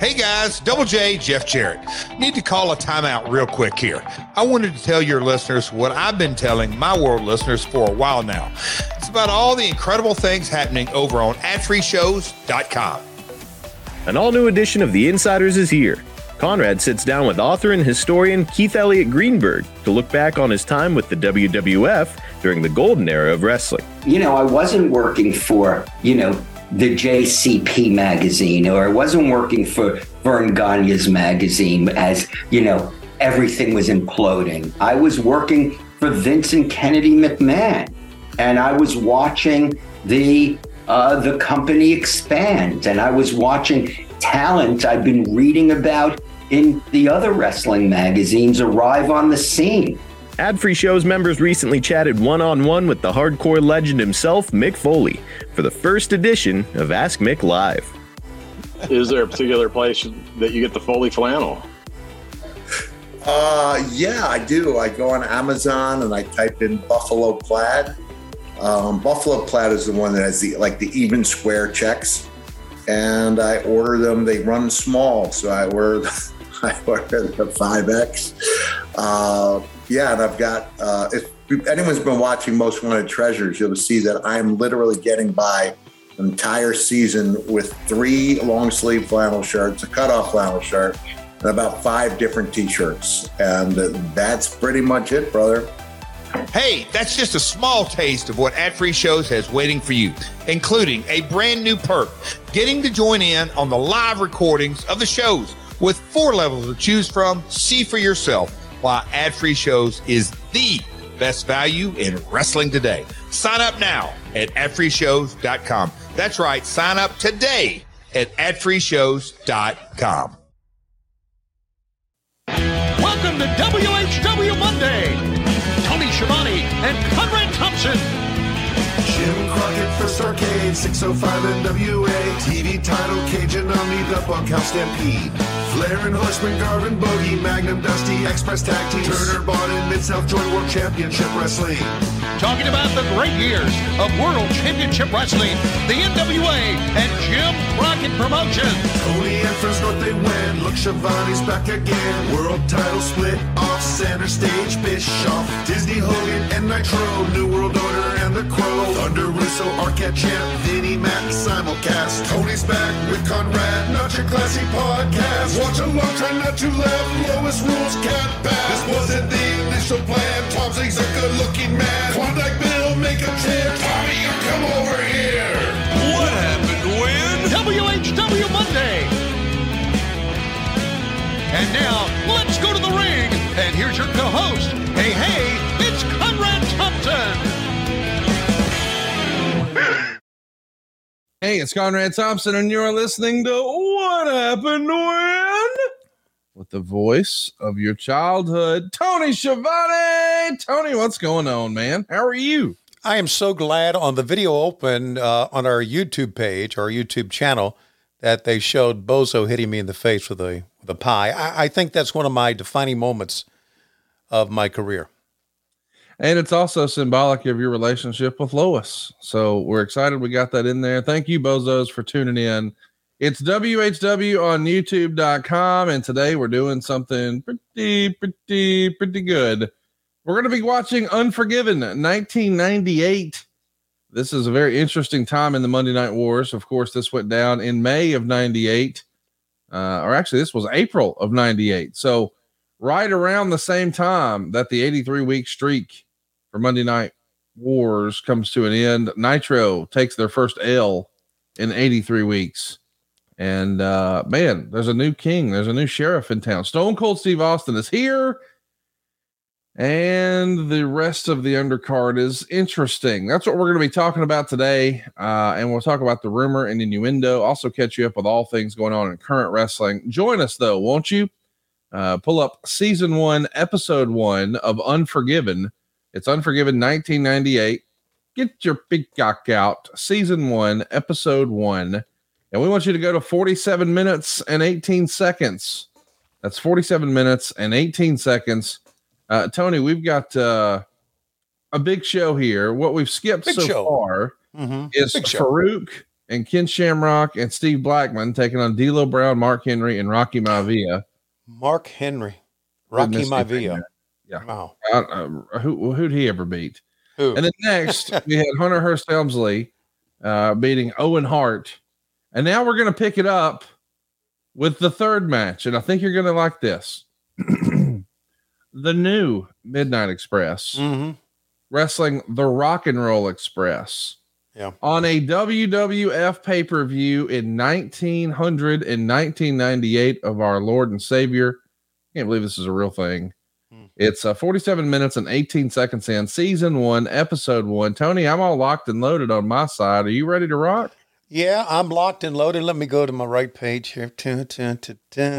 Hey guys, Double J, Jeff Jarrett. Need to call a timeout real quick here. I wanted to tell your listeners what I've been telling my world listeners for a while now. It's about all the incredible things happening over on adfreeshows.com. An all new edition of The Insiders is here. Conrad sits down with author and historian Keith Elliott Greenberg to look back on his time with the WWF during the golden era of wrestling. You know, I wasn't working for, you know, the JCP magazine, or I wasn't working for Verne Gagne's magazine as, you know, everything was imploding. I was working for Vincent Kennedy McMahon, and I was watching the uh, the company expand, and I was watching talent I've been reading about in the other wrestling magazines arrive on the scene. Ad Free Shows members recently chatted one on one with the hardcore legend himself, Mick Foley, for the first edition of Ask Mick Live. Is there a particular place that you get the Foley flannel? Uh, yeah, I do. I go on Amazon and I type in Buffalo Plaid. Um, Buffalo Plaid is the one that has the like the even square checks, and I order them. They run small, so I order I order the five X. Uh, yeah, and I've got, uh, if anyone's been watching Most Wanted Treasures, you'll see that I'm literally getting by an entire season with three long sleeve flannel shirts, a cutoff flannel shirt, and about five different t shirts. And that's pretty much it, brother. Hey, that's just a small taste of what Ad Free Shows has waiting for you, including a brand new perk getting to join in on the live recordings of the shows with four levels to choose from. See for yourself why ad free shows is the best value in wrestling today. Sign up now at adfreeshows.com. That's right. Sign up today at adfreeshows.com. Welcome to WHW Monday. Tony Schiavone and Conrad Thompson Jim Crockett First Arcade, 605 NWA. TV title, Cajun Omni, the Bunkhouse Stampede. Flair and Horseman, Garvin, Bogey, Magnum, Dusty, Express Tag Team. Turner, Bond, Mid-South Joint World Championship Wrestling. Talking about the great years of World Championship Wrestling, the NWA, and Jim Crockett Promotions. Tony and Friends North, they win. Look, Schiavone's back again. World title split off center stage. Bischoff, Disney, Hogan, and Nitro. New World Order and the Crow. Thunder Russo, Arquette Champ, Vinnie Mac, simulcast. Tony's back with Conrad, not your classy podcast. Watch along, try not to laugh. Lowest rules can't pass. This wasn't the initial plan. Tom Zigg's a good looking man. Klondike Bill, make a chair. Tommy, you come over here. What happened when? WHW Monday. And now, let's go to the ring. And here's your co-host. Hey, hey, it's Conrad Thompson. Hey, it's Conrad Thompson, and you're listening to What Happened When? With the voice of your childhood, Tony Schiavone. Tony, what's going on, man? How are you? I am so glad on the video open uh, on our YouTube page, our YouTube channel, that they showed Bozo hitting me in the face with a a pie. I, I think that's one of my defining moments of my career. And it's also symbolic of your relationship with Lois. So we're excited we got that in there. Thank you, Bozos, for tuning in. It's WHW on YouTube.com. And today we're doing something pretty, pretty, pretty good. We're going to be watching Unforgiven 1998. This is a very interesting time in the Monday Night Wars. Of course, this went down in May of 98. Uh, or actually, this was April of 98. So, right around the same time that the 83 week streak for Monday Night Wars comes to an end. Nitro takes their first L in 83 weeks. And uh, man, there's a new king, there's a new sheriff in town. Stone Cold Steve Austin is here. And the rest of the undercard is interesting. That's what we're going to be talking about today. Uh, and we'll talk about the rumor and innuendo. Also, catch you up with all things going on in current wrestling. Join us, though, won't you? Uh, pull up season one, episode one of Unforgiven it's Unforgiven 1998. Get your big cock out. Season one, episode one. And we want you to go to 47 minutes and 18 seconds. That's 47 minutes and 18 seconds. Uh, Tony, we've got uh, a big show here. What we've skipped Big so show. far Mm-hmm. is Big show. Farouk and Ken Shamrock and Steve Blackman taking on D'Lo Brown, Mark Henry, and Rocky Maivia. Mark Henry, Rocky Maivia. Yeah. Wow. Uh, who who'd he ever beat? Who? And then next we had Hunter Hearst Helmsley uh, beating Owen Hart, and now we're gonna pick it up with the third match, and I think you're gonna like this. the new Midnight Express Mhm. wrestling the Rock and Roll Express. Yeah. On a WWF pay per view in 1900 and 1998 of our Lord and Savior. Can't believe this is a real thing. Hmm. It's uh, 47 minutes and 18 seconds in season one, episode one. Tony, I'm all locked and loaded on my side. Are you ready to rock? Yeah, I'm locked and loaded. Let me go to my right page here.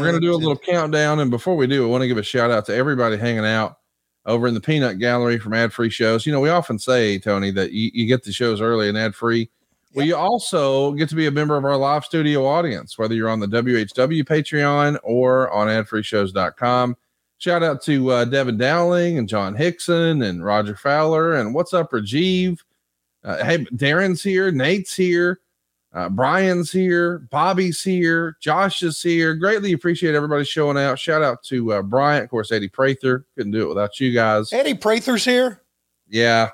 We're We're going to do a little countdown. And before we do, I want to give a shout out to everybody hanging out over in the Peanut Gallery from ad free shows. You know, we often say, Tony, that you, you get the shows early and ad free. Well, you also get to be a member of our live studio audience, whether you're on the WHW Patreon or on adfreeshows.com. Shout out to uh, Devin Dowling and John Hickson and Roger Fowler. And what's up, Rajiv? Uh, hey, Darren's here, Nate's here. Uh, Brian's here, Bobby's here, Josh is here. Greatly appreciate everybody showing out. Shout out to uh, Bryant, of course, Eddie Prather. Couldn't do it without you guys. Eddie Prather's here. Yeah,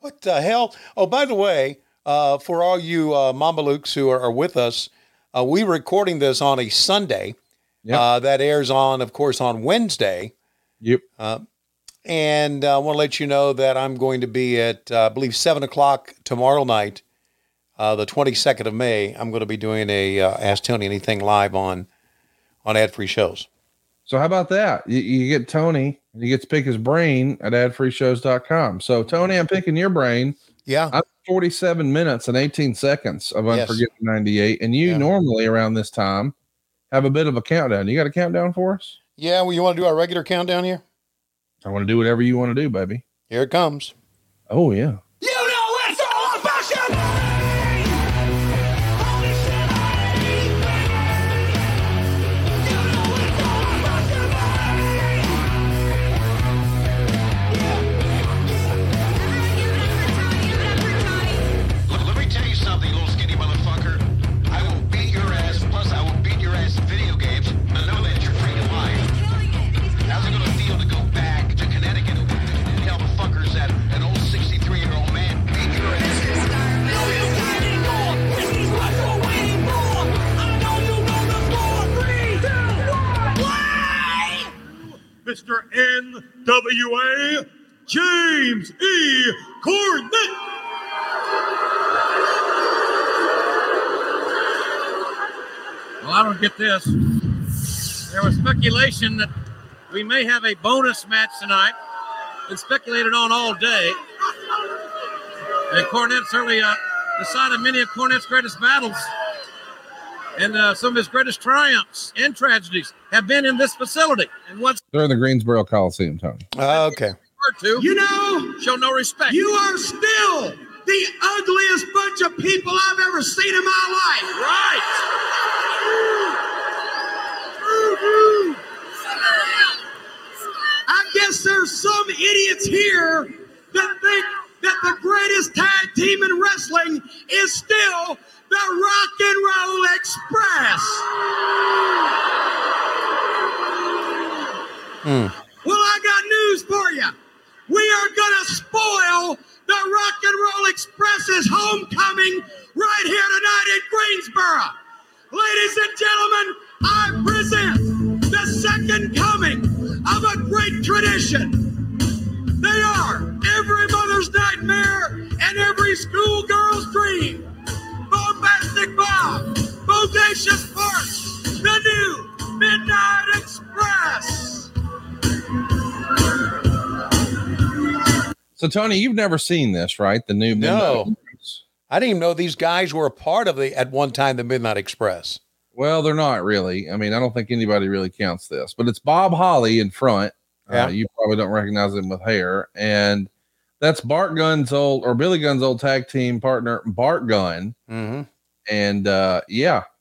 What the hell? Oh, by the way, uh, for all you uh, Mamalukes who are, are with us, uh, we're recording this on a Sunday. Yep. Uh, that airs on, of course, on Wednesday. Yep. Uh, and I want to let you know that I'm going to be at, uh, I believe, 7 o'clock tomorrow night, uh, the 22nd of May. I'm going to be doing a uh, Ask Tony Anything live on on ad free shows. So how about that? You, you get Tony and you get to pick his brain at adfreeshows.com. So Tony, I'm picking your brain. Yeah. I'm 47 minutes and 18 seconds of Yes. Unforgiven 98. And you Yeah. normally around this time have a bit of a countdown. You got a countdown for us? Yeah. Well, you want to do our regular countdown here? I want to do whatever you want to do, baby. Here it comes. Oh, yeah. NWA James E. Cornette. Well, I don't get this. There was speculation that we may have a bonus match tonight. Been speculated on all day. And Cornett certainly uh, decided many of Cornette's greatest battles and uh, some of his greatest triumphs and tragedies have been in this facility. And what's They're in the Greensboro Coliseum, Tony. okay. to, You know, show no respect. you are still the ugliest bunch of people I've ever seen in my life. right. I guess there's some idiots here that think that the greatest tag team in wrestling is still the Rock and Roll Express. Hmm. Well, I got news for you. We are going to spoil the Rock and Roll Express's homecoming right here tonight in Greensboro. Ladies and gentlemen, I present the second coming of a great tradition. They are every mother's nightmare and every schoolgirl's dream. Bombastic Bob, Bodacious Bart, the new Midnight Express. So, Tony, you've never seen this, right? The new No. Midnight- I didn't even know these guys were a part of the at one time the Midnight Express. Well, they're not really. I mean, I don't think anybody really counts this, but it's Bob Holly in front. Yeah. Uh, you probably don't recognize him with hair, and that's Bart Gunn's old or Billy Gunn's old tag team partner, Bart Gunn. Mm-hmm. And uh, yeah, he,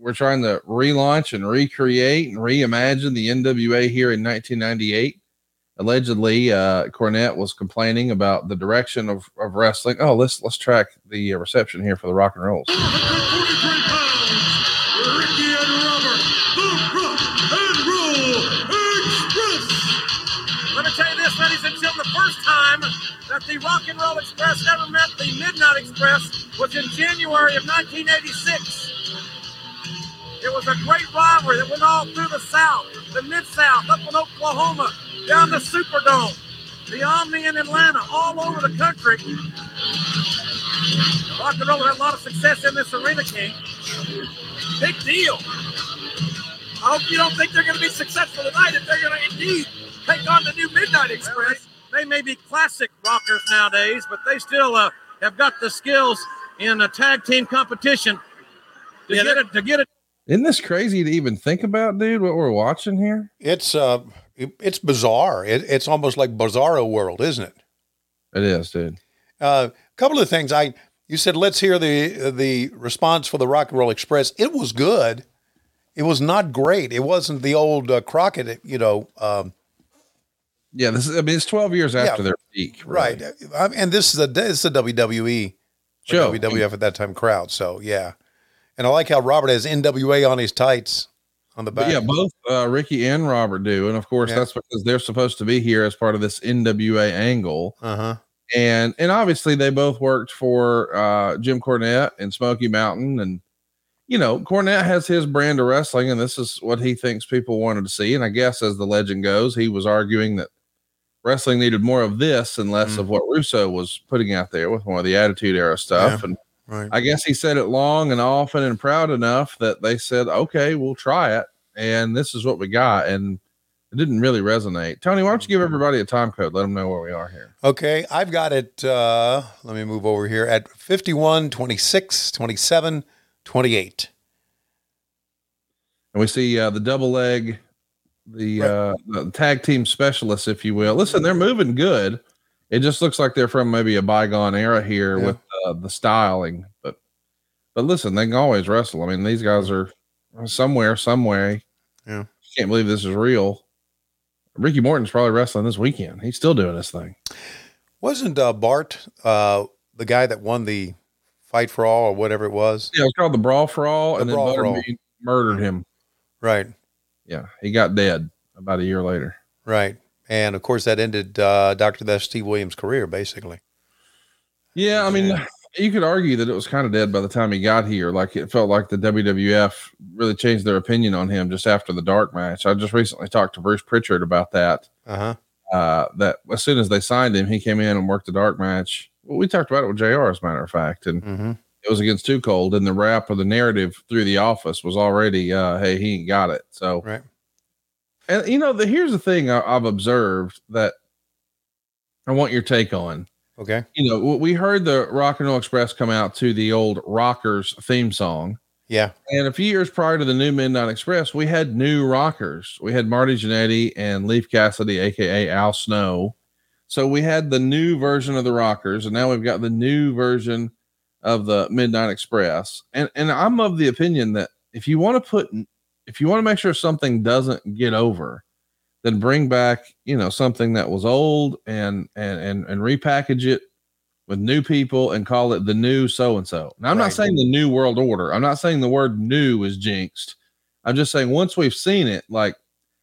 we're trying to relaunch and recreate and reimagine the NWA here in 1998. allegedly uh, Cornette was complaining about the direction of, of wrestling. Oh, let's let's track the uh, reception here for the Rock and Rolls. Ricky and Robert, the Rock and Roll Express. Let me tell you this, ladies and gentlemen, the first time that the Rock and Roll Express ever met the Midnight Express was in January of 1986. It was a great rivalry that went all through the South, the Mid South, up in Oklahoma, down the Superdome, the Omni in Atlanta, all over the country. Rock and Roll had a lot of success in this arena, King. Big deal. I hope you don't think they're going to be successful tonight if they're going to indeed take on the new Midnight Express. They may be classic rockers nowadays, but they still uh, have got the skills in a tag team competition to get it. To get it. Isn't this crazy to even think about, dude? What we're watching here? It's uh, it- it's bizarre. It, it's almost like Bizarro World, isn't it? It is, dude. A uh, couple of things. I you said let's hear the the response for the Rock and Roll Express. It was good. It was not great. It wasn't the old uh, Crockett, you know. Um, Yeah, this is. I mean, it's twelve years after Yeah. their peak, right. I and this is a this is a WWE Show. WWF at that time crowd. So yeah, and I like how Robert has NWA on his tights on the But back. yeah, both uh, Ricky and Robert do, and of course Yeah. that's because they're supposed to be here as part of this NWA angle. Uh huh. and and obviously they both worked for uh Jim Cornette and Smoky Mountain and you know Cornette has his brand of wrestling and this is what he thinks people wanted to see and I guess as the legend goes he was arguing that wrestling needed more of this and less of what Russo was putting out there with more of the attitude era stuff Yeah, and Right. I guess he said it long and often and proud enough that they said okay we'll try it and this is what we got and it didn't really resonate. Tony, why don't you give everybody a time code? Let them know where we are here. Okay, I've got it. Uh, let me move over here at 51, 26, 27, 28. and we see uh, the double leg, the, uh, the tag team specialists, if you will. Listen, they're moving good. It just looks like they're from maybe a bygone era here Yeah. with uh, the styling, but but listen, they can always wrestle. I mean, these guys are somewhere, some way. Yeah. can't believe this is real. Ricky Morton's probably wrestling this weekend. He's still doing his thing. Wasn't uh, Bart uh, the guy that won the fight for all or whatever it was? Yeah, it was called the Brawl for All, The and then. Butterbean murdered him. Right, Yeah, he got dead about a year later. right. And of course, that ended uh, Dr. Death Steve Williams' career, basically. Yeah, I mean, you could argue that it was kind of dead by the time he got here. Like it felt like the WWF really changed their opinion on him just after the dark match. I just recently talked to Bruce Pritchard about that. Uh huh. Uh, that as soon as they signed him, he came in and worked the dark match. Well, we talked about it with JR, as a matter of fact, and Mm-hmm. it was against Too Cold. And the rap or the narrative through the office was already, uh, hey, he ain't got it. So, Right. and you know, the here's the thing I, I've observed that I want your take on Okay. you know, we heard the Rock and Roll Express come out to the old Rockers theme song. Yeah. And a few years prior to the new Midnight Express, we had new rockers. We had Marty Jannetty and Leif Cassidy, aka Al Snow. So we had the new version of the rockers, and now we've got the new version of the Midnight Express. And and I'm of the opinion that if you want to put if you want to make sure something doesn't get over, then bring back, you know, something that was old and and and, and repackage it with new people and call it the new so and so. Now, I'm Right. not saying the new world order. I'm not saying the word new is jinxed. I'm just saying once we've seen it, like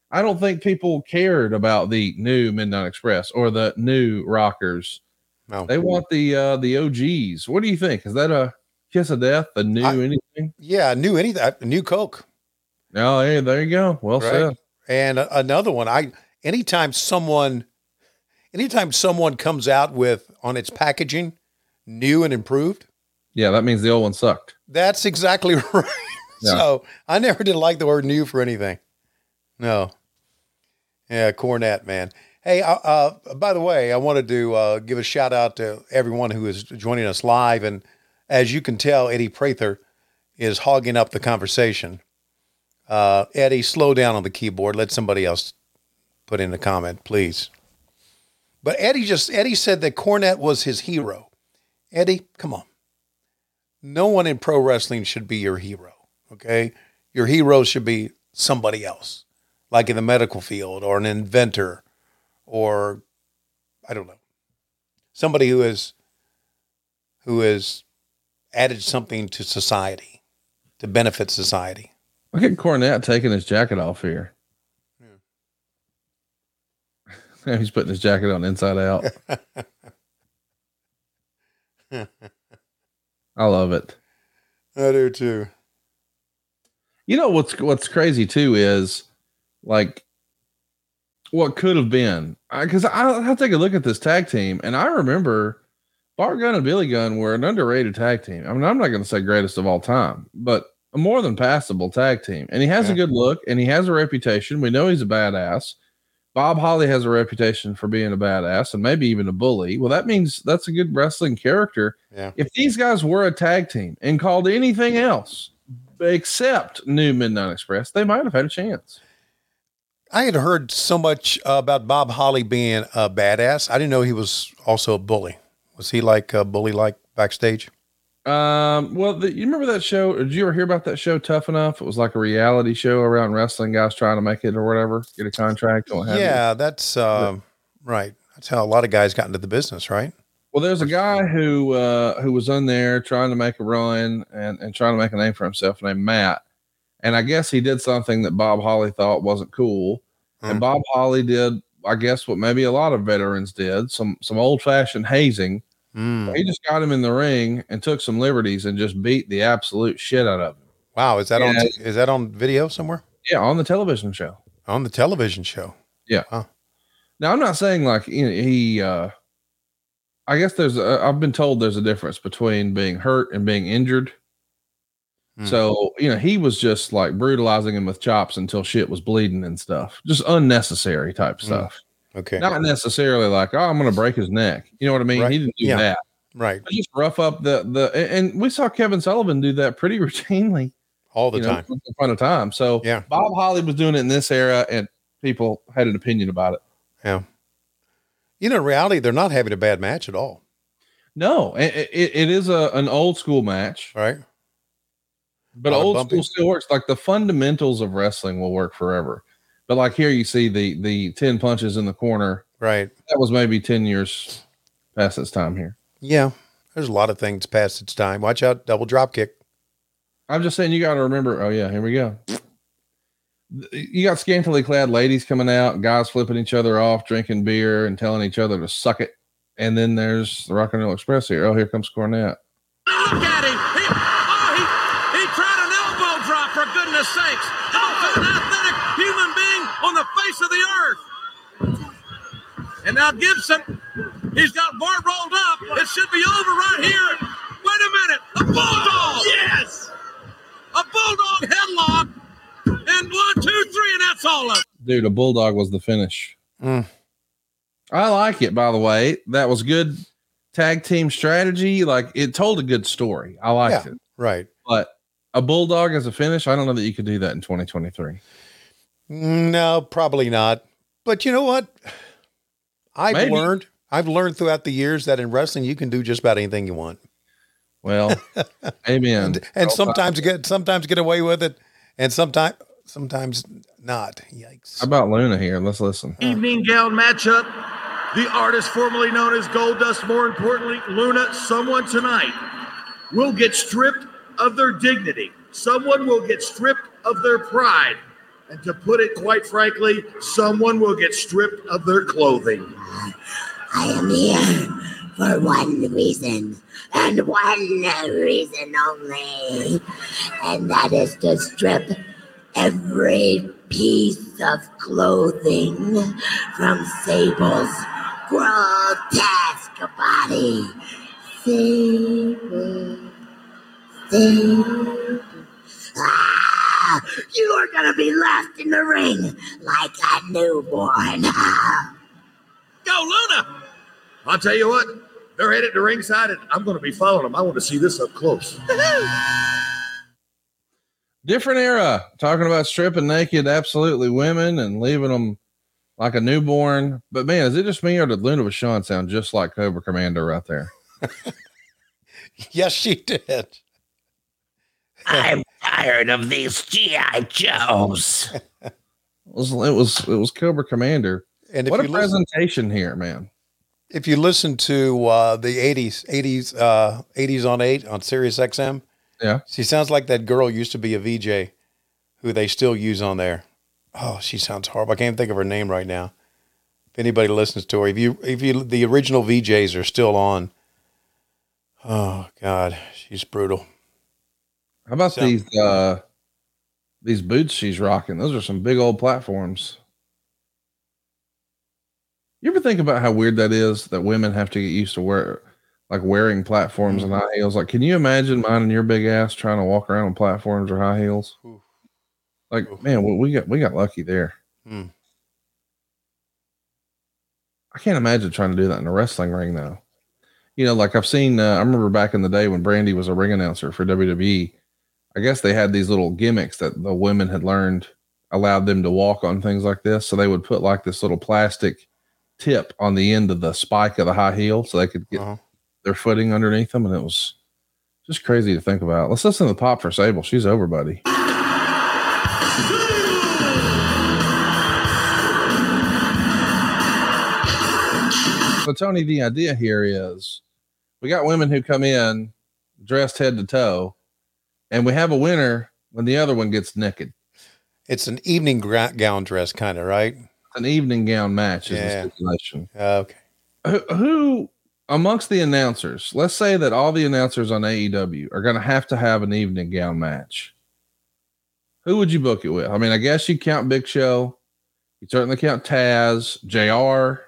I don't think people cared about the new Midnight Express or the new Rockers. No. They want the uh the OGs. What do you think? Is that a kiss of death? The new I- anything? Yeah. New anything. uh, New Coke. Oh, hey, there you go. Well Right. said. And another one, I anytime someone anytime someone comes out with on its packaging new and improved, Yeah, that means the old one sucked. that's exactly right. Yeah. So I never did like the word new for anything. No. Yeah, Cornette, man. Hey, uh, uh, by the way, I wanted to uh, give a shout out to everyone who is joining us live. And as you can tell, Eddie Prather is hogging up the conversation. Uh, Eddie, slow down on the keyboard. Let somebody else put in a comment, please. But Eddie just Eddie said that Cornette was his hero. Eddie, come on. No one in pro wrestling should be your hero. Okay, your hero should be somebody else, like in the medical field or an inventor or I don't know, somebody who is who has added something to society to benefit society. Look at Cornette taking his jacket off here. Yeah. He's putting his jacket on inside out. I love it. I do too. You know what's what's crazy too is like what could have been because I, I to take a look at this tag team and I remember Bart Gunn and Billy Gunn were an underrated tag team. I mean, I'm not going to say greatest of all time, but a more than passable tag team. And he has Yeah. a good look and he has a reputation. We know he's a badass. Bob Holly has a reputation for being a badass and maybe even a bully. Well, that means that's a good wrestling character. Yeah. If these guys were a tag team and called anything else except New Midnight Express, they might have had a chance. I had heard so much uh, about Bob Holly being a badass. I didn't know he was also a bully. Was he like a bully like backstage? Um, well, the, you remember that show? Did you ever hear about that show, Tough Enough? It was like a reality show around wrestling guys trying to make it or whatever, get a contract. Or what have you. Yeah, that's um, right. That's how a lot of guys got into the business, right? Well, there's a guy who uh, who was on there trying to make a run and, and trying to make a name for himself named Matt. And I guess he did something that Bob Holly thought wasn't cool. Hmm. And Bob Holly did, I guess, what maybe a lot of veterans did, some some old fashioned hazing. Mm. He just got him in the ring and took some liberties and just beat the absolute shit out of him. Wow, is that Yeah. on is that on video somewhere? Yeah, on the television show. On the television show. Yeah. Huh. Now I'm not saying like you know, he. uh I guess there's. A, I've been told there's a difference between being hurt and being injured. Hmm. So you know he was just like brutalizing him with chops until shit was bleeding and stuff, just unnecessary type stuff. Okay. Not necessarily like oh I'm gonna break his neck. You know what I mean? Right. He didn't do Yeah. that. Right. But Just rough up the the and we saw Kevin Sullivan do that pretty routinely All the know, time. once upon a time. So Yeah. Bob Holly was doing it in this era, and people had an opinion about it. Yeah. You know, in reality, they're not having a bad match at all. No, it, it, it is a an old school match, right? But old bumping. school still works. Like the fundamentals of wrestling will work forever. But like here, you see the the ten punches in the corner. Right. That was maybe ten years past its time here. Yeah. There's a lot of things past its time. Watch out, double drop kick. I'm just saying you got to remember. Oh yeah, here we go. You got scantily clad ladies coming out, guys flipping each other off, drinking beer, and telling each other to suck it. And then there's the Rock and Roll Express here. Oh, here comes Cornette. Look at him. He, oh, he, he tried an elbow drop, for goodness sakes. The most unathletic human being on the face of the earth. And now Gibson, he's got Bart rolled up. It should be over right here. Wait a minute. A bulldog. Yes. A bulldog headlock. And one, two, three, and that's all of it. Dude, a bulldog was the finish. Mm. I like it, by the way. That was good tag team strategy. Like it told a good story. I liked Yeah, it. Right. But a bulldog as a finish, I don't know that you could do that in 2023. No, probably not. But you know what? I've Maybe. learned. I've learned throughout the years that in wrestling you can do just about anything you want, Well, amen. and, and sometimes get sometimes get away with it, and sometimes sometimes not. Yikes! How about Luna here? Let's listen. Evening gown matchup. The artist formerly known as Goldust, more importantly, Luna, someone tonight will get stripped of their dignity. Someone will get stripped of their pride. And to put it quite frankly, someone will get stripped of their clothing. I am here for one reason, and one reason only, and that is to strip every piece of clothing from Sable's grotesque body. Sable, Sable. Ah, you are gonna be left in the ring like a newborn. Go, Luna! I'll tell you what, they're headed to ringside, and I'm going to be following them. I want to see this up close. Different era. Talking about stripping naked, absolutely women and leaving them like a newborn. But man, is it just me or did Luna Vachon sound just like Cobra Commander right there? Yes, she did. I'm tired of these GI Joes. It was it was it was Cobra Commander. And if what a you listen, presentation here, man. if you listen to uh, the '80s, '80s, uh, '80s on eight on Sirius XM, Yeah. she sounds like that girl used to be a VJ, who they still use on there. Oh, she sounds horrible. I can't think of her name right now. If anybody listens to her, if you if you the original VJs are still on, oh God, she's brutal. How about So- these uh these boots she's rocking? Those are some big old platforms. You ever think about how weird that is that women have to get used to wear like wearing platforms and high heels? Like, can you imagine mine and your big ass trying to walk around on platforms or high heels? Oof. Like, Oof. man, we, we got we got lucky there. Hmm. I can't imagine trying to do that in a wrestling ring though. You know, like I've seen uh, I remember back in the day when Brandi was a ring announcer for WWE, I guess they had these little gimmicks that the women had learned allowed them to walk on things like this. So they would put like this little plastic tip on the end of the spike of the high heel so they could get Uh-huh. their footing underneath them. And it was just crazy to think about. Let's listen to the pop for Sable. She's over, buddy. So Tony, the idea here is we got women who come in dressed head to toe, and we have a winner when the other one gets naked. It's an evening gra- gown dress, kind of right. An evening gown match is Yeah. the stipulation. Uh, okay. Who, who amongst the announcers, let's say that all the announcers on AEW are going to have to have an evening gown match. Who would you book it with? I mean, I guess you count Big Show. You certainly count Taz, JR.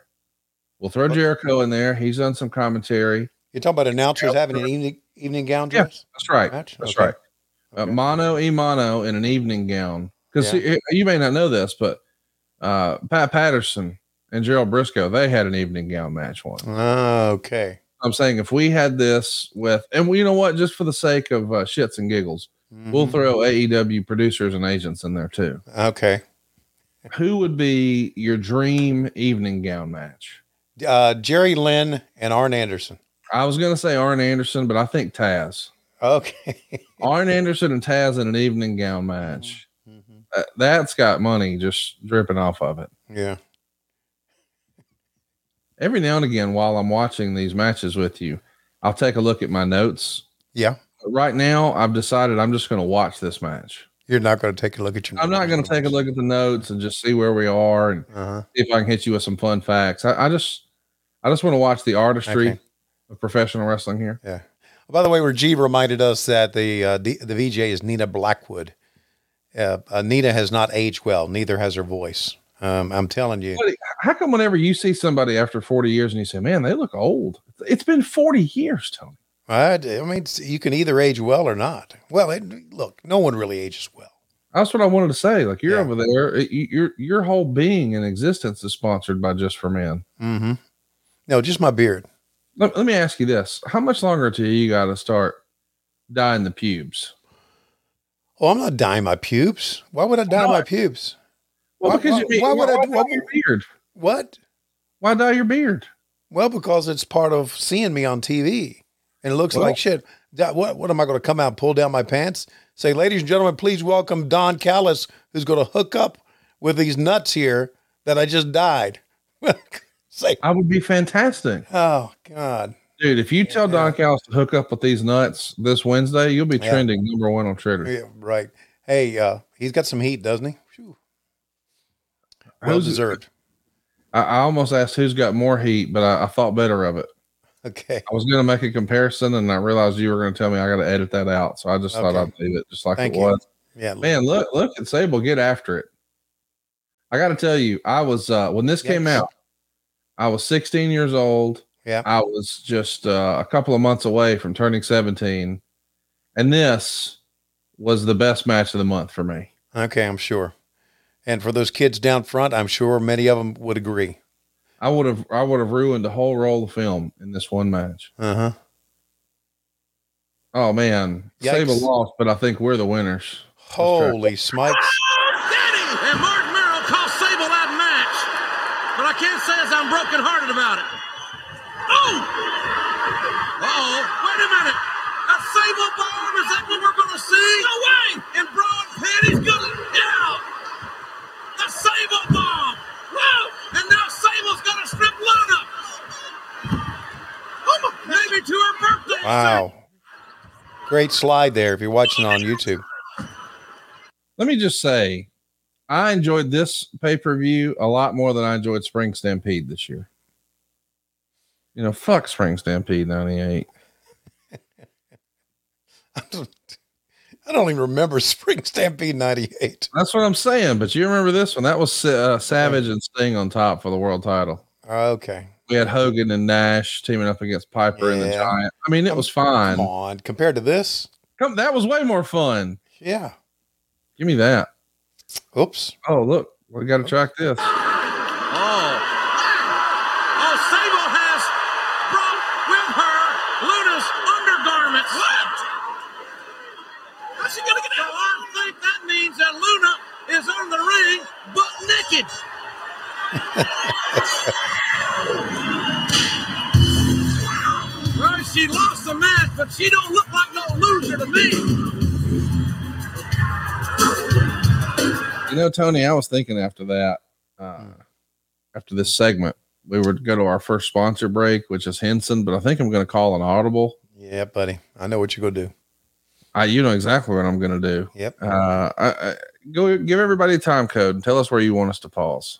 We'll throw Jericho in there. He's done some commentary. You're talking about announcers having an evening evening gown Yeah, dress. that's right. Match? That's Okay. right. Uh, mono e mono in an evening gown. Because you may not know this, but uh, Pat Patterson and Gerald Brisco they had an evening gown match once. Ah, okay. I'm saying if we had this with, and you know what, just for the sake of uh, shits and giggles, we'll Mhm. throw AEW producers and agents in there too. Okay. Who would be your dream evening gown match? Uh, Jerry Lynn and Arn Anderson. I was going to say Arn Anderson, but I think Taz. Okay. Arn Anderson and Taz in an evening gown match. Mhm. Uh, that's got money just dripping off of it. Yeah. Every now and again, while I'm watching these matches with you, I'll take a look at my notes. Yeah. But right now, I've decided I'm just going to watch this match. You're not going to take a look at your. I'm not going to take a look at the notes and just see where we are and Uh-huh. see if I can hit you with some fun facts. I, I just, I just want to watch the artistry Okay. of professional wrestling here. Yeah. By the way, G reminded us that the uh, the, the VJ is Nina Blackwood. Uh, uh, Nina has not aged well. Neither has her voice. Um, I'm telling you. How come whenever you see somebody after 40 years and you say, "Man, they look old," it's been 40 years, Tony. I, I mean, you can either age well or not. Well, it, look, no one really ages well. That's what I wanted to say. Like you're Yeah. over there, it- you- your your whole being and existence is sponsored by Just for Men. Mm-hmm. No, just my beard. Let, let me ask you this: How much longer till you got to start dyeing the pubes? Oh, I'm not dyeing my pubes. Why would I dye my pubes? Well, Why- because why- you mean, why would I why dye why- your beard? What? Why dye your beard? Well, because it's part of seeing me on TV, and it looks Well- like shit. That- what? What am I going to come out, pull down my pants, say, "Ladies and gentlemen, please welcome Don Callis, who's going to hook up with these nuts here that I just dyed." say, I would be fantastic, oh God, dude. If you tell Don Callis to hook up with these nuts this Wednesday, you'll be Yeah. trending number one on Twitter. yeah, right. Hey, uh, he's got some heat, doesn't he? Well Who's- deserved. I, I almost asked who's got more heat, but I, I thought better of it. Okay. I was going to make a comparison, and I realized you were going to tell me I got to edit that out. So I just thought I'd leave it just like Thank it you. was. Yeah. Man, look, look at Sable get after it. I got to tell you, I was uh when this came out, I was 16 years old. Yeah. I was just uh, a couple of months away from turning 17, and this was the best match of the month for me. Okay, I'm sure. And for those kids down front, I'm sure many of them would agree. I would have I would have ruined a whole roll of film in this one match. Uh huh. Oh man, Yikes. Sable loss, but I think we're the winners. Holy smikes. Great slide there if you're watching on YouTube. Let me just say, I enjoyed this pay per view a lot more than I enjoyed Spring Stampede this year. You know, fuck Spring Stampede 98. I don't even remember Spring Stampede 98. That's what I'm saying. But you remember this one? That was uh, Savage and Sting on top for the world title. Okay. We had Hogan and Nash teaming up against Piper and the Giant. I mean, it was fine. Come on. Compared to this? Come, that was way more fun. Yeah. Give me that. Oops. Oh, look, we got to track this. Oh. Oh, Sable has brought with her Luna's undergarments. What? How's she gonna get out? I think that means that Luna is on the ring, butt naked. she lost the match, but she don't look like no loser to me. You know, Tony, I was thinking after that, uh, after this segment, we would go to our first sponsor break, which is Henson, but I think I'm going to call an audible. Yeah, buddy. I know what you're going to do. I, you know exactly what I'm going to do. Yep. Uh, I, I, go give everybody a time code and tell us where you want us to pause.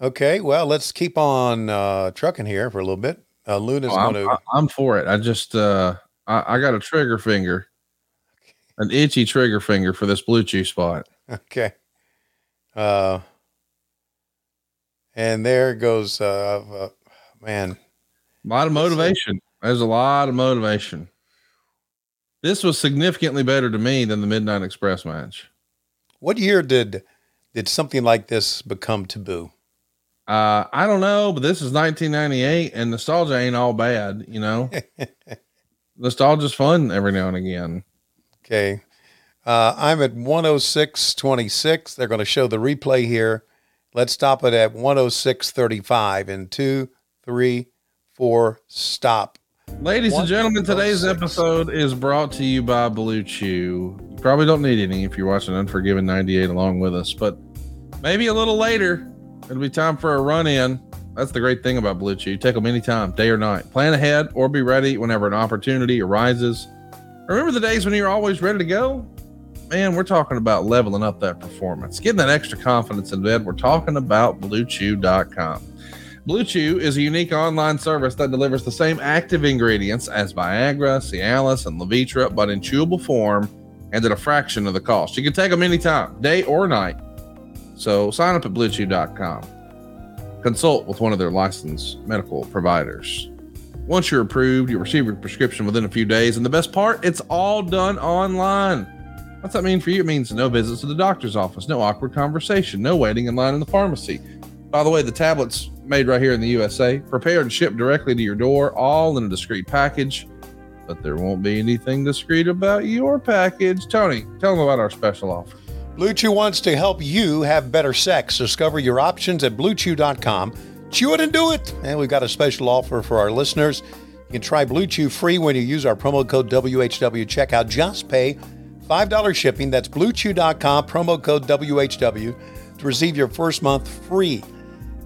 Okay. Well, let's keep on uh, trucking here for a little bit. Uh, Luna's Oh, I'm, going to. I'm for it. I just, uh, I, I got a trigger finger, an itchy trigger finger for this blue chew spot. Okay. Uh, and there goes, uh, uh, man. A lot of motivation. There's a lot of motivation. This was significantly better to me than the Midnight Express match. What year did did something like this become taboo? Uh, I don't know, but this is 1998, and nostalgia ain't all bad. You know, nostalgia's fun every now and again. Okay. Uh, I'm at 106.26. They're going to show the replay here. Let's stop it at 106.35 in two, three, four, stop. Ladies and gentlemen, today's episode is brought to you by Blue Chew. You probably don't need any if you're watching Unforgiven 98 along with us, but maybe a little later, it'll be time for a run in. That's the great thing about Blue Chew. Take them anytime, day or night. Plan ahead or be ready whenever an opportunity arises. Remember the days when you're always ready to go? Man, we're talking about leveling up that performance, getting that extra confidence in bed. We're talking about BlueChew.com. Blue Chew is a unique online service that delivers the same active ingredients as Viagra, Cialis, and Levitra, but in chewable form and at a fraction of the cost. You can take them anytime, day or night. So sign up at BlueChew.com. Consult with one of their licensed medical providers. Once you're approved, you'll receive your prescription within a few days. And the best part, it's all done online. What's that mean for you? It means no visits to the doctor's office, no awkward conversation, no waiting in line in the pharmacy. By the way, the tablets made right here in the USA, prepared and shipped directly to your door, all in a discreet package. But there won't be anything discreet about your package. Tony, tell them about our special offer. Blue Chew wants to help you have better sex. Discover your options at bluechew.com. Chew it and do it. And we've got a special offer for our listeners. You can try Blue Chew free when you use our promo code WHW checkout. Just pay $5 shipping. That's bluechew.com, promo code WHW to receive your first month free.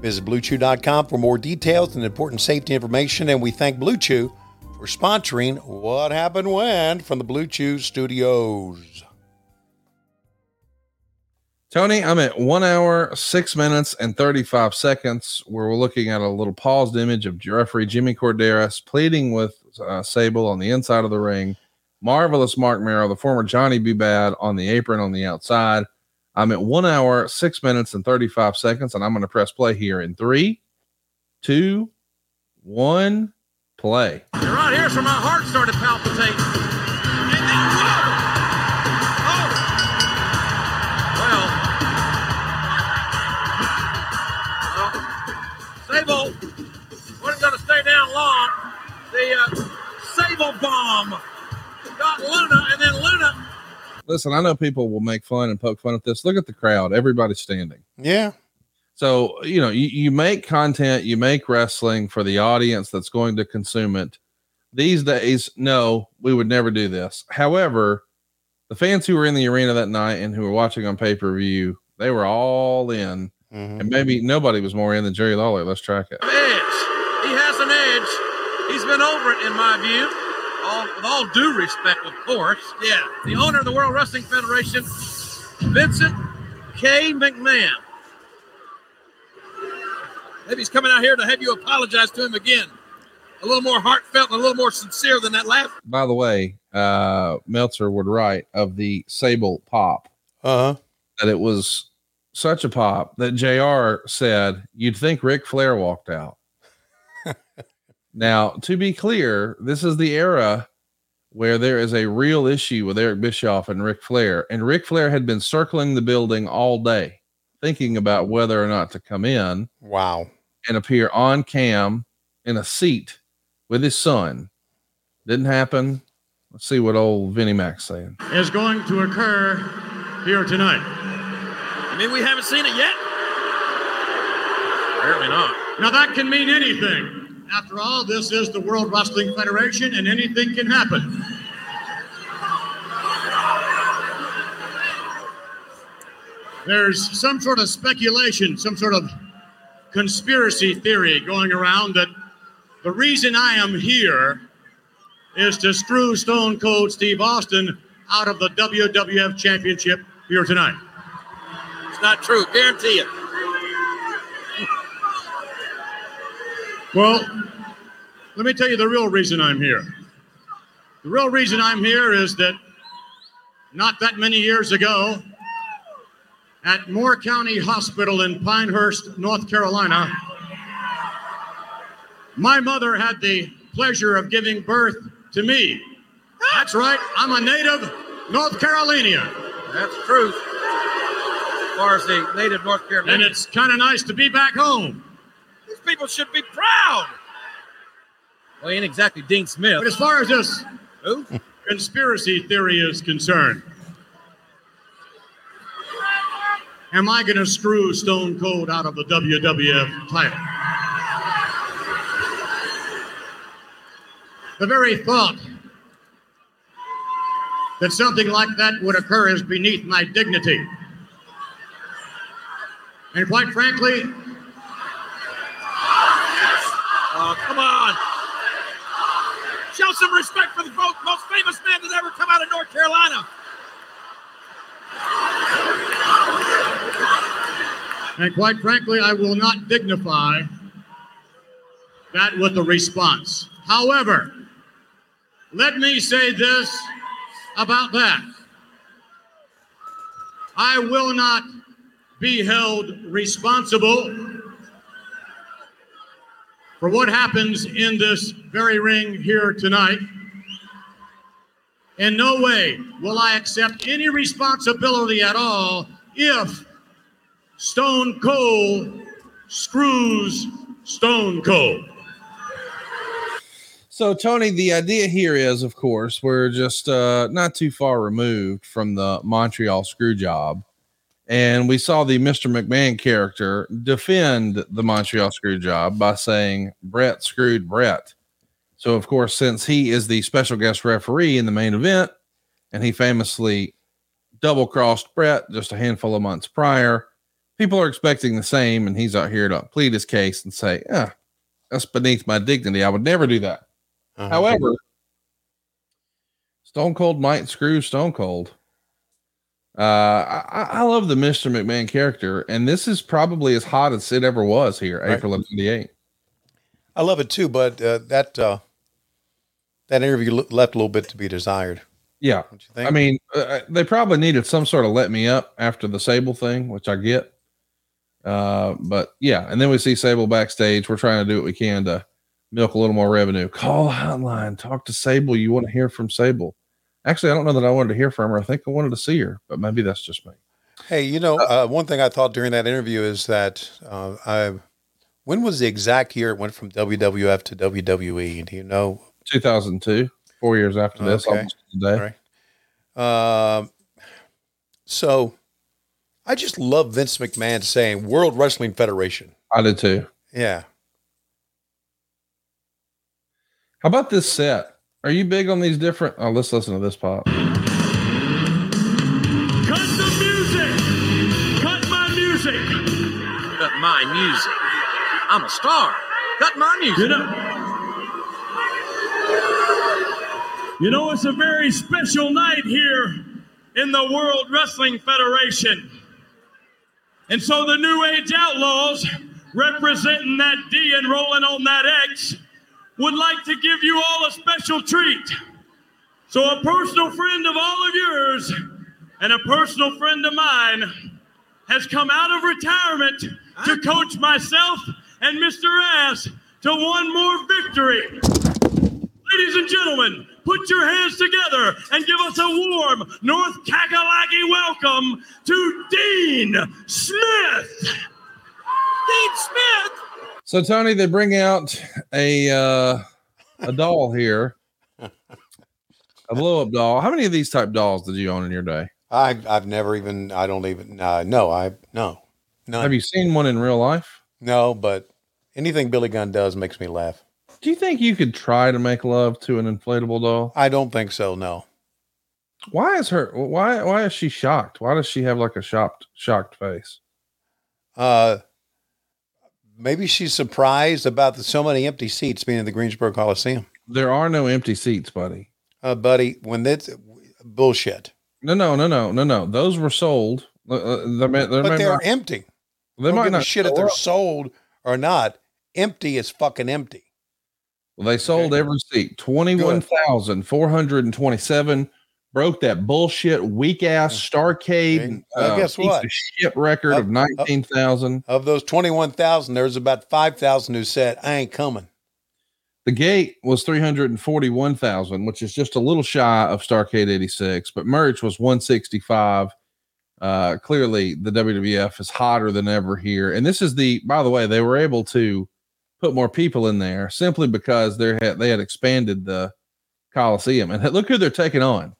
Visit bluechew.com for more details and important safety information. And we thank Blue Chew for sponsoring What Happened When from the Blue Chew Studios. Tony, I'm at one hour, six minutes, and 35 seconds, where we're looking at a little paused image of referee Jimmy Korderas pleading with uh, Sable on the inside of the ring. Marvelous Marc Mero, the former Johnny B. Badd, on the apron on the outside. I'm at one hour, six minutes, and 35 seconds, and I'm going to press play here in three, two, one, play. Right where my heart started palpitating. Sable wasn't going to stay down long. The uh, Sable bomb got Luna, and then Luna Listen, I know people will make fun and poke fun at this. Look at the crowd, everybody's standing. Yeah. So, you know, you, you make content, you make wrestling for the audience that's going to consume it. These days, no, we would never do this. However, the fans who were in the arena that night and who were watching on pay per view, they were all in. And maybe nobody was more in than Jerry Lawler. Let's track it. edge. He has an edge. He's been over it, in my view. all, with all due respect, of course, yeah, the owner of the World Wrestling Federation, Vincent K. McMahon. Maybe he's coming out here to have you apologize to him again. A little more heartfelt and a little more sincere than that last. By the way, uh, Meltzer would write of the Sable pop Uh huh. that it was such a pop that JR said you'd think Ric Flair walked out. now, to be clear, this is the era where there is a real issue with Eric Bischoff and Ric Flair, and Ric Flair had been circling the building all day, thinking about whether or not to come in Wow. and appear on cam in a seat with his son. Didn't happen. Let's see what old Vinnie Mac's saying. is going to occur here tonight. I mean, we haven't seen it yet. Apparently not. Now, that can mean anything. After all, this is the World Wrestling Federation, and anything can happen. There's some sort of speculation, some sort of conspiracy theory going around that the reason I am here is to screw Stone Cold Steve Austin out of the WWF Championship here tonight. It's not true. Guarantee it. Well, let me tell you the real reason I'm here. The real reason I'm here is that not that many years ago, at Moore County Hospital in Pinehurst, North Carolina, my mother had the pleasure of giving birth to me. That's right, I'm a native North Carolinian. That's true. As far as the native North Carolina. And it's kind of nice to be back home. These people should be proud. Well, he ain't exactly Dean Smith. But as far as this Who? conspiracy theory is concerned, am I going to screw Stone Cold out of the WWF title? The very thought that something like that would occur is beneath my dignity. And quite frankly, Oh, come on. Show some respect for the most famous man that ever come out of North Carolina. And quite frankly, I will not dignify that with a response. However, let me say this about that. I will not be held responsible for what happens in this very ring here tonight. In no way will I accept any responsibility at all if Stone Cold screws Stone Cold. So, Tony, the idea here is, of course, we're just uh, not too far removed from the Montreal screw job. And we saw the Mr. McMahon character defend the Montreal screw job by saying Brett screwed Brett. So, of course, since he is the special guest referee in the main event, and he famously double crossed Brett just a handful of months prior, people are expecting the same. And he's out here to plead his case and say, Yeah, that's beneath my dignity. I would never do that. Uh-huh. However, Stone Cold might screw Stone Cold. Uh, I, I- love the Mr. McMahon character, and this is probably as hot as it ever was here, Right. April of '98. I love it too, but uh, that uh, that interview left a little bit to be desired. Yeah, Don't you think? I mean, uh, they probably needed some sort of let me up after the Sable thing, which I get. Uh, but yeah, and then we see Sable backstage. We're trying to do what we can to milk a little more revenue. Call the hotline, talk to Sable. You want to hear from Sable? Actually, I don't know that I wanted to hear from her. I think I wanted to see her, but maybe that's just me. Hey, you know, uh, one thing I thought during that interview is that uh, I, when was the exact year it went from WWF to WWE? Do you know? 2002, four years after this, Okay. almost today. Right. Um, so I just love Vince McMahon saying World Wrestling Federation. I did too. Yeah. How about this set? Are you big on these different? Oh, let's listen to this pop. Cut the music! Cut my music! Cut my music. I'm a star. Cut my music. You know, You know, it's a very special night here in the World Wrestling Federation. And so the New Age Outlaws, representing that D and rolling on that X, would like to give you all a special treat. So, a personal friend of all of yours and a personal friend of mine has come out of retirement to coach myself and Mr. Ass to one more victory. Ladies and gentlemen, put your hands together and give us a warm North Kakalaki welcome to Dean Smith. Dean Smith. So Tony, they bring out a uh, a doll here, a blow up doll. How many of these type dolls did you own in your day? I I've never even I don't even uh, no I no none. Have you seen one in real life? No, but anything Billy Gunn does makes me laugh. Do you think you could try to make love to an inflatable doll? I don't think so. No. Why is her why why is she shocked? Why does she have like a shocked shocked face? Uh, maybe she's surprised about the, so many empty seats being in the Greensboro Coliseum. There are no empty seats, buddy. Uh, buddy, when that's bullshit. No, no, no, no, no, no. Those were sold. Uh, uh, they may- they but they're not- empty. They might not shit if they're up. sold or not. Empty is fucking empty. Well, they sold every seat. Twenty-one thousand four hundred and twenty-seven. Broke that bullshit weak ass Starcade. Well, uh, guess what? of Shit record of nineteen thousand. Of those 21,000, there's about 5,000 who said, I ain't coming. The gate was 341,000, which is just a little shy of Starcade 86, but merch was 165. Uh, clearly, the WWF is hotter than ever here. And this is the, by the way, they were able to put more people in there simply because they had, they had expanded the Coliseum. And look who they're taking on.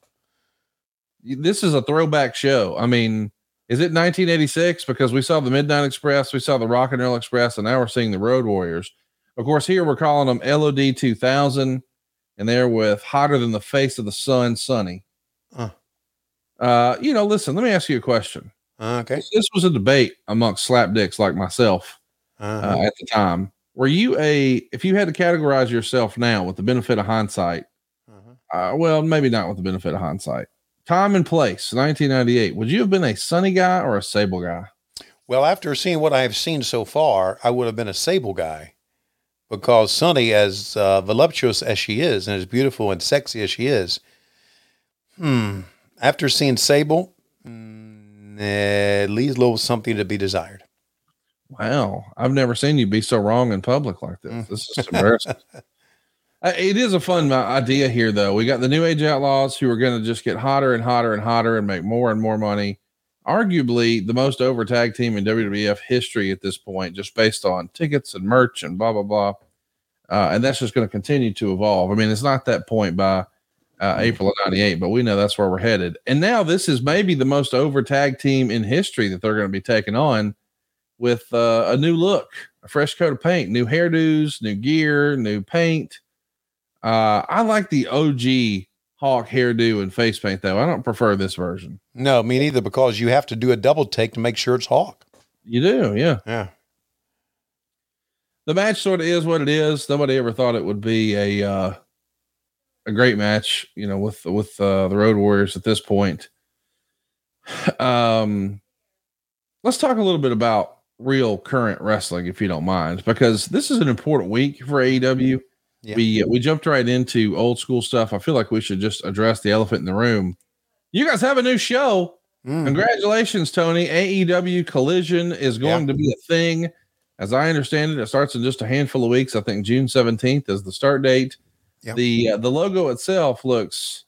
This is a throwback show. I mean, is it 1986? Because we saw the Midnight Express, we saw the Rock and Roll Express, and now we're seeing the Road Warriors. Of course, here we're calling them LOD 2000, and they're with Hotter Than the Face of the Sun, Sunny. Huh. Uh, you know, listen, let me ask you a question. Okay. This, was a debate amongst slapdicks like myself Uh-huh. uh, at the time. Were you a, if you had to categorize yourself now with the benefit of hindsight, uh, well, maybe not with the benefit of hindsight, time and place, 1998, would you have been a Sunny guy or a Sable guy? Well, after seeing what I have seen so far, I would have been a Sable guy because Sunny, as uh, voluptuous as she is and as beautiful and sexy as she is, hmm, after seeing Sable, mm, eh, leaves a little something to be desired. Wow, I've never seen you be so wrong in public like this. This is embarrassing. Uh, It is a fun uh, idea here, though. We got the New Age Outlaws who are going to just get hotter and hotter and hotter and make more and more money. Arguably the most over tag team in WWF history at this point, just based on tickets and merch and blah blah blah. Uh, and that's just going to continue to evolve. I mean, it's not that point by uh, April of '98, but we know that's where we're headed. And now this is maybe the most over tag team in history that they're going to be taking on with uh, a new look, a fresh coat of paint, new hairdos, new gear, new paint. Uh, I like the OG Hawk hairdo and face paint though. I don't prefer this version. No, me neither, because you have to do a double take to make sure it's Hawk. You do, yeah. Yeah. The match sort of is what it is. Nobody ever thought it would be a uh, a great match, you know, with with uh, the Road Warriors at this point. Um, let's talk a little bit about real current wrestling, if you don't mind, because this is an important week for AEW. Yeah. We we jumped right into old school stuff. I feel like we should just address the elephant in the room. You guys have a new show. Mm. Congratulations, Tony. AEW Collision is going to be a thing. As I understand it, it starts in just a handful of weeks. I think June 17th is the start date. Yep. The uh, the logo itself looks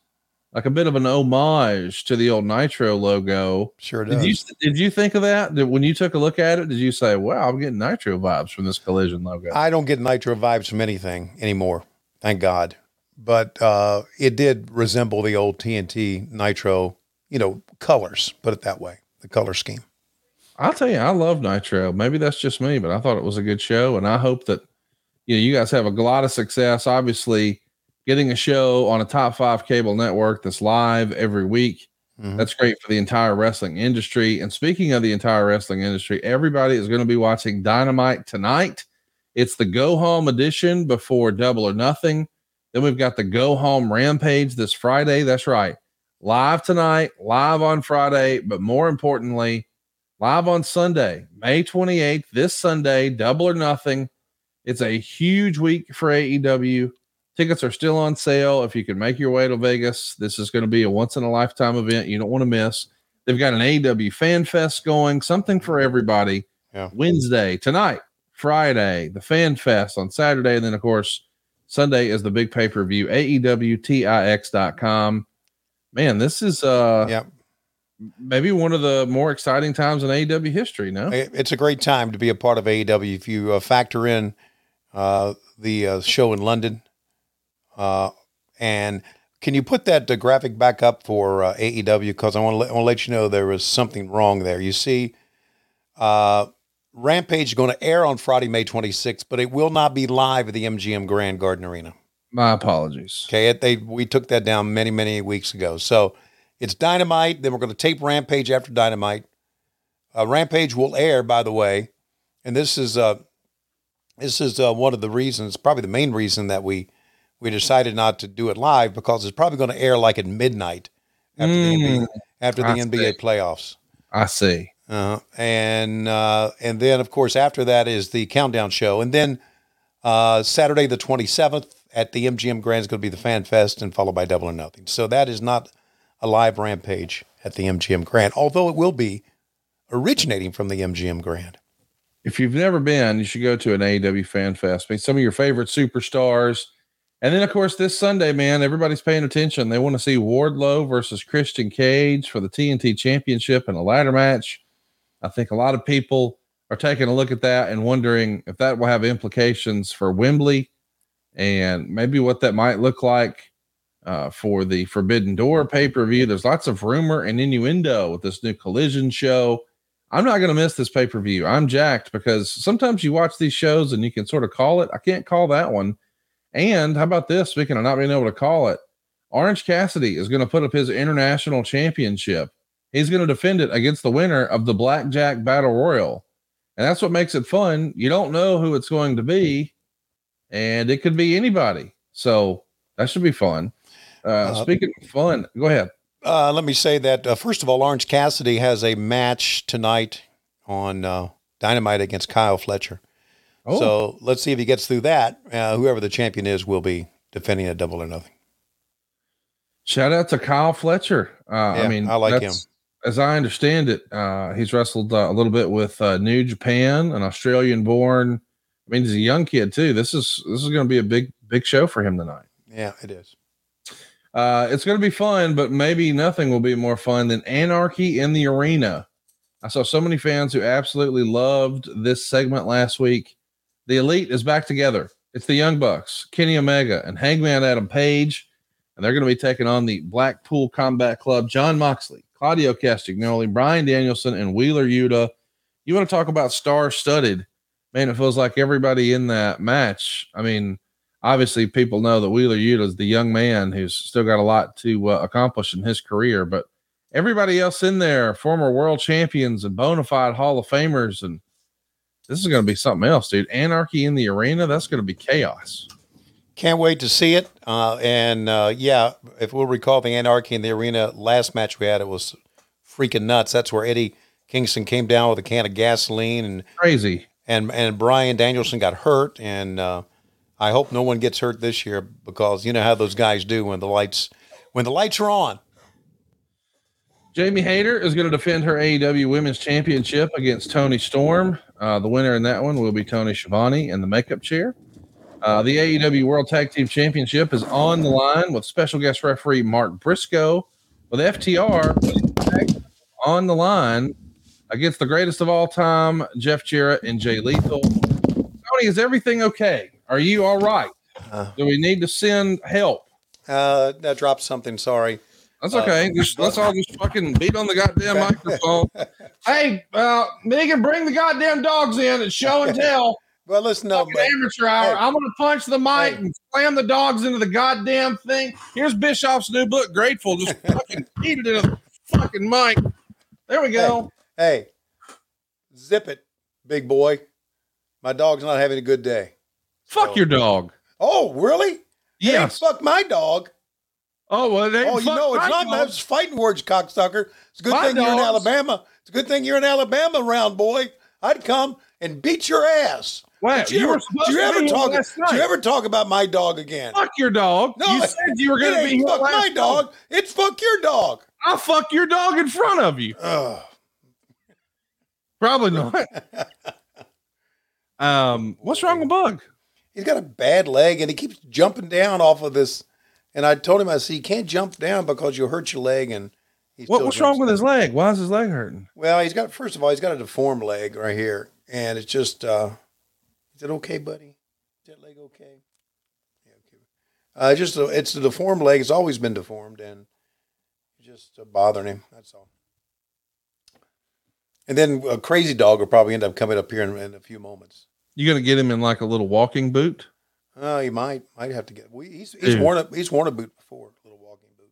like a bit of an homage to the old Nitro logo. Sure Did you does. did you think of that? Did, when you took a look at it, did you say, "Wow, I'm getting Nitro vibes from this Collision logo"? I don't get nitro vibes from anything anymore. Thank God. But uh, it did resemble the old TNT nitro, you know, colors, put it that way, the color scheme. I'll tell you, I love Nitro. Maybe that's just me, but I thought it was a good show, and I hope that you know you guys have a lot of success. Obviously, getting a show on a top five cable network that's live every week. Mhm. That's great for the entire wrestling industry. And speaking of the entire wrestling industry, everybody is going to be watching Dynamite tonight. It's the go home edition before Double or Nothing. Then we've got the Go Home Rampage this Friday. That's right. Live tonight, live on Friday, but more importantly, live on Sunday, May 28th, this Sunday, double or nothing. It's a huge week for AEW. Tickets are still on sale. If you can make your way to Vegas, this is going to be a once in a lifetime event you don't want to miss. They've got an AEW Fan Fest going, something for everybody. Yeah. Wednesday, tonight, Friday, the Fan Fest on Saturday, and then of course Sunday is the big pay per view. AEWTIX.com. Man, this is uh Yeah. maybe one of the more exciting times in AEW history. No, It's a great time to be a part of AEW if you uh, factor in uh, the uh, show in London. Uh, and can you put that uh, graphic back up for uh, AEW? Because I want to let, I want to let you know there was something wrong there. You see, uh, Rampage is going to air on Friday, May 26th, but it will not be live at the MGM Grand Garden Arena. my apologies. Okay, it, they we took that down many many weeks ago. So it's Dynamite. Then we're going to tape Rampage after Dynamite. Uh, Rampage will air, by the way, and this is uh, this is uh, one of the reasons, probably the main reason that we we decided not to do it live because it's probably going to air like at midnight after the NBA, Mm, after the I NBA see. playoffs. I see. Uh, and uh, and then of course after that is the countdown show, and then uh, Saturday the twenty seventh at the MGM Grand is going to be the Fan Fest, and followed by Double or Nothing. So that is not a live Rampage at the MGM Grand, although it will be originating from the MGM Grand. If you've never been, you should go to an AEW Fan Fest. I mean, some of your favorite superstars. And then, of course, this Sunday, man, everybody's paying attention. They want to see Wardlow versus Christian Cage for the TNT Championship in a ladder match. I think a lot of people are taking a look at that and wondering if that will have implications for Wembley and maybe what that might look like uh, for the Forbidden Door pay per view. There's lots of rumor and innuendo with this new collision show. I'm not going to miss this pay per view. I'm jacked because sometimes you watch these shows and you can sort of call it. I can't call that one. And how about this? Speaking of not being able to call it, Orange Cassidy is going to put up his international championship. He's going to defend it against the winner of the Blackjack Battle Royal. And that's what makes it fun. You don't know who it's going to be, and it could be anybody. So that should be fun. Uh, Uh, speaking of fun, go ahead. Uh, let me say that uh, first of all, Orange Cassidy has a match tonight on uh, Dynamite against Kyle Fletcher. Oh. So let's see if he gets through that. Uh, whoever the champion is will be defending a double or nothing. Shout out to Kyle Fletcher. Uh, Yeah, I mean, I like that's- As I understand it, uh, he's wrestled uh, a little bit with uh, New Japan, an Australian-born. I mean, he's a young kid too. This is this is going to be a big big show for him tonight. Yeah, it is. Uh, it's going to be fun, but maybe nothing will be more fun than Anarchy in the Arena. I saw so many fans who absolutely loved this segment last week. The Elite is back together. It's the Young Bucks, Kenny Omega, and Hangman Adam Page, and they're going to be taking on the Blackpool Combat Club, Jon Moxley, Claudio Castagnoli, Bryan Danielson, and Wheeler Yuta. You want to talk about star-studded? Man, it feels like everybody in that match. I mean, obviously people know that Wheeler Yuta is the young man who's still got a lot to uh, accomplish in his career, but everybody else in there, former world champions and bona fide Hall of Famers, and this is going to be something else, dude. Anarchy in the arena, that's going to be chaos. Can't wait to see it. Uh, and uh, yeah, if we'll recall the Anarchy in the Arena last match we had, it was freaking nuts. That's where Eddie Kingston came down with a can of gasoline and Crazy. and and Bryan Danielson got hurt. And uh, I hope no one gets hurt this year because you know how those guys do when the lights when the lights are on. Jamie Hayter is going to defend her AEW Women's Championship against Toni Storm. Uh, the winner in that one will be Tony Schiavone in the makeup chair. Uh, the AEW World Tag Team Championship is on the line with special guest referee Mark Briscoe with FTR on the line against the greatest of all time, Jeff Jarrett and Jay Lethal. Tony, is everything okay? Are you all right? Do we need to send help? Uh, that dropped something. Sorry. That's okay. just, let's all just fucking beat on the goddamn microphone. hey, uh, Megan, bring the goddamn dogs in and show and tell. Well, listen, no, amateur hour. I'm gonna punch the mic and slam the dogs into the goddamn thing. Here's Bischoff's new book, Grateful. Just fucking beat it into the fucking mic. There we go. Hey, zip it, big boy. My dog's not having a good day. Fuck your dog. Oh, really? Yes. fuck my dog. Oh well, they Oh, you know, it's not that's fighting words, cocksucker. It's a good My thing you're in. Alabama. It's a good thing you're in Alabama, round boy. I'd come and beat your ass. Wow, Did you, you ever, did you ever talk? Did you ever talk about my dog again? Fuck your dog. No, you it- said you were going to be fuck my dog. It's fuck your dog. I'll fuck your dog in front of you. Probably not. um, what's wrong with Bug? He's got a bad leg and he keeps jumping down off of this. And I told him, I said, you can't jump down because you'll hurt your leg. And he What, what's wrong jumps with his leg? Why is his leg hurting? Well, he's got first of all, he's got a deformed leg right here, and it's just. uh Is it okay, buddy? Is that leg okay? Yeah, okay. Uh, just it's a deformed leg. It's always been deformed, and just uh, bothering him. That's all. And then a crazy dog will probably end up coming up here in, in a few moments. You gonna get him in like a little walking boot? Oh, he might might have to get. We, he's he's Dude. worn a he's worn a boot before, a little walking boot.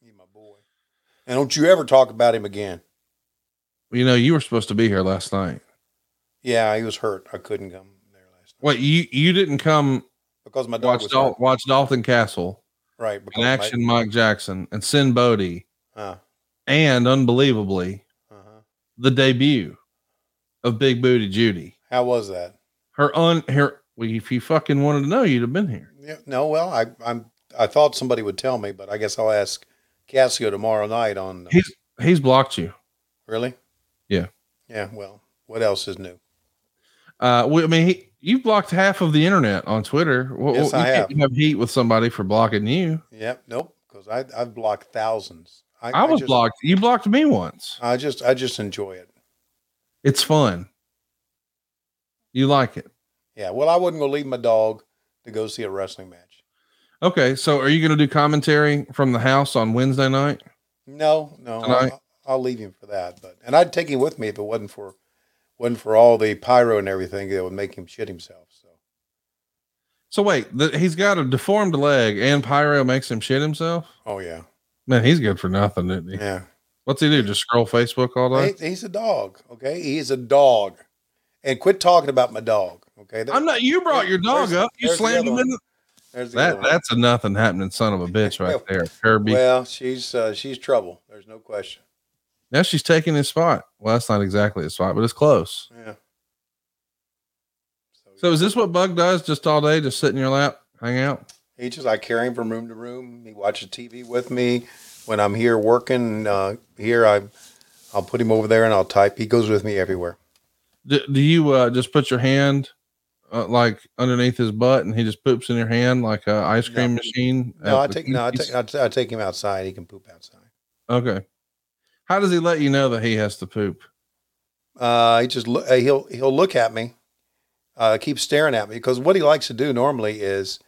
He's my boy. And don't you ever talk about him again. You know, you were supposed to be here last night. Yeah, he was hurt. I couldn't come there last night Wait, you you didn't come because my dog watch was Dal- hurt. watch Dalton Castle Right. Because and my- action Mike Jackson and Sinn Bodhi Uh, and unbelievably uh-huh. the debut of Big Booty Judy. How was that? Her un her well, if you fucking wanted to know, you'd have been here. Yeah. No. Well, I I'm I thought somebody would tell me, but I guess I'll ask Casio tomorrow night on. He's he's blocked you. really? Yeah. Yeah. Well, what else is new? Uh, we, I mean, he, you've blocked half of the internet on Twitter. Well, Yes, you I can't have. have heat with somebody for blocking you. Yep. Nope. Because I I've blocked thousands. I, was just, blocked. You blocked me once. I just I just enjoy it. It's fun. You like it. Yeah. Well, I wouldn't go leave my dog to go see a wrestling match. Okay, so are you going to do commentary from the house on Wednesday night? No, no, Tonight? I'll, I'll leave him for that. But and I'd take him with me if it wasn't for wasn't for all the pyro and everything that would make him shit himself. So So wait, the, he's got a deformed leg, and pyro makes him shit himself. oh yeah, Man, he's good for nothing, isn't he? yeah. What's he do? Just scroll Facebook all day? He- he's a dog. Okay, he's a dog. And quit talking about my dog. Okay, There- I'm not. You brought your dog up. You slammed him in. The, There's the that that's a nothing happening son of a bitch right there, Kirby. Well, she's uh, she's trouble. There's no question. now she's taking his spot. Well, that's not exactly his spot, but it's close. Yeah. So is this what Bug does just all day? Just sit in your lap, hang out? He just I carry him from room to room. He watches TV with me when I'm here working. Uh, here I I'll put him over there and I'll type. He goes with me everywhere. Do, do you uh, just put your hand uh, like underneath his butt and he just poops in your hand like a ice cream machine? No, I take no, I take I, t- I take him outside. He can poop outside. Okay. How does he let you know that he has to poop? Uh, he just look, uh, he'll he'll look at me, uh, keep staring at me because what he likes to do normally is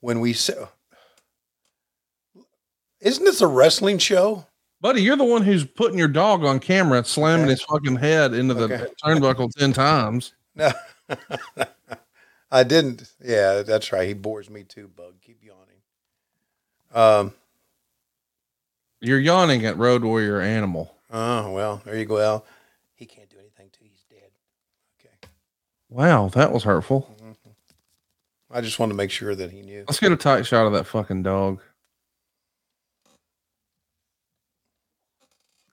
when we sit. Isn't this a wrestling show? Buddy, you're the one who's putting your dog on camera, slamming Okay. his fucking head into the Okay. turnbuckle 10 times. No, I didn't. Yeah, that's right. He bores me too. Bug, keep yawning. Um. You're yawning at Road Warrior Animal. Oh well, there you go. Well, he can't do anything till he's dead. Okay. Wow, that was hurtful. I just wanted to make sure that he knew. Let's get a tight shot of that fucking dog.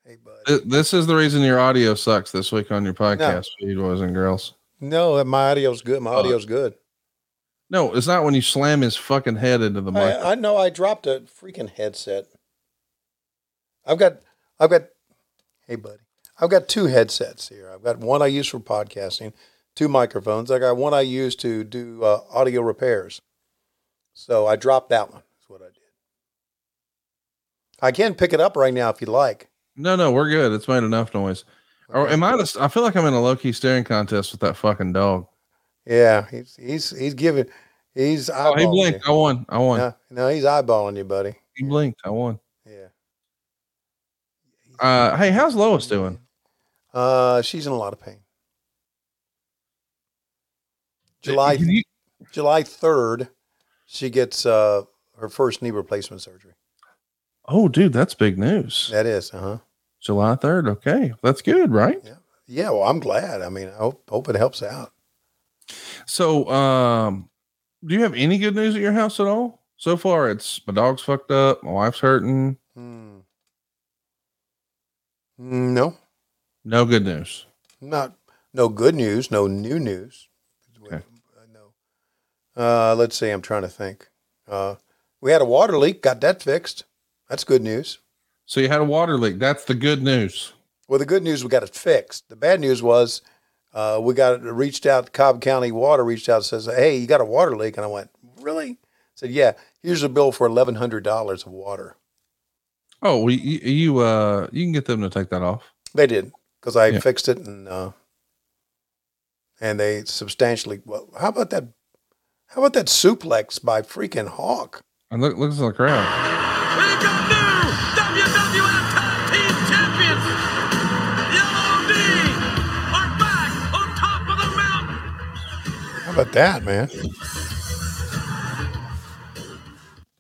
Hey, bud. This is the reason your audio sucks this week on your podcast feed, boys and girls. No, my audio's good. My Uh, audio's good. No, it's not when you slam his fucking head into the mic. I, I know. I dropped a freaking headset. I've got. I've got. Hey, buddy. I've got two headsets here. I've got one I use for podcasting, two microphones. I got one I use to do uh, audio repairs. So I dropped that one. That's what I did. I can pick it up right now if you like. No, no, we're good. It's made enough noise. Or am I? The, I feel like I'm in a low key staring contest with that fucking dog. Yeah, he's he's he's giving. He's Oh, he blinked. I won. I won. No, no, he's eyeballing you, buddy. He blinked. I won. Yeah. Uh, hey, how's Lois doing? Uh, she's in a lot of pain. July you- July third, she gets uh her first knee replacement surgery. Oh, dude, that's big news. That is, uh huh. July 3rd. Okay. That's good, right? Yeah, yeah well, I'm glad. I mean, I hope hope it helps out. So, um, Do you have any good news at your house at all? So far, it's my dog's fucked up, my wife's hurting. Hmm. No, No good news. not no good news, no new news. Okay. Uh, let's see. I'm trying to think. Uh, we had a water leak. Got that fixed. That's good news. So you had a water leak. That's the good news. Well, the good news we got it fixed. The bad news was uh, we got reached out. Cobb County Water reached out and says, "Hey, you got a water leak," and I went, "Really?" I said, "Yeah. Here's a bill for eleven hundred dollars of water." Oh, well, you, you uh, you can get them to take that off. They did because I Yeah. fixed it and uh, and they substantially. Well, how about that? How about that suplex by freaking Hawk? And look, look at the crowd. About that, man?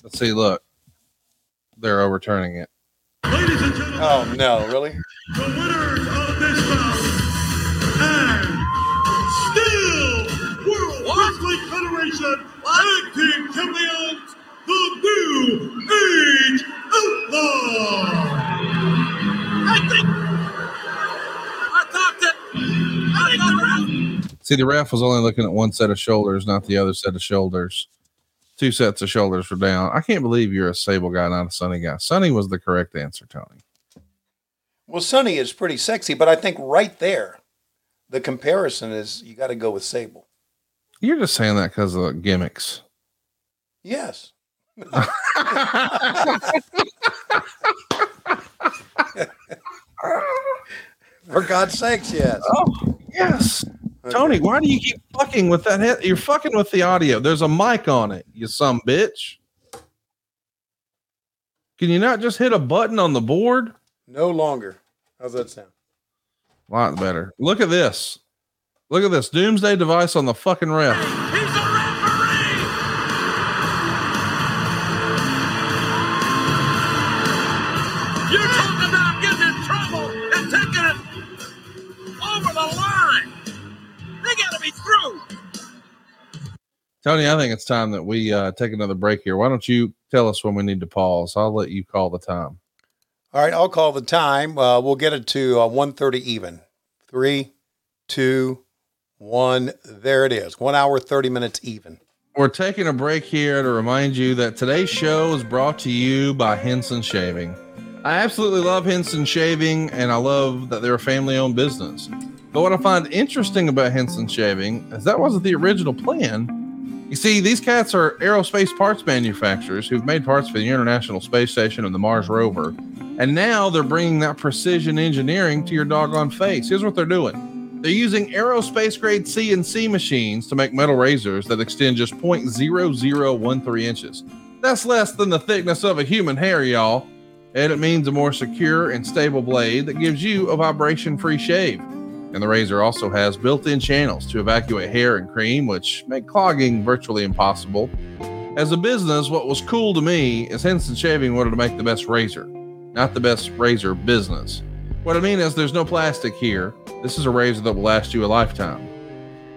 Let's see. Look, they're overturning it. Ladies and gentlemen, Oh no, really? the winners of this bout and still World Wrestling Federation Tag Team Champions, the New Age Outlaws. I think. See, the ref was only looking at one set of shoulders, not the other set of shoulders. Two sets of shoulders were down. I can't believe you're a Sable guy, not a Sunny guy. Sunny was the correct answer, Tony. Well, Sunny is pretty sexy, but I think right there, the comparison is you got to go with Sable. You're just saying that because of gimmicks. Yes. For God's sakes, yes. Oh, yes. Tony, why do you keep fucking with that head? You're fucking with the audio. There's a mic on it, you some bitch. Can you not just hit a button on the board? No longer. How's that sound? A lot better. Look at this. Look at this doomsday device on the fucking ref. Tony, I think it's time that we uh, take another break here. Why don't you tell us when we need to pause? I'll let you call the time. All right, I'll call the time. Uh, we'll get it to uh, 1.30 even. Three, two, one. There it is. One hour, 30 minutes even. We're taking a break here to remind you that today's show is brought to you by Henson Shaving. I absolutely love Henson Shaving and I love that they're a family owned business. But what I find interesting about Henson Shaving is that wasn't the original plan. You see, these cats are aerospace parts manufacturers who've made parts for the International Space Station and the Mars rover. And now they're bringing that precision engineering to your doggone face. Here's what they're doing. They're using aerospace grade CNC machines to make metal razors that extend just 0.0013 inches. That's less than the thickness of a human hair, y'all. And it means a more secure and stable blade that gives you a vibration free shave. And the razor also has built in channels to evacuate hair and cream, which make clogging virtually impossible. As a business, what was cool to me is Henson Shaving wanted to make the best razor, not the best razor business. What I mean is, there's no plastic here. This is a razor that will last you a lifetime.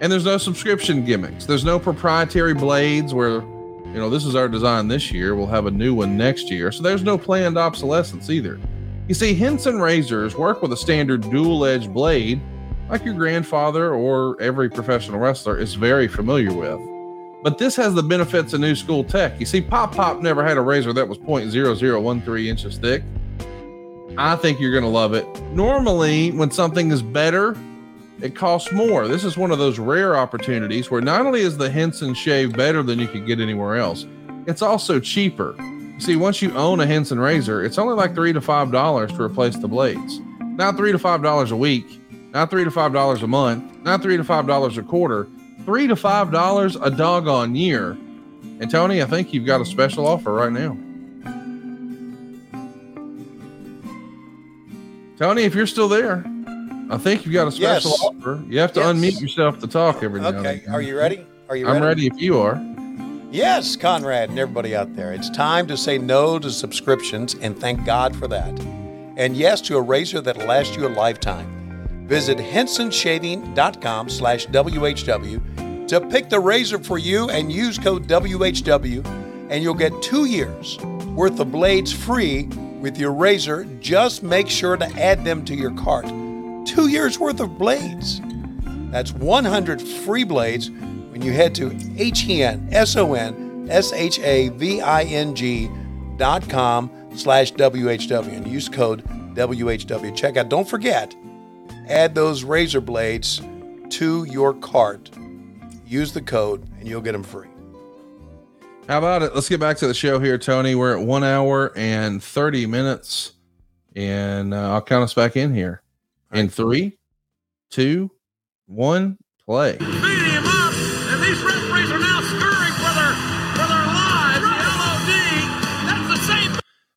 And there's no subscription gimmicks. There's no proprietary blades where, you know, this is our design this year. We'll have a new one next year. So there's no planned obsolescence either. You see, Henson razors work with a standard dual edged blade, like your grandfather or every professional wrestler is very familiar with. But this has the benefits of new school tech. You see, Pop Pop never had a razor that was 0.0013 inches thick. I think you're going to love it. Normally, when something is better, it costs more. This is one of those rare opportunities where not only is the Henson shave better than you could get anywhere else, it's also cheaper. You see, once you own a Henson razor, it's only like three to five dollars to replace the blades. Not three to five dollars a week, not three to five dollars a month, not three to five dollars a quarter, three to five dollars a doggone year. And Tony, I think you've got a special offer right now. Tony, if you're still there, I think you've got a special Yes. offer. You have to Yes. unmute yourself to talk every now and Okay, then. are you ready? Are you I'm ready if you are. Yes, Conrad and everybody out there. It's time to say no to subscriptions and thank God for that. And yes to a razor that'll last you a lifetime. Visit hensonshaving.com slash WHW to pick the razor for you and use code WHW, and you'll get two years worth of blades free with your razor. Just make sure to add them to your cart. Two years worth of blades. That's 100 free blades when you head to H E N S O N S H A V I N G dot com slash WHW and use code WHW. Check out. Don't forget, add those razor blades to your cart. Use the code and you'll get them free. How about it? Let's get back to the show here, Tony. We're at one hour and 30 minutes, and uh, I'll count us back in here in three, two, one, play.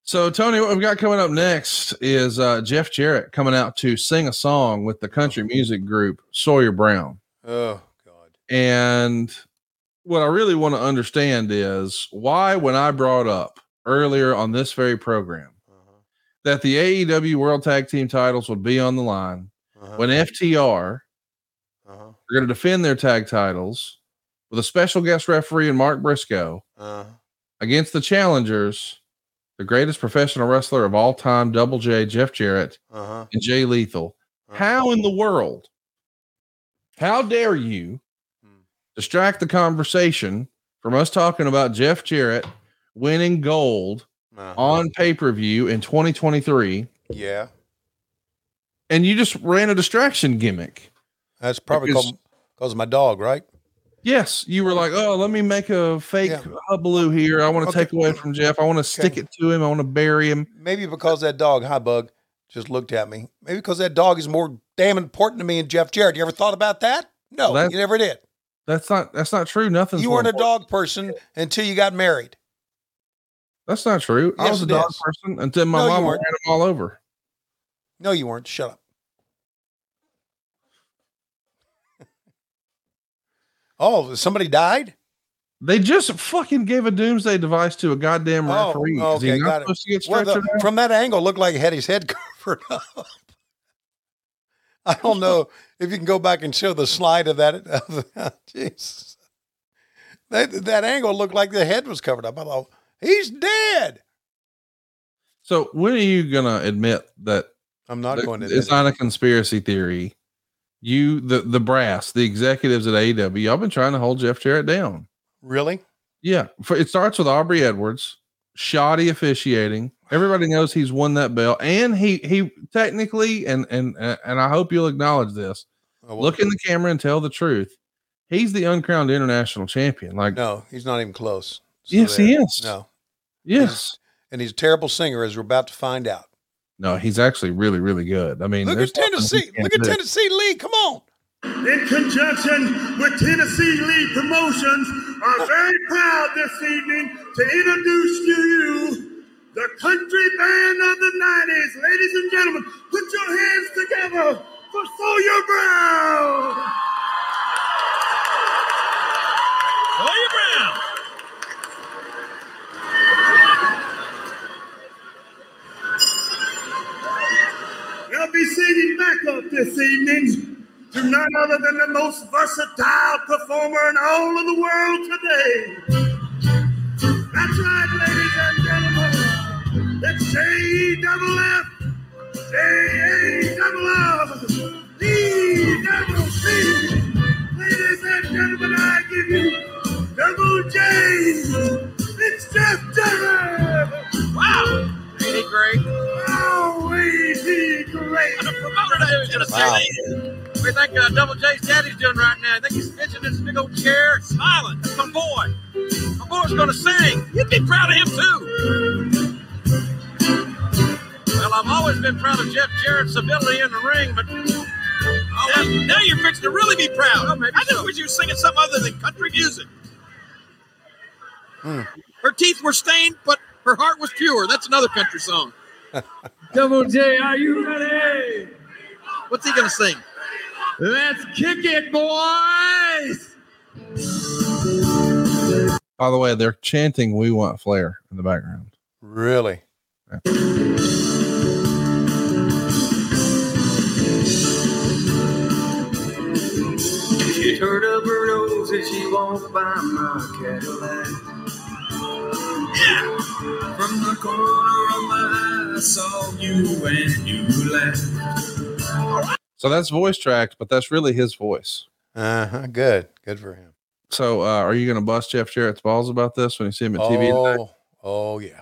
So, Tony, what we've got coming up next is uh, Jeff Jarrett coming out to sing a song with the country music group Sawyer Brown. Oh, God. And what I really want to understand is why, when I brought up earlier on this very program that the AEW World Tag Team titles would be on the line, when FTR are going to defend their tag titles with a special guest referee and Mark Briscoe Uh, against the challengers, the greatest professional wrestler of all time, Double J, Jeff Jarrett, uh-huh. and Jay Lethal. How in the world? How dare you distract the conversation from us talking about Jeff Jarrett winning gold Uh-huh. on pay per view in 2023? Yeah. And you just ran a distraction gimmick. That's probably Because- because because my dog, right? Yes, you were like, oh, let me make a fake hullabaloo here. I want to Okay. take away from Jeff. I want to stick it to him. I want to bury him. Maybe because that dog, hi bug, just looked at me. Maybe because that dog is more damn important to me than Jeff Jarrett. You ever thought about that? No, Well, you never did. That's not that's not true. Nothing. You weren't a dog person until you got married. That's not true. I was a dog is. person until my No, mom ran him all over. No, you weren't. Shut up. Oh, somebody died? They just fucking gave a doomsday device to a goddamn Oh, referee. Is okay, got it. supposed to get Well, the- from that angle, it looked like he had his head covered up. I don't know if you can go back and show the slide of that. Jeez. That, that angle looked like the head was covered up. I thought, he's dead. So when are you gonna admit that I'm not going to it's not a conspiracy theory? You, the the brass, the executives at AEW, y'all been trying to hold Jeff Jarrett down. Really? Yeah, for, it starts with Aubrey Edwards, shoddy officiating. Everybody knows he's won that belt, and he he technically, and and and I hope you'll acknowledge this. Look in the camera and tell the truth. He's the uncrowned international champion. Like, No, he's not even close. yes, he is. No. yes, And he's a terrible singer, as we're about to find out. No, he's actually really, really good. I mean, Look there's at Tennessee. Look at do. Tennessee Lee. Come on. In conjunction with Tennessee League Promotions, are very proud this evening to introduce to you the country band of the 90s. Ladies and gentlemen, put your hands together for Sawyer Brown. Sawyer Brown. They'll be singing backup this evening to none other than the most versatile performer in all of the world today. That's right, ladies and gentlemen. It's J double F, J A double F, E double C. Ladies and gentlemen, I give you double J. It's Jeff Jarrett. Wow. Ain't he great? Oh, ain't he great? The promoter is gonna say What do you think uh, Double J's daddy's doing right now? I think he's pitching in his big old chair, smiling. That's my boy. My boy's gonna sing. You'd be proud of him too. Well, I've always been proud of Jeff Jarrett's ability in the ring, but now, now you're fixing to really be proud. I just wish you were singing something other than country music. Her teeth were stained, but her heart was pure. That's another country song. Double J, are you ready? What's he gonna sing? Let's kick it, boys! By the way, they're chanting "We Want Flair" in the background. Really? She turned up her nose knows that she won't buy my Cadillac. Yeah. From the corner of my eye, I saw you and you laughed. So that's voice tracked, but that's really his voice. Uh huh. Good. Good for him. So uh, are you going to bust Jeff Jarrett's balls about this when you see him at TV today? Oh, oh yeah.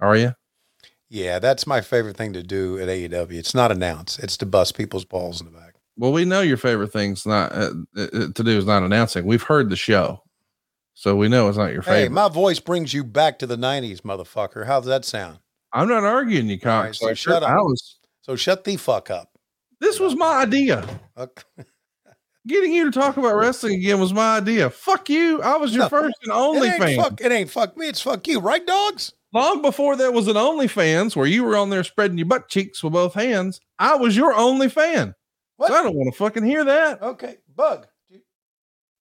Are you? Yeah, that's my favorite thing to do at AEW. It's not announce; it's to bust people's balls in the back. Well, we know your favorite thing's not uh, uh, to do is not announcing. We've heard the show, so we know it's not your favorite. Hey, my voice brings you back to the '90s, motherfucker. How's that sound? I'm not arguing you, All right, so shut up. I was. So shut the fuck up. This was my idea. Okay. Getting you to talk about wrestling again was my idea. Fuck you. I was your No, first and only it fan. Fuck, it ain't fuck me. It's fuck you, right, dogs? Long before there was an OnlyFans where you were on there spreading your butt cheeks with both hands, I was your only fan. What? So I don't want to fucking hear that. Okay, bug.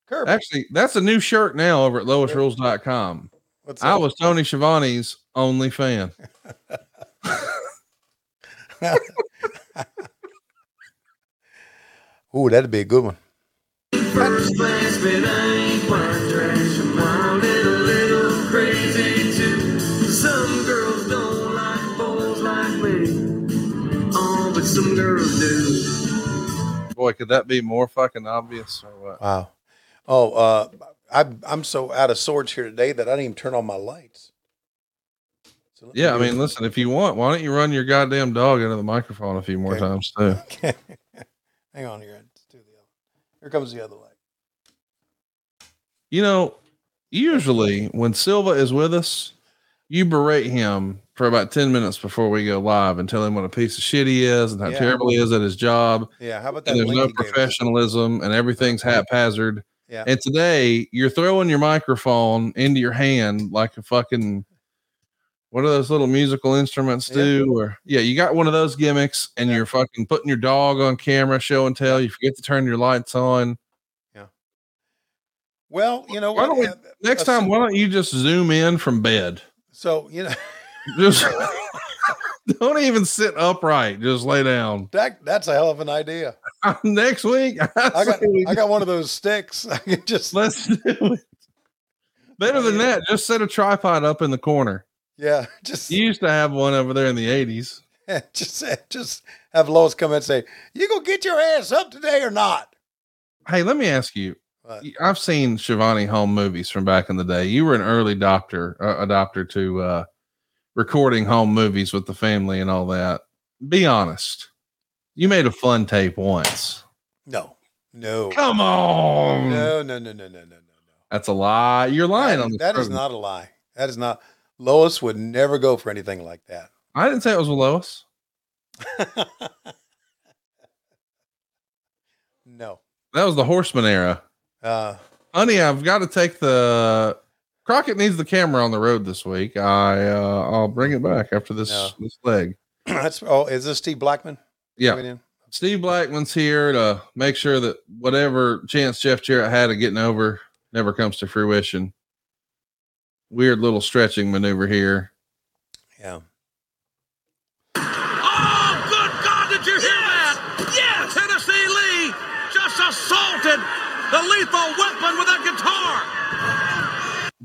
Curb. Actually, that's a new shirt now over at loisrules.com. What's I up? was Tony Schiavone's only fan. Ooh, that'd be a good one. First class, but I ain't quite. I'm wild a little crazy too. Some girls don't like boys like me. Oh, but some girls do. Boy, could that be more fucking obvious or what? Wow. Oh, uh, I'm I'm so out of sorts here today that I didn't even turn on my lights. So let me Yeah, I mean, listen, if you want, why don't you run your goddamn dog into the microphone a few more Okay. times too? Okay. hang on here. Let's do the other. Here comes the other leg. You know, usually when Silva is with us, you berate him for about 10 minutes before we go live and tell him what a piece of shit he is and how Yeah. terrible he is at his job. Yeah, how about that? And there's no you gave us? professionalism and everything's haphazard. Yeah. And today you're throwing your microphone into your hand like a fucking what do those little musical instruments do? Or yeah, you got one of those gimmicks and you're fucking putting your dog on camera, show and tell. You forget to turn your lights on. Yeah. Well, you know Why don't we, Uh, next time, why don't you just zoom in from bed? So you know Just don't even sit upright. Just lay down. that that's a hell of an idea. Next week, I got I got one of those sticks. I can just let's do it. Better than that, just set a tripod up in the corner. yeah, just You used to have one over there in the 80s. just just have Lois come in and say, "You gonna get your ass up today or not?" Hey, let me ask you. What? I've seen Schiavone home movies from back in the day. You were an early doctor, uh, adopter to uh, recording home movies with the family and all that. Be honest. You made a fun tape once. No, no, Come on. no, no, no, no, no, no, no. That's a lie. You're lying That- on the that is not a lie. That is not. Lois would never go for anything like that. I didn't say it was with Lois. No. That was the Horseman era. Uh, Honey, I've got to take the Crockett needs the camera on the road this week. I uh, I'll bring it back after this No. this leg. that's oh, is this Steve Blackman? Yeah. Steve Blackman's here to make sure that whatever chance Jeff Jarrett had of getting over never comes to fruition. Weird little stretching maneuver here. Yeah.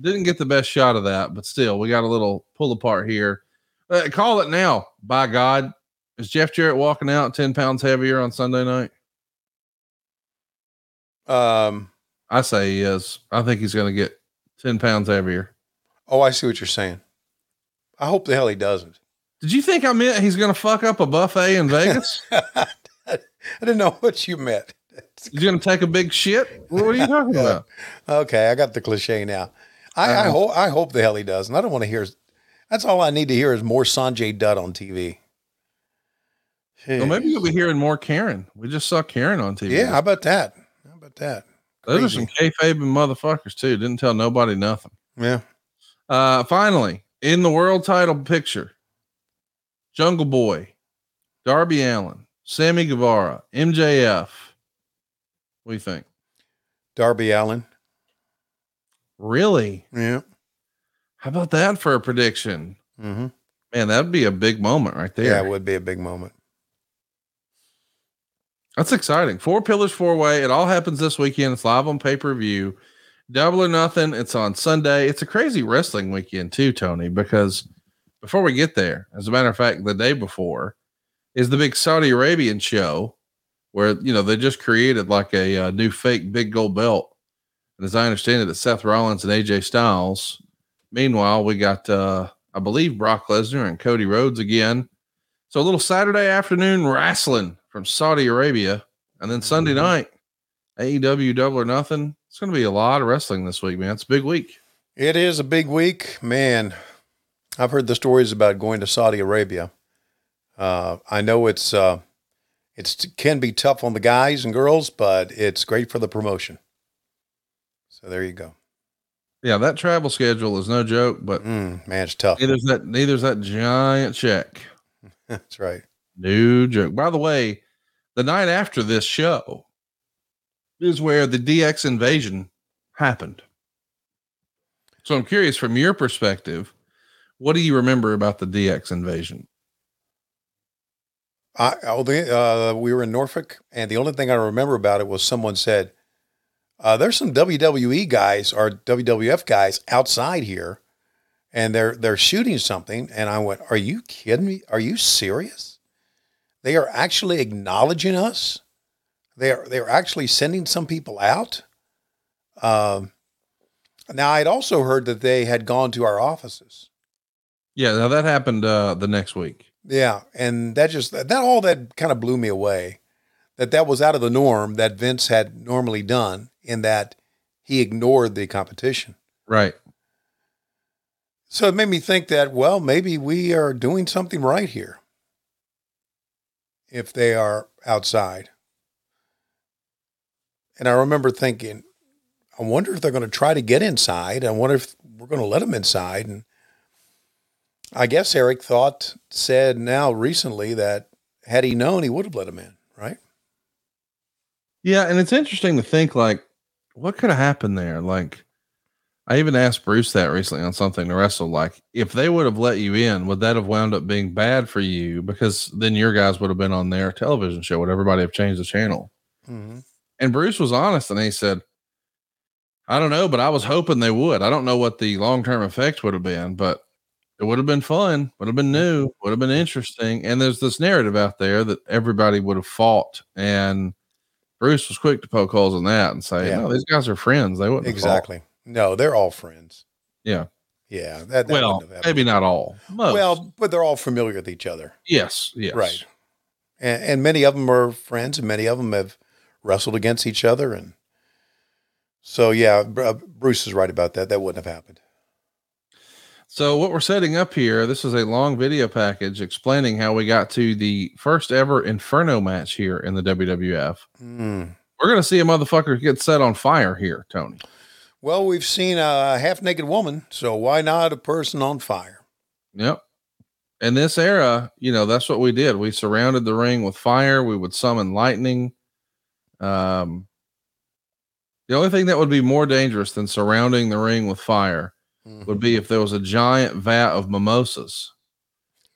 Didn't get the best shot of that, but still, we got a little pull apart here. Uh, call it now. By God, is Jeff Jarrett walking out 10 pounds heavier on Sunday night? Um. I say he is. I think he's going to get 10 pounds heavier. Oh, I see what you're saying. I hope the hell he doesn't. Did you think I meant he's going to fuck up a buffet in Vegas? I didn't know what you meant. he's going to take a big shit? What are you talking about? Okay, I got the cliche now. I, I Uh, hope I hope the hell he doesn't. I don't want to hear. That's all I need to hear is more Sanjay Dutt on TV. Well, maybe you'll be hearing more Karen. We just saw Karen on TV. Yeah, how about that? How about that? Those Crazy. are some kayfabe motherfuckers too. Didn't tell nobody nothing. Yeah. Uh, finally, in the world title picture, Jungle Boy, Darby Allin, Sammy Guevara, MJF. What do you think? Darby Allin. Really? Yeah. How about that for a prediction? Mm-hmm. Man, that'd be a big moment right there. Yeah, it would be a big moment. That's exciting. Four pillars, four way. It all happens this weekend. It's live on pay per view. Double or nothing. It's on Sunday. It's a crazy wrestling weekend too, Tony. Because before we get there, as a matter of fact, the day before is the big Saudi Arabian show, where you know they just created like a, uh new fake big gold belt. And as I understand it, it's Seth Rollins and AJ Styles. Meanwhile, we got uh I believe Brock Lesnar and Cody Rhodes again. So a little Saturday afternoon wrestling from Saudi Arabia, and then Sunday night AEW Double or Nothing. It's going to be a lot of wrestling this week, man. It's a big week. It is a big week, man. I've heard the stories about going to Saudi Arabia. Uh, I know it's uh, it's can be tough on the guys and girls, but it's great for the promotion. So there you go. Yeah, that travel schedule is no joke, but Mm, man, it's tough. neither's that neither's that giant check. That's right. New joke. By the way, the night after this show is where the DX invasion happened. So I'm curious from your perspective, what do you remember about the DX invasion? I, oh, the, uh, we were in Norfolk, and the only thing I remember about it was someone said, uh, "There's some WWE guys or WWF guys outside here, and they're they're shooting something." And I went, "Are you kidding me? Are you serious? They are actually acknowledging us. They are they are actually sending some people out." Um, now I'd also heard that they had gone to our offices. Yeah, now that happened uh the next week. Yeah, and that just that all that kind of blew me away. That that was out of the norm that Vince had normally done in that he ignored the competition. Right. So it made me think that well, maybe we are doing something right here. If they are outside. And I remember thinking, I wonder if they're going to try to get inside. I wonder if we're going to let them inside and I guess Eric thought said now recently that had he known, he would have let him in, right? Yeah, and it's interesting to think like what could have happened there? Like I even asked Bruce that recently on something to wrestle. Like, if they would have let you in, would that have wound up being bad for you? Because then your guys would have been on their television show. Would everybody have changed the channel? Mm-hmm. And Bruce was honest and he said, I don't know, but I was hoping they would. I don't know what the long term effect would have been, but it would have been fun, would have been new, would have been interesting. And there's this narrative out there that everybody would have fought. And Bruce was quick to poke holes in that and say, Yeah. no, these guys are friends. They wouldn't have fought." Exactly. No, they're all friends. Yeah. Yeah. That, that well, wouldn't have happened. maybe not all. Most. Well, but they're all familiar with each other. yes. Yes. Right. And, and many of them are friends, and many of them have wrestled against each other. And so, yeah, uh, Bruce is right about that. That wouldn't have happened. So what we're setting up here, this is a long video package explaining how we got to the first ever Inferno match here in the WWF. Mm. We're gonna see a motherfucker get set on fire here, Tony. Well, we've seen a half naked woman, so why not a person on fire? Yep. In this era, you know, that's what we did. We surrounded the ring with fire. We would summon lightning. Um, the only thing that would be more dangerous than surrounding the ring with fire would be if there was a giant vat of mimosas,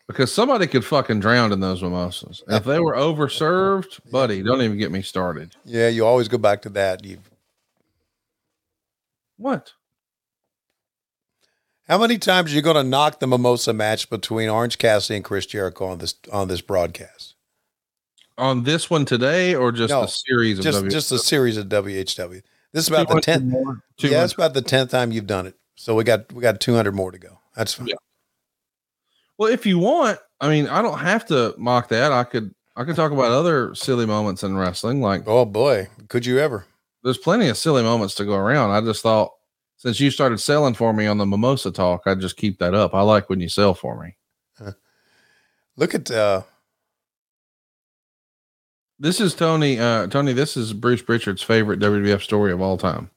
because somebody could fucking drown in those mimosas. If they were overserved, buddy, don't even get me started. Yeah, you always go back to that. You, What? how many times are you going to knock the mimosa match between Orange Cassidy and Chris Jericho on this on this broadcast? On this one today, or just No, a series of just W- just a series of WHW. This is about the 200 tenth. Yeah, it's about the tenth time you've done it. So we got we got two hundred more to go. That's fine. Well, if you want, I mean, I don't have to mock that. I could, I could talk about other silly moments in wrestling. Like, Oh boy, could you ever? there's plenty of silly moments to go around. I just thought since you started selling for me on the mimosa talk, I'd just keep that up. I like when you sell for me. Look at uh This is Tony. Uh, Tony, this is Bruce Pritchard's favorite WWF story of all time.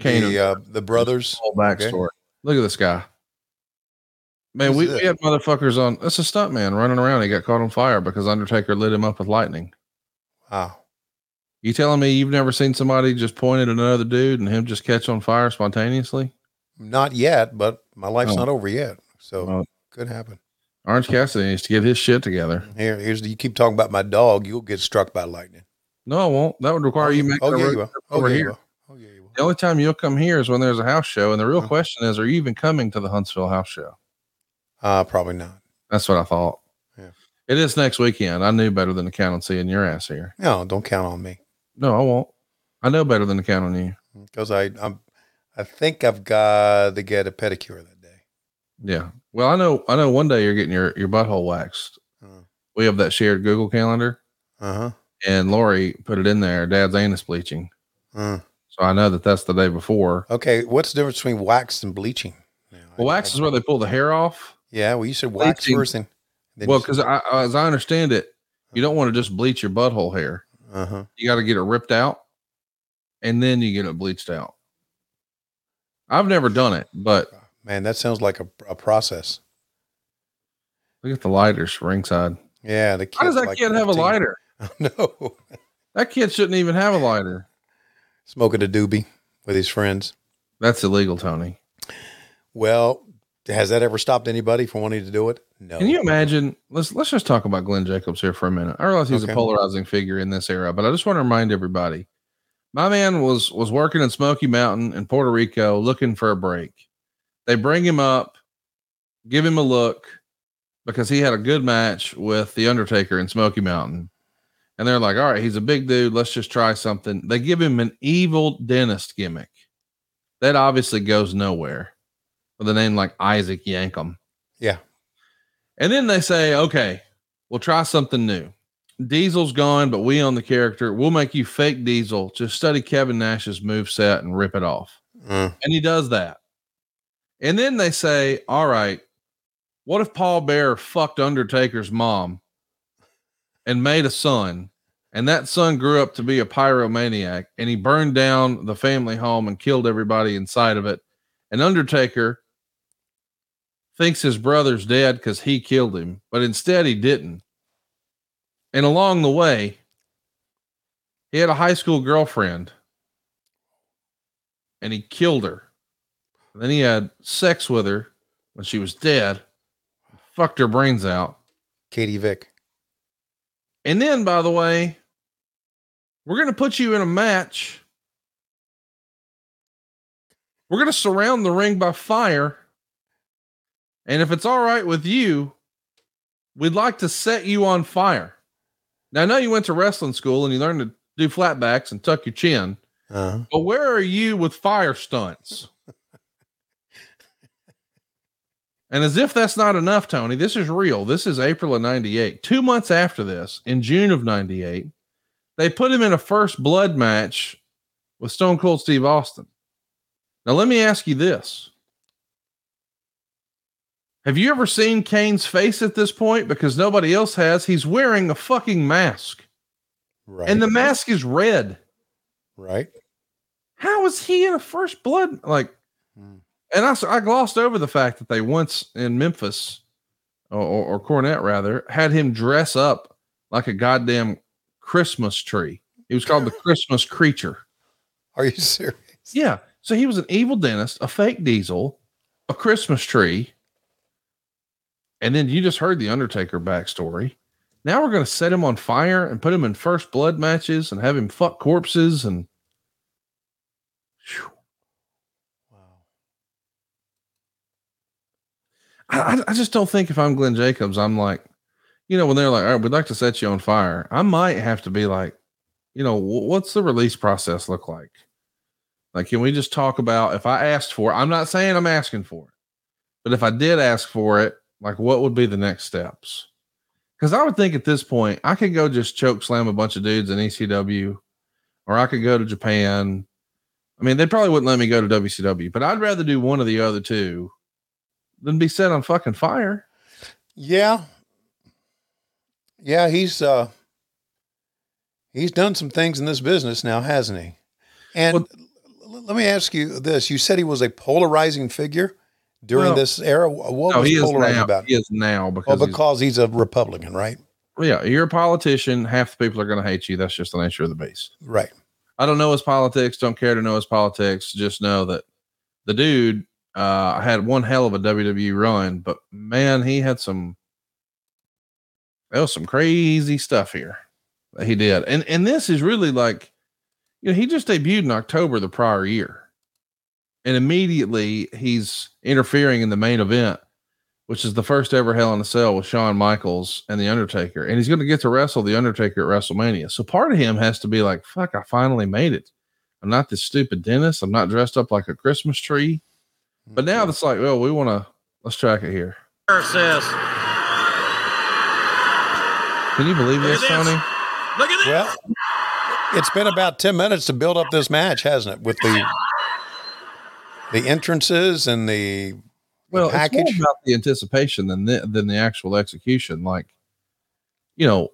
Kane the uh, the brothers. whole backstory. Look at this guy. Man, we, we had motherfuckers on. That's a stunt man running around. He got caught on fire because Undertaker lit him up with lightning. Wow. You telling me you've never seen somebody just point at another dude and him just catch on fire spontaneously? Not yet, but my life's Oh. not over yet. So Oh. could happen. Orange Cassidy needs to get his shit together. Here, here's you keep talking about my dog, you'll get struck by lightning. No, I won't. That would require you making Oh yeah, road you will. Oh over yeah, here. The only time you'll come here is when there's a house show. And the Uh-huh. real question is, are you even coming to the Huntsville house show? Uh, probably not. That's what I thought. Yeah. It is next weekend. I knew better than to count on seeing your ass here. No, don't count on me No, I won't. I know better than to count on you. because I I'm I think I've got to get a pedicure that day. Yeah. Well, I know. I know. One day you're getting your your butthole waxed. Uh. We have that shared Google calendar, Uh huh. and Lori put it in there. Dad's anus bleaching. Uh. So I know that that's the day before. Okay, what's the difference between wax and bleaching? Well, wax is where they pull the hair off. Yeah, well, you said wax Bleaching- first, and then well, because I, as I understand it, you don't want to just bleach your butthole hair. Uh huh. You got to get it ripped out, and then you get it bleached out. I've never done it, but Man, that sounds like a, a process. look at the lighters ringside. Yeah, the kid. How does that like kid have a 15. lighter? no, That kid shouldn't even have a lighter. Smoking a doobie with his friends. That's illegal, Tony. Well, has that ever stopped anybody from wanting to do it? No. Can you imagine? Let's let's just talk about Glenn Jacobs here for a minute. I realize he's Okay. a polarizing figure in this era, but I just want to remind everybody, my man was was working in Smoky Mountain in Puerto Rico looking for a break. They bring him up, give him a look because he had a good match with the Undertaker in Smoky Mountain. And they're like, all right, he's a big dude. Let's just try something. They give him an evil dentist gimmick. That obviously goes nowhere with a name like Isaac Yankem. Yeah. And then they say, okay, we'll try something new. Diesel's gone, but we own the character. We'll make you fake Diesel. Just study Kevin Nash's move set and rip it off. Uh, And he does that. And then they say, all right, what if Paul Bear fucked Undertaker's mom and made a son? And that son grew up to be a pyromaniac and he burned down the family home and killed everybody inside of it. And Undertaker thinks his brother's dead because he killed him, but instead he didn't. And along the way, he had a high school girlfriend and he killed her. And then he had sex with her when she was dead, fucked her brains out. Katie Vick. And then, by the way, we're going to put you in a match. We're going to surround the ring by fire. And if it's all right with you, we'd like to set you on fire. Now, I know you went to wrestling school and you learned to do flatbacks and tuck your chin, Uh-huh. but where are you with fire stunts? And as if that's not enough, Tony, this is real. This is April of 98. Two months after this, in June of 98, they put him in a first blood match with Stone Cold Steve Austin. Now, let me ask you this Have you ever seen Kane's face at this point? Because nobody else has. He's wearing a fucking mask, Right. and the mask is red. right. How is he in a first blood? Like, and I, I glossed over the fact that they once in Memphis or, or, or Cornette rather had him dress up like a goddamn Christmas tree. He was called the Christmas creature. Are you serious? Yeah. So he was an evil dentist, a fake diesel, a Christmas tree. And then you just heard the Undertaker backstory. Now we're going to set him on fire and put him in first blood matches and have him fuck corpses and I, I- I just don't think if I'm Glenn Jacobs, I'm like, you know, when they're like, all right, we'd like to set you on fire, I might have to be like, you know, wh- what's the release process look like? Like, can we just talk about if I asked for it? I'm not saying I'm asking for it, but if I did ask for it, like, what would be the next steps? Because I would think at this point, I could go just choke slam a bunch of dudes in ECW, or I could go to Japan. I mean, they probably wouldn't let me go to WCW, but I'd rather do one of the other two than be set on fucking fire. Yeah. Yeah, he's uh he's done some things in this business now, hasn't he? And l- let me ask you this. You said he was a polarizing figure during Well, this era. What no, was he polarizing now. about? He is now Well, because, he's- because he's a Republican, right? yeah, you're a politician. Half the people are going to hate you. That's just the nature of the beast. Right. I don't know his politics. Don't care to know his politics. Just know that the dude uh, I had one hell of a WWE run, but man, he had some. There was some crazy stuff here that he did, and and this is really like, you know, he just debuted in October the prior year. And immediately he's interfering in the main event, which is the first ever Hell in a Cell with Shawn Michaels and The Undertaker. And he's going to get to wrestle The Undertaker at WrestleMania. So part of him has to be like, fuck, I finally made it. I'm not this stupid dentist. I'm not dressed up like a Christmas tree. But now mm-hmm. it's like, well, we want to, let's track it here. says, Can you believe this, Look at this. Tony? look at this. Well, it's been about 10 minutes to build up this match, hasn't it? With the the entrances and the, the well, it's package. more about the anticipation than the, than the actual execution. Like, you know,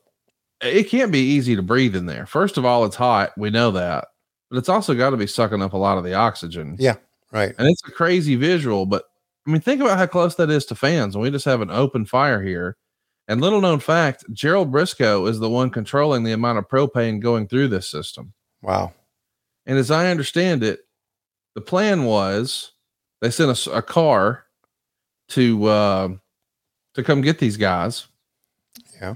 it can't be easy to breathe in there. First of all, it's hot. We know that, but it's also got to be sucking up a lot of the oxygen. Yeah, right. And it's a crazy visual, but I mean, think about how close that is to fans. And we just have an open fire here. And little known fact, Gerald Brisco is the one controlling the amount of propane going through this system. Wow. And as I understand it, the plan was they sent us a, car to uh, to come get these guys. Yeah.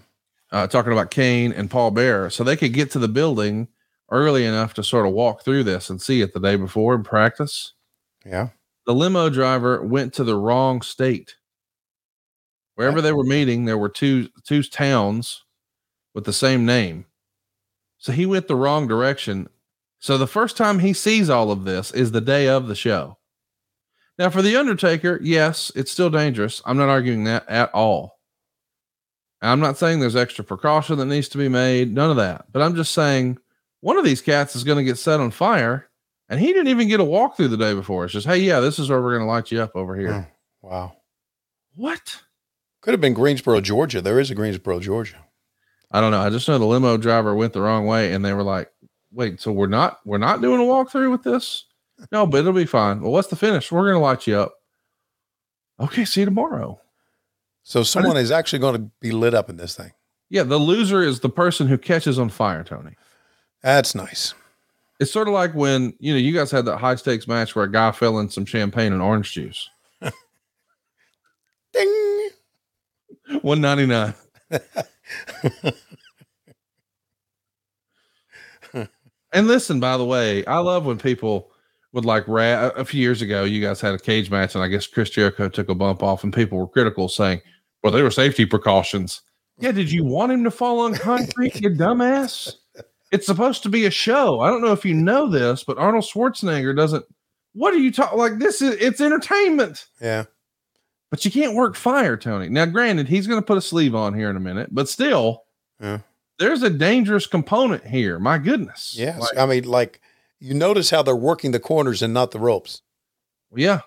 Uh, talking about Kane and Paul Bear, so they could get to the building early enough to sort of walk through this and see it the day before and practice. Yeah. The limo driver went to the wrong state. Wherever they were meeting, there were two two towns with the same name. So he went the wrong direction. So the first time he sees all of this is the day of the show. Now for the Undertaker, yes, it's still dangerous. I'm not arguing that at all. I'm not saying there's extra precaution that needs to be made, none of that. But I'm just saying one of these cats is going to get set on fire and he didn't even get a walkthrough the day before. It's just, hey, yeah, this is where we're going to light you up over here. Hmm. Wow. What? Could have been Greensboro, Georgia. There is a Greensboro, Georgia. I don't know. I just know the limo driver went the wrong way and they were like, wait, so we're not we're not doing a walkthrough with this? No, but it'll be fine. Well, what's the finish? We're gonna light you up. Okay, see you tomorrow. So someone is actually going to be lit up in this thing. Yeah, the loser is the person who catches on fire, Tony. That's nice. It's sort of like when you know you guys had that high stakes match where a guy fell in some champagne and orange juice. Ding. One ninety nine. and listen, by the way, I love when people would like rat. A few years ago, you guys had a cage match, and I guess Chris Jericho took a bump off, and people were critical, saying, "Well, they were safety precautions." Yeah, did you want him to fall on concrete, you dumbass? It's supposed to be a show. I don't know if you know this, but Arnold Schwarzenegger doesn't. What are you talking? Like this is it's entertainment. Yeah. But you can't work fire, Tony. Now, granted, he's going to put a sleeve on here in a minute, but still, Yeah. there's a dangerous component here. My goodness. Yes. Like, I mean, like you notice how they're working the corners and not the ropes. yeah.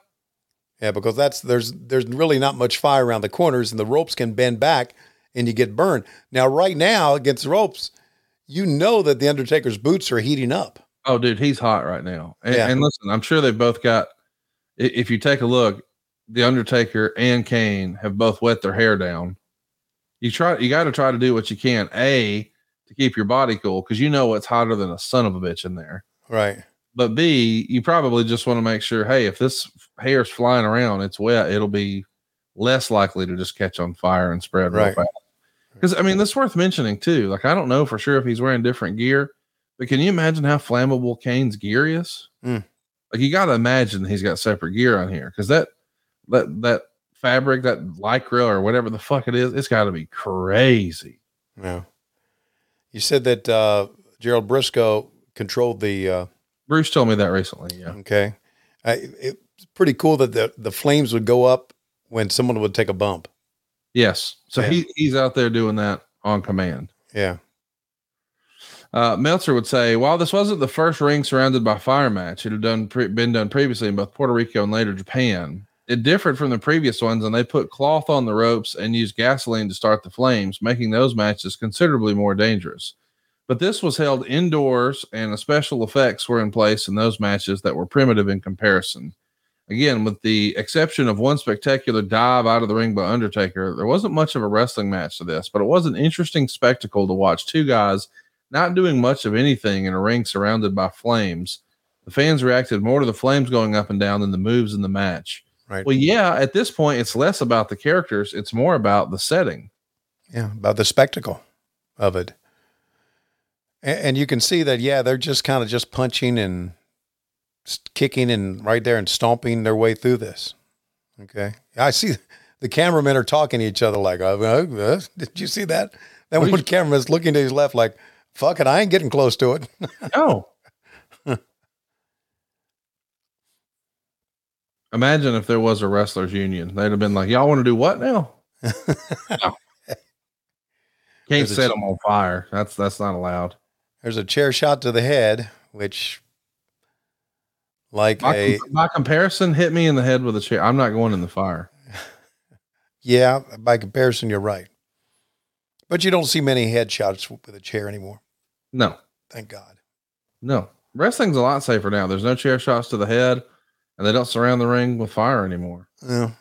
Yeah, because that's there's there's really not much fire around the corners, and the ropes can bend back, and you get burned. Now, right now against ropes, you know that the Undertaker's boots are heating up. Oh, dude, he's hot right now. And, Yeah. and listen, I'm sure they've both got. If you take a look, the Undertaker and Kane have both wet their hair down. You try. You got to try to do what you can. A to keep your body cool because you know it's hotter than a son of a bitch in there. Right. But B, you probably just want to make sure. Hey, if this hair's flying around, it's wet. It'll be less likely to just catch on fire and spread real Right. fast. Because I mean, that's worth mentioning too. Like I don't know for sure if he's wearing different gear, but can you imagine how flammable Kane's gear is? Mm. Like you got to imagine he's got separate gear on here because that that that fabric, that lycra or whatever the fuck it is, it's got to be crazy. Yeah. You said that uh, Gerald Brisco controlled the. Uh, Bruce told me that recently. Yeah. okay. I, it's pretty cool that the the flames would go up when someone would take a bump. Yes. So Yeah. he he's out there doing that on command. Yeah. Uh, Meltzer would say, while this wasn't the first ring surrounded by fire match, it had done pre- been done previously in both Puerto Rico and later Japan. It differed from the previous ones, and they put cloth on the ropes and used gasoline to start the flames, making those matches considerably more dangerous. But this was held indoors, and special effects were in place in those matches that were primitive in comparison. Again, with the exception of one spectacular dive out of the ring by Undertaker, there wasn't much of a wrestling match to this, but it was an interesting spectacle to watch two guys not doing much of anything in a ring surrounded by flames. The fans reacted more to the flames going up and down than the moves in the match. Right. Well, yeah, at this point, it's less about the characters, it's more about the setting. Yeah. About the spectacle of it. And, and you can see that, yeah, they're just kind of just punching and kicking and right there and stomping their way through this. Okay. I see the cameramen are talking to each other like, uh, uh, uh, did you see that? That What do one you- cameraman's looking to his left like, fuck it, I ain't getting close to it. No. Imagine if there was a wrestlers union. They'd have been like, Y'all want to do what now? No. Can't set ch- them on fire. That's that's not allowed. There's a chair shot to the head, which, like By, a, by comparison, hit me in the head with a chair. I'm not going in the fire. yeah, by comparison, you're right. But you don't see many headshots with a chair anymore. No, Thank God. no. Wrestling's a lot safer now. There's no chair shots to the head, and they don't surround the ring with fire anymore.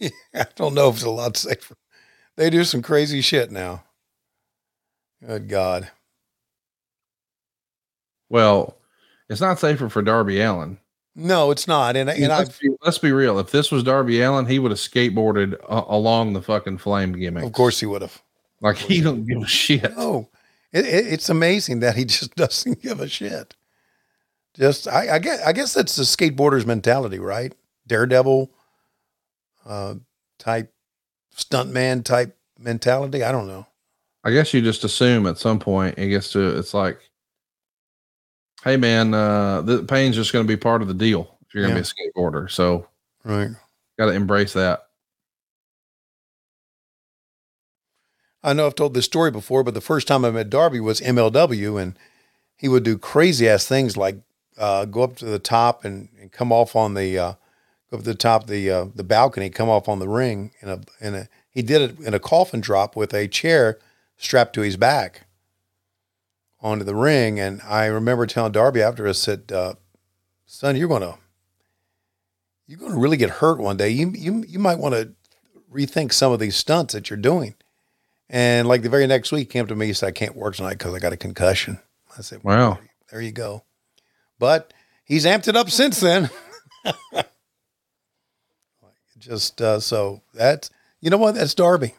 Yeah. I don't know if it's a lot safer. They do some crazy shit now. Good God. Well, it's not safer for Darby Allin. No, it's not. And, and let's, be, let's be real. If this was Darby Allin, he would have skateboarded uh, along the fucking flame gimmick. of course he would have. Like he don't give a shit. No, it, it, it's amazing that he just doesn't give a shit. Just, I, I guess, I guess that's the skateboarder's mentality, right? Daredevil, uh, type, stuntman type mentality. I don't know. I guess you just assume at some point it gets to it's like, hey man, uh, the pain's just going to be part of the deal if you're going to be a skateboarder. So Right. got to embrace that. I know I've told this story before, but the first time I met Darby was MLW, and he would do crazy ass things like uh, go up to the top and, and come off on the uh, go up to the top of the uh, the balcony, come off on the ring in a in a he did it in a coffin drop with a chair strapped to his back onto the ring, and I remember telling Darby after I said, uh, "Son, you're gonna you're gonna really get hurt one day. You you you might want to rethink some of these stunts that you're doing." And like the very next week, he came to me. He said, "I can't work tonight because I got a concussion." I said, Wow. there you go." But he's amped it up since then. Just uh, so that's you know what that's Darby,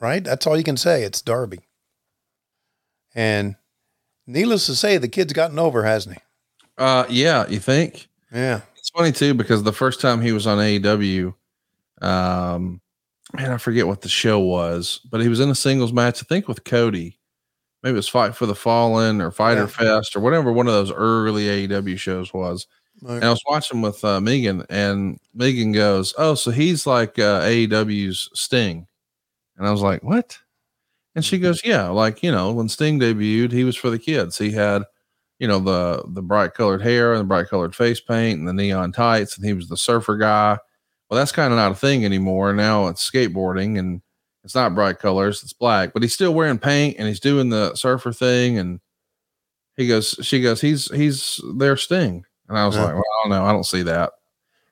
right? That's all you can say. It's Darby. And needless to say, the kid's gotten over, hasn't he? Uh, yeah, you think? Yeah. It's funny too because the first time he was on AEW, um, man, I forget what the show was, but he was in a singles match, I think with Cody. Maybe it was Fight for the Fallen or Fyter Yeah. Fest or whatever one of those early AEW shows was. Right. And I was watching with uh, Megan, and Megan goes, "Oh, so he's like uh, AEW's Sting," and I was like, "What?" And she goes, "Yeah, like you know, when Sting debuted, he was for the kids. He had, you know, the the bright colored hair and the bright colored face paint and the neon tights, and he was the surfer guy. Well, that's kind of not a thing anymore. Now it's skateboarding, and it's not bright colors; it's black. But he's still wearing paint, and he's doing the surfer thing. And he goes, she goes, he's he's their Sting." And I was Yeah. like, well, I don't know. I don't see that.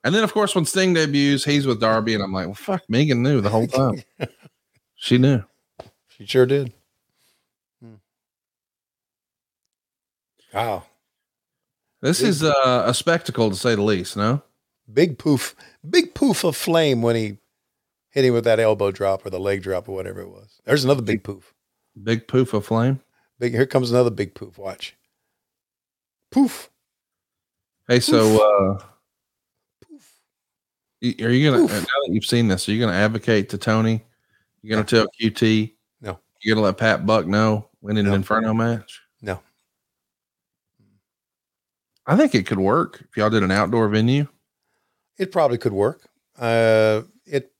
And then, of course, when Sting debuts, he's with Darby. And I'm like, well, fuck, Megan knew the whole time. she knew. She sure did. Hmm. Wow. This Big- is uh, a spectacle to say the least, no? Big poof, big poof of flame when he hit him with that elbow drop or the leg drop or whatever it was. There's another big poof. Big poof of flame. Big here comes another big poof. Watch. Poof. Hey, so uh, y- are you gonna now that you've seen this? Are you gonna advocate to Tony? You're gonna tell QT? No. You gonna let Pat Buck know winning an Inferno match? No. I think it could work if y'all did an outdoor venue. It probably could work. Uh, it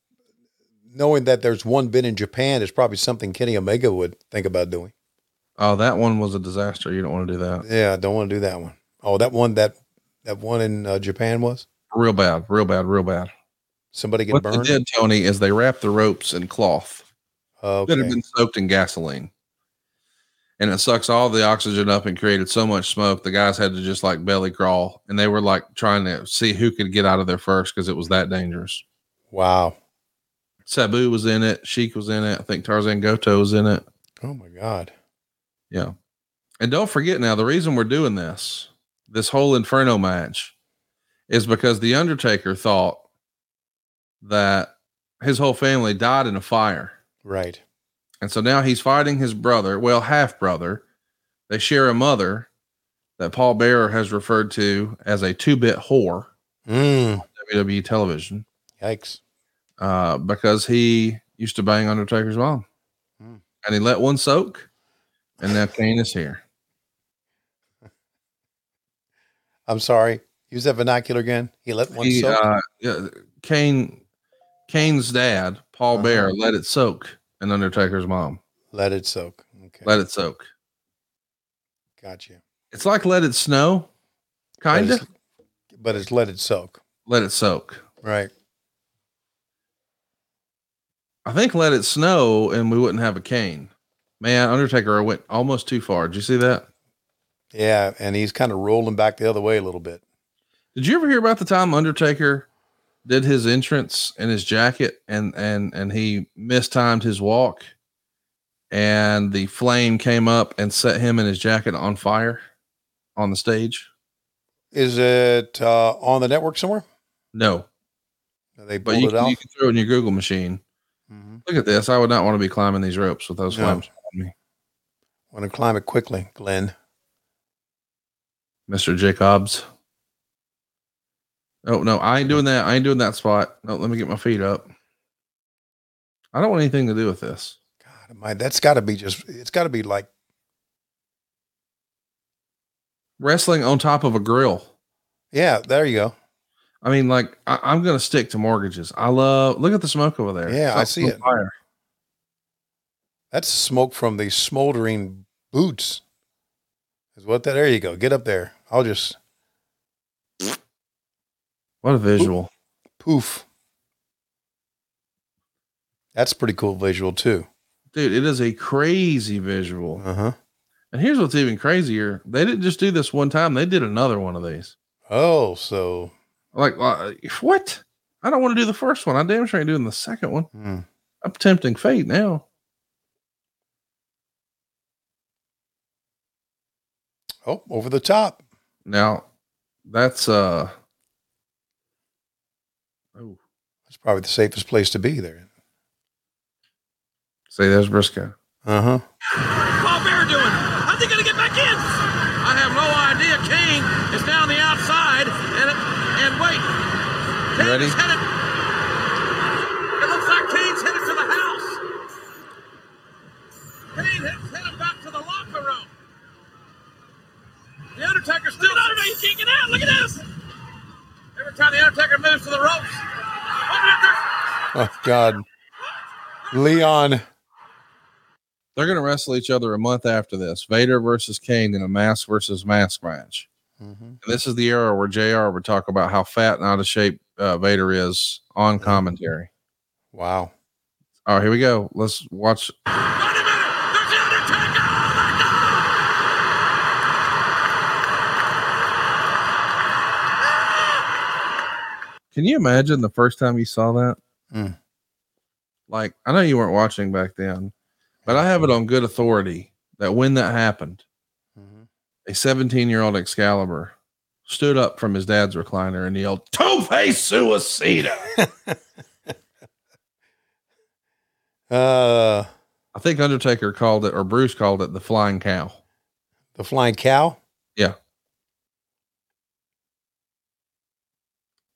knowing that there's one bit in Japan is probably something Kenny Omega would think about doing. Oh, that one was a disaster. You don't want to do that. Yeah, I don't want to do that one. Oh, that one that that one in uh, Japan was Real bad, real bad, real bad. somebody get What burned. they did, Tony, is they wrapped the ropes in cloth Oh, that had been soaked in gasoline. And it sucks all the oxygen up and created so much smoke. The guys had to just like belly crawl and they were like trying to see who could get out of there first because it was that dangerous. Wow. Sabu was in it, Sheik was in it, I think Tarzan Goto was in it. Oh my God. Yeah. And don't forget now, the reason we're doing this, this whole Inferno match, is because The Undertaker thought that his whole family died in a fire. Right. And so now he's fighting his brother, well, half brother. They share a mother that Paul Bearer has referred to as a two bit whore Mm. on WWE television Yikes. uh, because he used to bang Undertaker's mom. Hmm. And he let one soak, and now Kane is here. I'm sorry. Use that vernacular again. He let one He, soak. uh, yeah, Kane, Kane's dad, Paul Uh-huh. Bear, let it soak in Undertaker's mom. let it soak. Okay. Let it soak. Gotcha. It's like let it snow, kind of. But it's let it soak. Let it soak. Right. I think let it snow and we wouldn't have a cane. Man, Undertaker went almost too far. Did you see that? Yeah. And he's kind of rolling back the other way a little bit. Did you ever hear about the time Undertaker did his entrance in his jacket and and and he mistimed his walk and the flame came up and set him and his jacket on fire on the stage? Is it uh, on the network somewhere? No. They But you it can, you can throw it in your Google machine. Mhm. Look at this. I would not want to be climbing these ropes with those No. flames on me. Want to climb it quickly, Glenn. Mr. Jacobs. Oh no, I ain't doing that. I ain't doing that spot. No, let me get my feet up. I don't want anything to do with this. God, my, that's got to be just. It's got to be like. Wrestling on top of a grill. Yeah, there you go. I mean, like I, I'm gonna stick to mortgages. I love. Look at the smoke over there. Yeah, I see it. Fire. That's smoke from the smoldering boots. Is what that? There you go. Get up there. I'll just What a visual. poof. That's pretty cool visual too. Dude, it is a crazy visual. Uh huh. And here's what's even crazier. They didn't just do this one time, they did another one of these. Oh, so Like, uh, what? I don't want to do the first one. I damn sure ain't doing the second one. hmm. I'm tempting fate now. oh, over the top. Now, that's uh oh, That's probably the safest place to be there. say there's Brisco. Uh huh. Paul Bear doing? How's he gonna get back in? I have no idea. Kane is down the outside, and and wait, Kane ready? is headed. It looks like Kane's headed to the house. Kane is headed back to the locker room. The Undertaker still. Look at Undertaker kicking out. Look at this. Every time the Undertaker moves to the ropes. Oh God. Leon. They're gonna wrestle each other a month after this. Vader versus Kane in a mask versus mask match. Mm-hmm. And this is the era where JR would talk about how fat and out of shape uh, Vader is on commentary. Wow. All right, here we go. Let's watch. Can you imagine the first time you saw that? Mm. Like, I know you weren't watching back then, but I have it on good authority that when that happened, Mhm. a 17 year old Excalibur stood up from his dad's recliner and yelled, Tope Suicida. Uh, I think Undertaker called it, or Bruce called it, the flying cow. the flying cow. Yeah.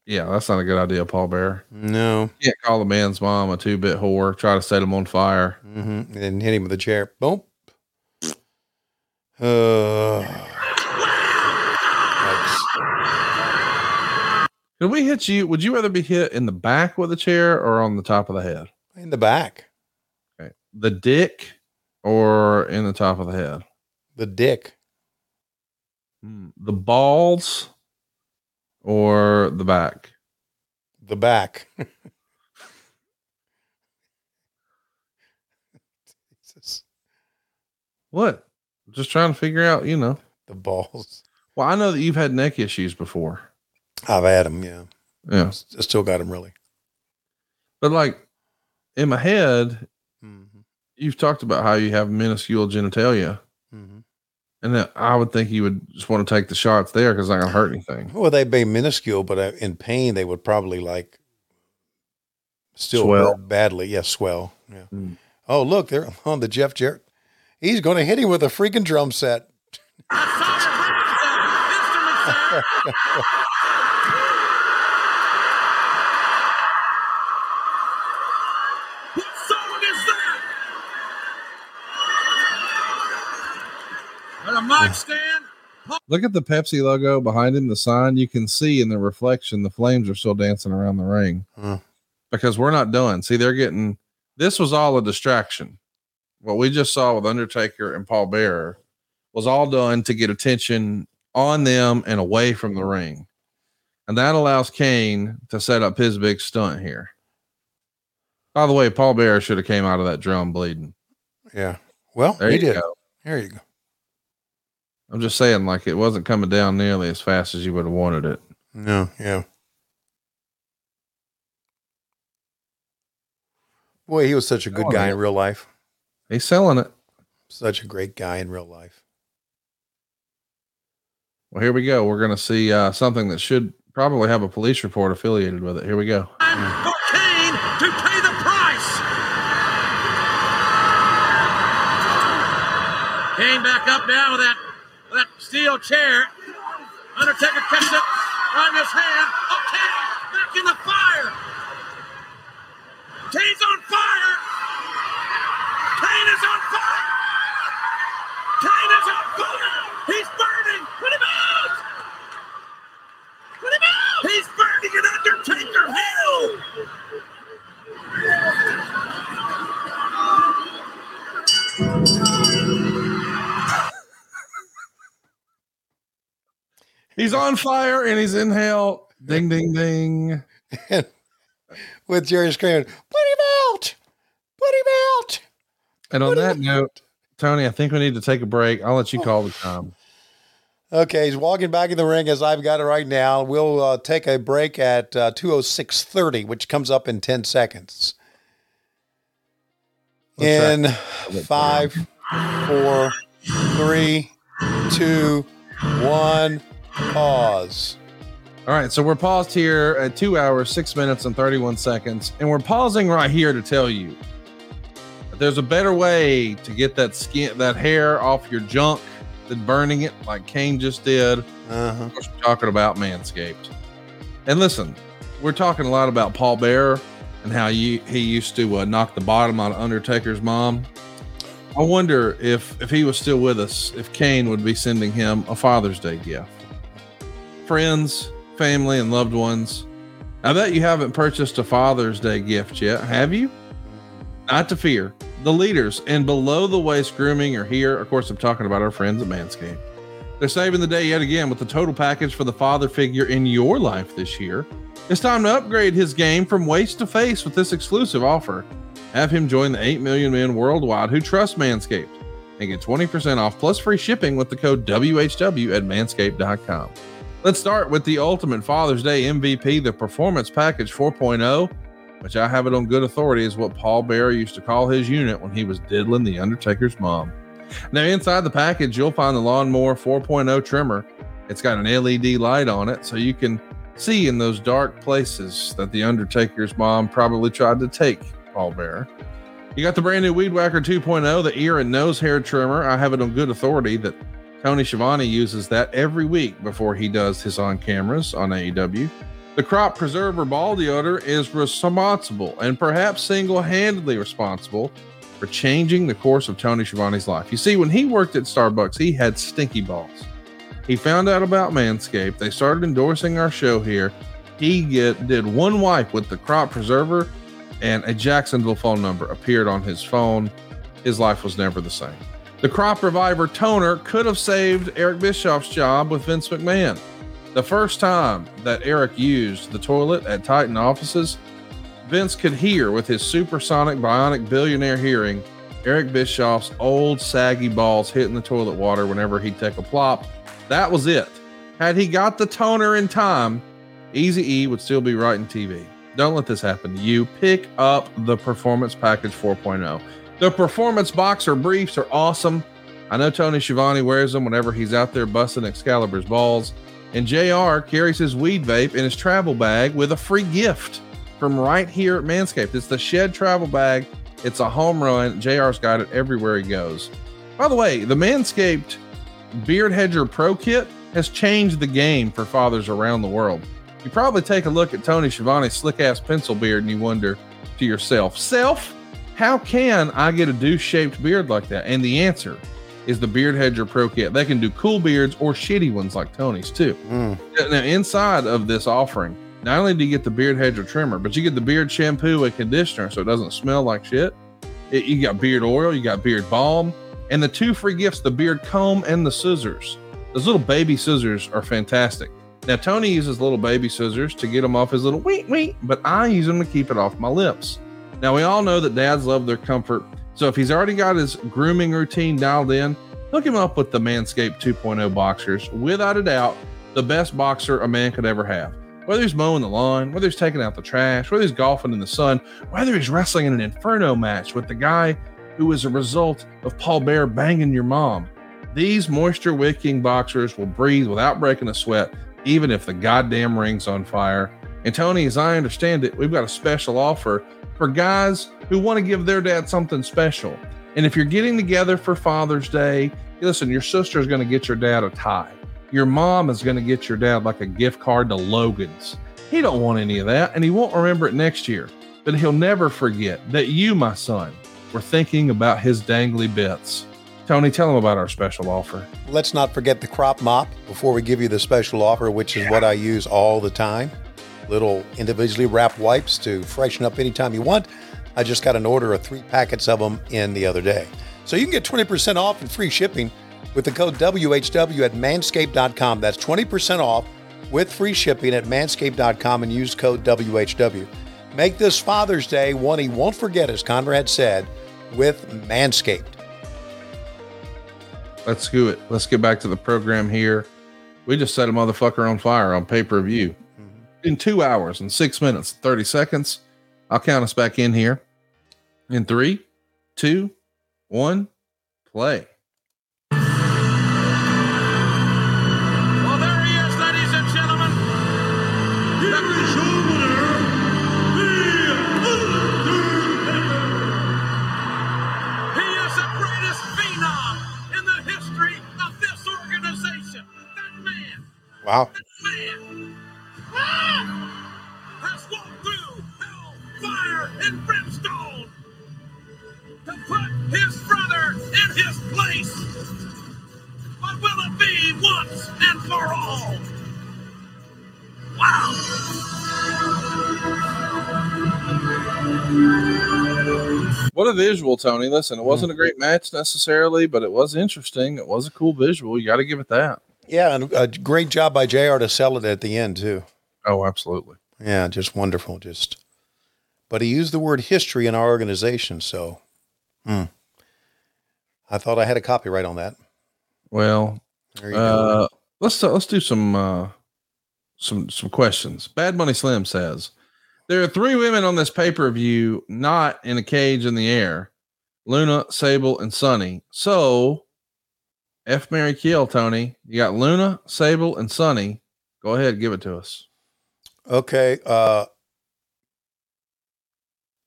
Yeah, that's not a good idea, Paul Bear. No. You can't call the man's mom a two bit whore, try to set him on fire. Mm-hmm. And hit him with a chair. Boom. Uh. Could we hit you? Would you rather be hit in the back with a chair or on the top of the head? in the back. Okay. The dick or in the top of the head? The dick. Hmm. The balls or the back? The back. Jesus. What? Just trying to figure out, you know. The balls. Well, I know that you've had neck issues before. I've had them. Yeah. Yeah. I still got them really. But like in my head, Mhm. you've talked about how you have minuscule genitalia. And that I would think you would just want to take the shots there because it's not going to hurt anything. Well, they'd be minuscule, but uh, in pain, they would probably like still Swell. hurt badly. Yes, swell. Yeah. Mm. Oh, look, there on the Jeff Jarrett. He's going to hit him with a freaking drum set. What song is that? Got a mic stand. Look at the Pepsi logo behind him, the sign. You can see in the reflection the flames are still dancing around the ring Huh. because we're not done. See, they're getting this was all a distraction. What we just saw with Undertaker and Paul Bearer was all done to get attention on them and away from the ring. And that allows Kane to set up his big stunt here. By the way, Paul Bearer should have came out of that drum bleeding. Yeah. Well, There he you did. go. There you go. I'm just saying, like it wasn't coming down nearly as fast as you would have wanted it. No, yeah. Boy, he was such a good Oh, guy yeah. in real life. He's selling it. Such a great guy in real life. Well, here we go. We're going to see uh, something that should probably have a police report affiliated with it. Here we go. For Kane to pay the price. Kane back up now with that steel chair. Undertaker catches it his hand. Kane back in the fire. Kane's on fire. Kane is on fire. Kane is on fire. He's burning. Put him out. Put him out. He's burning an Undertaker hell. He's on fire and he's in hell. Ding, ding, ding. With Jerry screaming, "Put him out! Put him out!" And on that note, Tony, I think we need to take a break. I'll let you call the time. Okay, he's walking back in the ring as I've got it right now. We'll uh, take a break at uh, 206.30, which comes up in 10 seconds. In five, four, three, two, one, pause. All right, so we're paused here at two hours, six minutes, and 31 seconds. And we're pausing right here to tell you that there's a better way to get that skin, that hair off your junk than burning it like Kane just did. Uh-huh. Of course, we're talking about Manscaped. And listen, we're talking a lot about Paul Bearer and how you, he used to uh, knock the bottom out of Undertaker's mom. I wonder if if he was still with us, if Kane would be sending him a Father's Day gift. Friends, family, and loved ones. I bet you haven't purchased a Father's Day gift yet, have you? Not to fear. The leaders in below the waist grooming are here. Of course, I'm talking about our friends at Manscaped. They're saving the day yet again with the total package for the father figure in your life this year. It's time to upgrade his game from waist to face with this exclusive offer. Have him join the 8 million men worldwide who trust Manscaped and get 20% off plus free shipping with the code WHW at manscaped.com. Let's start with the ultimate Father's Day MVP, the Performance Package 4.0, which I have it on good authority is what Paul Bearer used to call his unit when he was diddling the Undertaker's mom. Now, inside the package, you'll find the Lawnmower 4.0 trimmer. It's got an LED light on it, so you can see in those dark places that the Undertaker's mom probably tried to take Paul Bearer. You got the brand new Weed Whacker 2.0, the ear and nose hair trimmer. I have it on good authority that Tony Schiavone uses that every week before he does his on cameras on AEW. The Crop Preserver Ball Deodor is responsible and perhaps single handedly responsible for changing the course of Tony Schiavone's life. You see, when he worked at Starbucks, he had stinky balls. He found out about Manscaped. They started endorsing our show here. He get, did one wipe with the Crop Preserver, and a Jacksonville phone number appeared on his phone. His life was never the same. The Crop Reviver toner could have saved Eric Bischoff's job with Vince McMahon. The first time that Eric used the toilet at Titan offices, Vince could hear with his supersonic bionic billionaire hearing Eric Bischoff's old saggy balls hitting the toilet water whenever he'd take a plop. That was it. Had he got the toner in time, Easy E would still be writing TV. Don't let this happen to you. Pick up the Performance Package 4.0. The Performance Boxer briefs are awesome. I know Tony Schiavone wears them whenever he's out there busting Excalibur's balls. And JR carries his weed vape in his travel bag with a free gift from right here at Manscaped. It's the Shed travel bag It's a home run. JR's got it everywhere he goes. By the way, the Manscaped Beard Hedger Pro Kit has changed the game for fathers around the world. You probably take a look at Tony Schiavone's slick ass pencil beard and you wonder to yourself, self, how can I get a douche shaped beard like that? And the answer is the Beard Hedger Pro Kit. They can do cool beards or shitty ones like Tony's too. Mm. Now, inside of this offering, not only do you get the Beard Hedger trimmer, but you get the beard shampoo and conditioner so it doesn't smell like shit. It- you got beard oil, you got beard balm, and the two free gifts the beard comb and the scissors. Those little baby scissors are fantastic. Now, Tony uses little baby scissors to get them off his little wheat wheat, but I use them to keep it off my lips. Now, we all know that dads love their comfort. So if he's already got his grooming routine dialed in, hook him up with the Manscaped 2.0 boxers. Without a doubt, the best boxer a man could ever have. Whether he's mowing the lawn, whether he's taking out the trash, whether he's golfing in the sun, whether he's wrestling in an inferno match with the guy who is a result of Paul Bearer banging your mom. These moisture wicking boxers will breathe without breaking a sweat, even if the goddamn ring's on fire. And Tony, as I understand it, we've got a special offer for guys who want to give their dad something special. And if you're getting together for Father's Day, listen, your sister's going to get your dad a tie. Your mom is going to get your dad like a gift card to Logan's. He don't want any of that, and he won't remember it next year. But he'll never forget that you, my son, were thinking about his dangly bits. Tony, tell him about our special offer. Let's not forget the crop mop before we give you the special offer, which is what I use all the time. Little individually wrapped wipes to freshen up anytime you want. I just got an order of three packets of them in the other day. So you can get 20% off and free shipping with the code WHW at manscaped.com. That's 20% off with free shipping at manscaped.com and use code WHW. Make this Father's Day one he won't forget, as Conrad said, with Manscaped. Let's do it. Let's get back to the program here. We just set a motherfucker on fire on pay per view in two hours and six minutes, 30 seconds. I'll count us back in here in three, two, one, play. Well, there he is, ladies and gentlemen. Here is your The Undertaker. He is the greatest phenom in the history of this organization. That man, Wow. His place. But will it be once and for all? Wow. What a visual, Tony. Listen, it wasn't a great match necessarily, but it was interesting. It was a cool visual. You got to give it that. Yeah, and a great job by JR to sell it at the end, too. Oh, absolutely. Yeah, just wonderful. Just, but he used the word history in our organization. So, hmm. I thought I had a copyright on that. Well, uh, let's let's do some uh, some some questions. Bad Money Slim says there are three women on this pay per view not in a cage in the air: Luna, Sable, and Sunny. So, F Mary Kill, Tony. You got Luna, Sable, and Sunny. Go ahead, give it to us. Okay. Uh,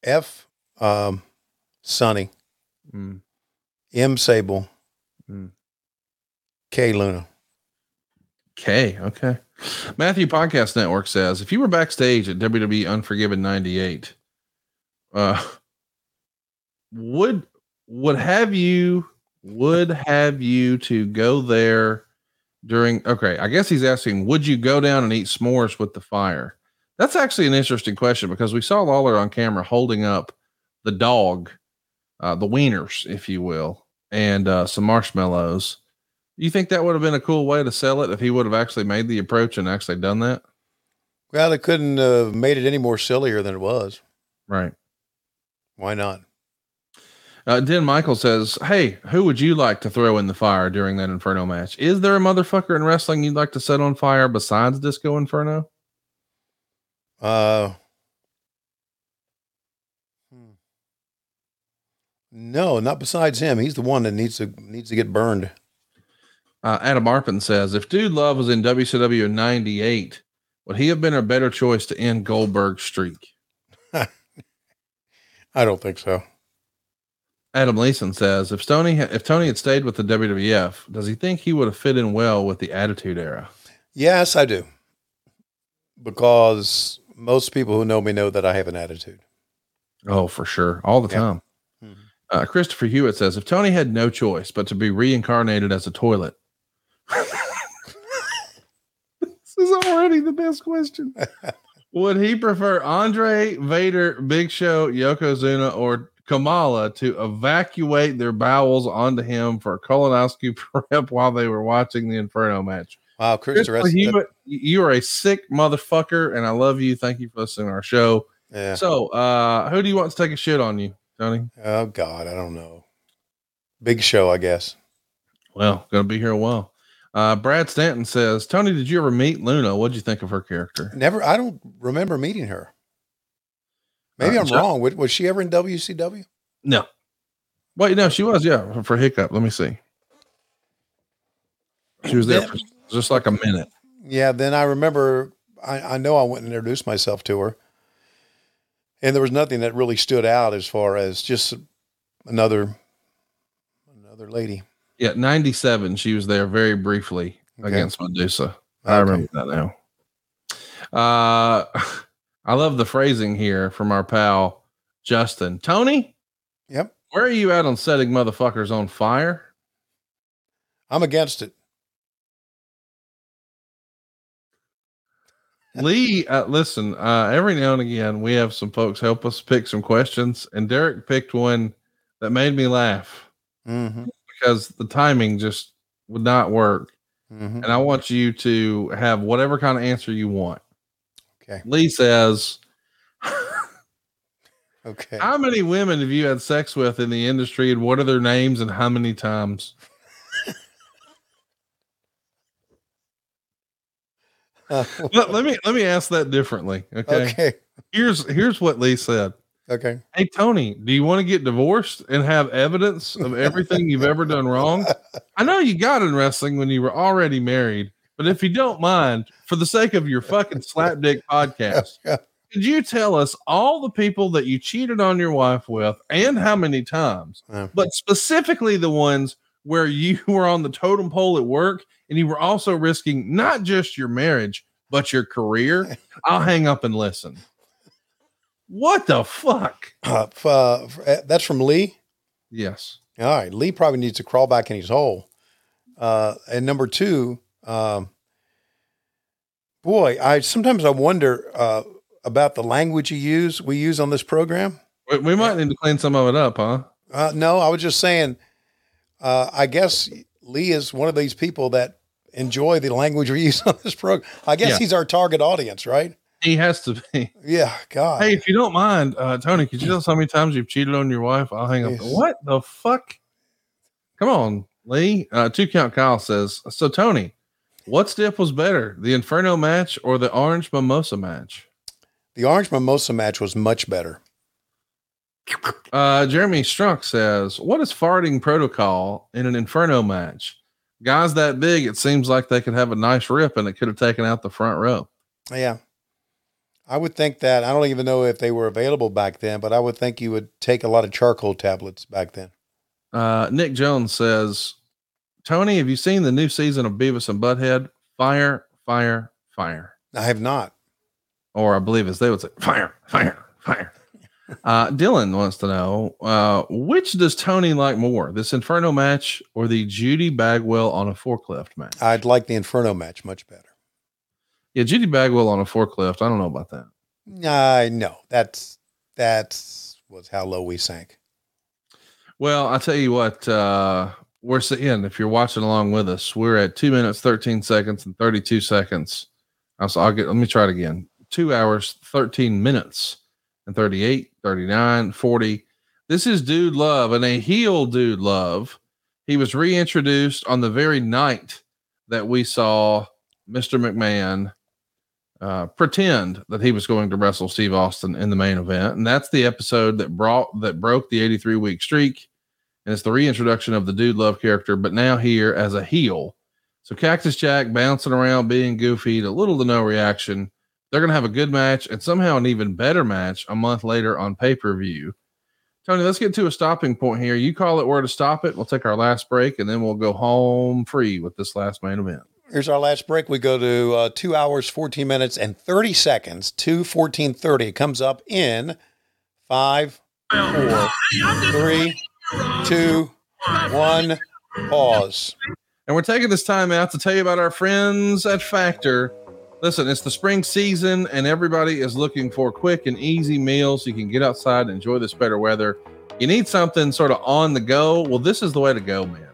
F, um, Sonny, Mm. M, Sable, Mm. K, Luna. Okay, okay. Matthew Podcast Network says if you were backstage at WWE Unforgiven 98, uh would would have you would have you to go there during okay, I guess he's asking would you go down and eat s'mores with the fire? That's actually an interesting question because we saw Lawler on camera holding up the dog, uh the wieners, if you will, and uh some marshmallows. You think that would have been a cool way to sell it if he would have actually made the approach and actually done that? Well, they couldn't have made it any more sillier than it was. Right. Why not? Uh, Den Michael says, Hey, who would you like to throw in the fire during that Inferno match? Is there a motherfucker in wrestling you'd like to set on fire besides Disco Inferno? Uh, no, not besides him. He's the one that needs to needs to get burned. Uh, Adam Arpin says, If Dude Love was in WCW in 98, would he have been a better choice to end Goldberg's streak? I don't think so. Adam Leeson says, if Tony if Tony had stayed with the WWF, does he think he would have fit in well with the Attitude Era? Yes, I do. Because most people who know me know that I have an attitude. Oh, for sure, all the Yeah. time. Uh, Christopher Hewitt says, if Tony had no choice but to be reincarnated as a toilet, this is already the best question. Would he prefer Andre, Vader, Big Show, Yokozuna, or Kamala to evacuate their bowels onto him for a colonoscopy prep while they were watching the Inferno match? Wow, Christopher Christopher, Hewitt, you are a sick motherfucker, and I love you. Thank you for listening to our show. Yeah. So, uh, who do you want to take a shit on you, Tony? Oh God, I don't know. Big show, I guess. Well, gonna be here a while. Uh, Brad Stanton says, Tony, did you ever meet Luna? What'd you think of her character? Never. I don't remember meeting her. Maybe Uh, I'm so- wrong. Was, was she ever in WCW? No. Wait, no, she was, yeah, for, for Hiccup. Let me see. She was there for just like a minute. Yeah. Then I remember. I, I know I went and introduced myself to her, and there was nothing that really stood out as far as just another another lady. Yeah, 97. She was there very briefly Okay. against Medusa. I remember that now. Uh, I love the phrasing here from our pal Justin. Tony, Yep. where are you at on setting motherfuckers on fire? I'm against it. Lee, uh, listen, uh, every now and again, we have some folks help us pick some questions, and Derek picked one that made me laugh Mm-hmm. because the timing just would not work. Mm-hmm. And I want you to have whatever kind of answer you want. Okay. Lee says, Okay. How many women have you had sex with in the industry, and what are their names, and how many times? let, let me let me ask that differently. Okay. Okay. Here's here's what Lee said. Okay. Hey Tony, do you want to get divorced and have evidence of everything you've ever done wrong? I know you got in wrestling when you were already married, but if you don't mind, for the sake of your fucking slapdick podcast, could you tell us all the people that you cheated on your wife with and how many times? Uh, But specifically the ones where you were on the totem pole at work and you were also risking not just your marriage, but your career. I'll hang up and listen. What the fuck? uh, uh, uh, that's from Lee. Yes. All right. Lee probably needs to crawl back in his hole. Uh, and number two, um, boy, I sometimes I wonder uh, about the language you use. We use on this program. We, we might need to clean some of it up, huh? Uh, no, I was just saying. Uh, I guess Lee is one of these people that enjoy the language we use on this program. I guess Yeah. he's our target audience, right? He has to be. Yeah. God. Hey, if you don't mind, uh, Tony, could you tell us how many times you've cheated on your wife? I'll hang up. Yes. What the fuck? Come on, Lee. Uh, two count Kyle says, so Tony, what step was better, the Inferno match or the Orange Mimosa match? The Orange Mimosa match was much better. Uh, Jeremy Strunk says, what is farting protocol in an Inferno match? Guys that big, it seems like they could have a nice rip and it could have taken out the front row. Yeah. I would think that I don't even know if they were available back then, but I would think you would take a lot of charcoal tablets back then. Uh, Nick Jones says, Tony, have you seen the new season of Beavis and Butthead? Fire, fire, fire. I have not. Or I believe as they would say, fire, fire, fire. Uh, Dylan wants to know, uh, which does Tony like more, this Inferno match or the Judy Bagwell on a forklift match? I'd like the Inferno match much better. Yeah, Judy Bagwell on a forklift. I don't know about that. I know that's that's was how low we sank. Well, I'll tell you what, uh, we're seeing, if you're watching along with us, we're at two minutes, 13 seconds, and 32 seconds. I'll, so I'll get, let me try it again. Two hours, 13 minutes, and 38, 39, 40. This is Dude Love and a heel Dude Love. He was reintroduced on the very night that we saw Mr. McMahon uh, pretend that he was going to wrestle Steve Austin in the main event, and that's the episode that brought that broke the 83 week streak, and it's the reintroduction of the Dude Love character, but now here as a heel. So Cactus Jack bouncing around, being goofy, to little to no reaction. They're gonna have a good match and somehow an even better match a month later on pay per view. Tony, let's get to a stopping point here. You call it where to stop it. We'll take our last break and then we'll go home free with this last main event. Here's our last break. We go to uh, two hours, 14 minutes, and 30 seconds to 1430. It comes up in five, four, three, two, one, pause. And we're taking this time out to tell you about our friends at Factor. Listen, it's the spring season and everybody is looking for quick and easy meals so you can get outside and enjoy this better weather. You need something sort of on the go. Well, this is the way to go, man.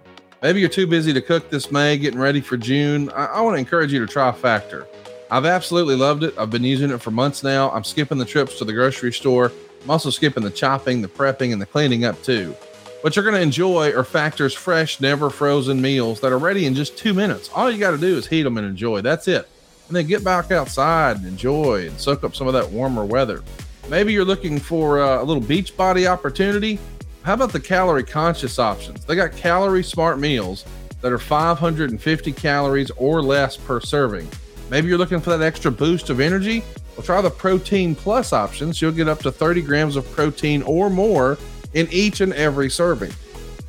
Maybe you're too busy to cook this May, getting ready for June. I, I want to encourage you to try Factor. I've absolutely loved it. I've been using it for months now. I'm skipping the trips to the grocery store. I'm also skipping the chopping, the prepping, and the cleaning up too. What you're going to enjoy are Factor's fresh, never frozen meals that are ready in just two minutes. All you got to do is heat them and enjoy. That's it. And then get back outside and enjoy and soak up some of that warmer weather. Maybe you're looking for uh, a little beach body opportunity. How about the calorie conscious options? They got calorie smart meals that are 550 calories or less per serving. Maybe you're looking for that extra boost of energy. Well, try the protein plus options. You'll get up to 30 grams of protein or more in each and every serving.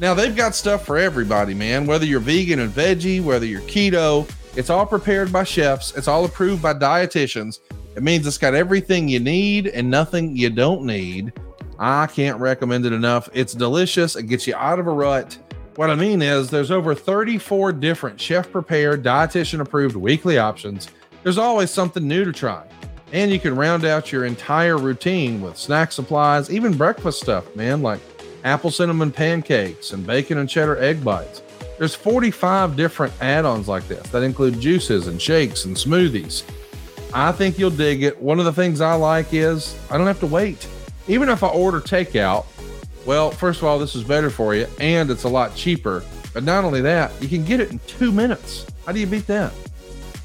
Now, they've got stuff for everybody, man. Whether you're vegan and veggie, whether you're keto, it's all prepared by chefs, it's all approved by dietitians. It means it's got everything you need and nothing you don't need. I can't recommend it enough. It's delicious, it gets you out of a rut. What I mean is, there's over 34 different chef prepared, dietitian approved weekly options. There's always something new to try. And you can round out your entire routine with snack supplies, even breakfast stuff, man, like apple cinnamon pancakes and bacon and cheddar egg bites. There's 45 different add-ons like this that include juices and shakes and smoothies. I think you'll dig it. One of the things I like is I don't have to wait. Even if I order takeout, well, first of all, this is better for you and it's a lot cheaper. But not only that, you can get it in two minutes. How do you beat that?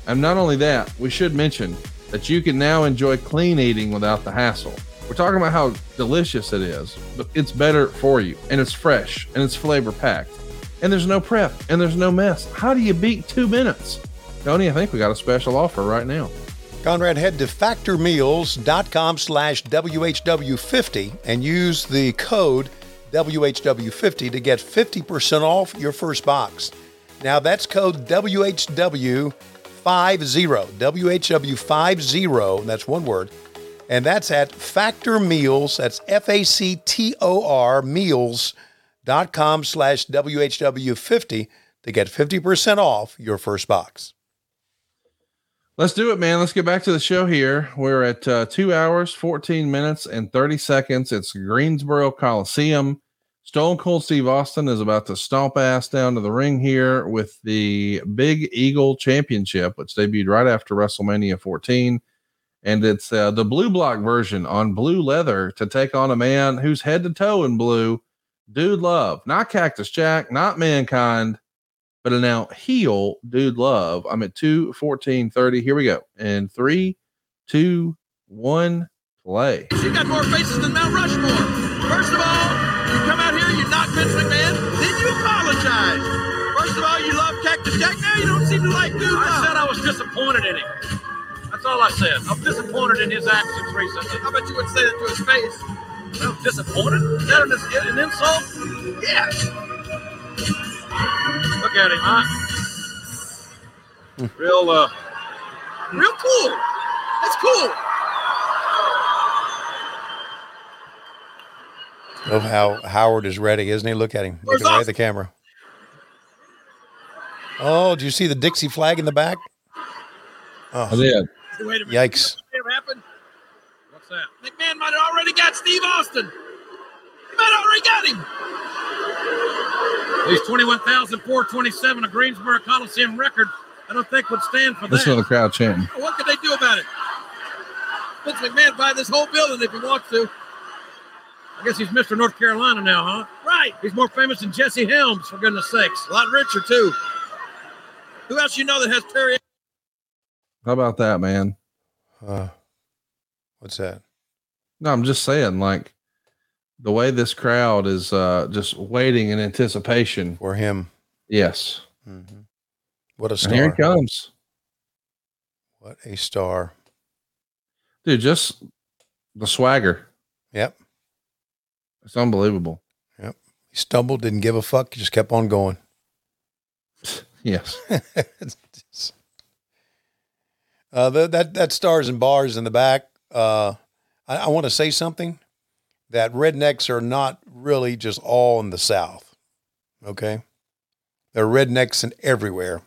And not only that, we should mention that you can now enjoy clean eating without the hassle. We're talking about how delicious it is, but it's better for you and it's fresh and it's flavor packed. And there's no prep and there's no mess. How do you beat two minutes? Tony, I think we got a special offer right now. Conrad, head to factormeals.com slash WHW50 and use the code WHW50 to get 50% off your first box. Now that's code WHW50, WHW50, that's one word. And that's at Factor Meals, that's F A C T O R meals.com slash WHW50 to get 50% off your first box. Let's do it, man. Let's get back to the show here. We're at uh, two hours, 14 minutes, and 30 seconds. It's Greensboro Coliseum. Stone Cold Steve Austin is about to stomp ass down to the ring here with the Big Eagle Championship, which debuted right after WrestleMania 14. And it's uh, the blue block version on blue leather to take on a man who's head to toe in blue. Dude Love, not Cactus Jack, not Mankind, but a now heel Dude Love. I'm at 2 14 30. Here we go. And three, two, one, play. You got more faces than Mount Rushmore. First of all, you come out here, you knock Vince McMahon, then you apologize. First of all, you love Cactus Jack. Now you don't seem to like Dude I Love. said I was disappointed in him. That's all I said. I'm disappointed in his actions recently. I bet you would say that to his face. I'm disappointed? Is that an, an insult? Yeah. Look at him, huh? Real, uh, Real cool. That's cool. Love how Howard is ready, isn't he? Look at him. Looking right at the camera. Oh, do you see the Dixie flag in the back? Oh, I did. Wait a minute. Yikes. What happened? What's that? McMahon might have already got Steve Austin. He might have already got him. He's 21,427, a Greensboro Coliseum record. I don't think would stand for Listen to that. the crowd chanting. What could they do about it? Vince McMahon buy this whole building if he wants to. I guess he's Mr. North Carolina now, huh? Right. He's more famous than Jesse Helms, for goodness sakes. A lot richer too. Who else you know that has Terry? How about that, man? Uh, what's that? No, I'm just saying, like the way this crowd is uh just waiting in anticipation for him. Yes. What a And here he comes. What a star. Dude, just the swagger. Yep. It's unbelievable. Yep. He stumbled, didn't give a fuck. He just kept on going. Yes. uh, the, that that stars and bars in the back. Uh, I, I want to say something that rednecks are not really just all in the South. Okay, they're rednecks in everywhere.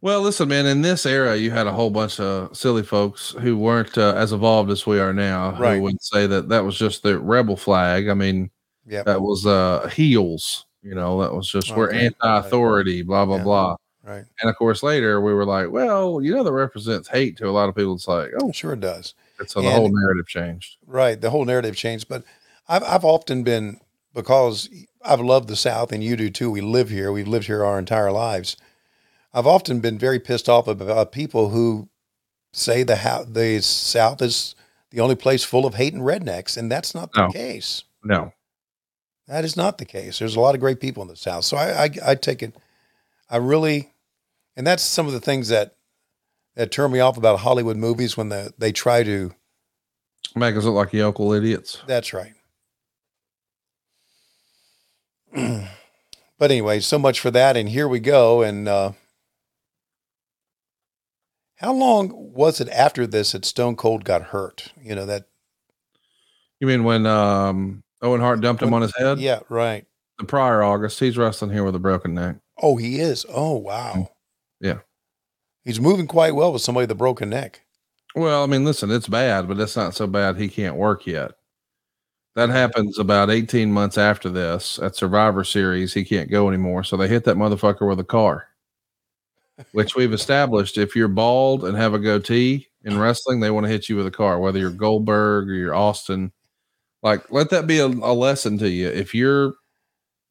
Well, listen, man. In this era, you had a whole bunch of silly folks who weren't uh, as evolved as we are now. Right. Who would say that that was just the rebel flag. I mean, Yep. that was uh heels. You know, that was just we're anti-authority. Blah blah Yeah. blah. Right. And of course, later we were like, well, you know, that represents hate to a lot of people. It's like, oh, Sure it does. So the And- whole narrative changed. Right. The whole narrative changed. But I've, I've often been, because I've loved the South and you do too. We live here. We've lived here our entire lives. I've often been very pissed off about people who say the, how, the South is the only place full of hate and rednecks. And that's not the No. case. No, That is not the case. There's a lot of great people in the South. So I, I, I take it, I really, and that's some of the things that, that turn me off about Hollywood movies when the, they try to, make us look like yokel idiots. That's right. but anyway, so much for that. And here we go. And uh, how long was it after this that Stone Cold got hurt? You know, that. You mean when um Owen Hart dumped him on his head? Yeah, right. The prior August, he's wrestling here with a broken neck. Oh, he is. Oh, wow. Yeah. He's moving quite well with somebody with a broken neck. Well, I mean, listen, it's bad, but it's not so bad he can't work yet. That happens about 18 months after this at Survivor Series. He can't go anymore. So they hit that motherfucker with a car, which we've established. If you're bald and have a goatee in wrestling, they want to hit you with a car, whether you're Goldberg or you're Austin. Like, let that be a, a lesson to you. If you're,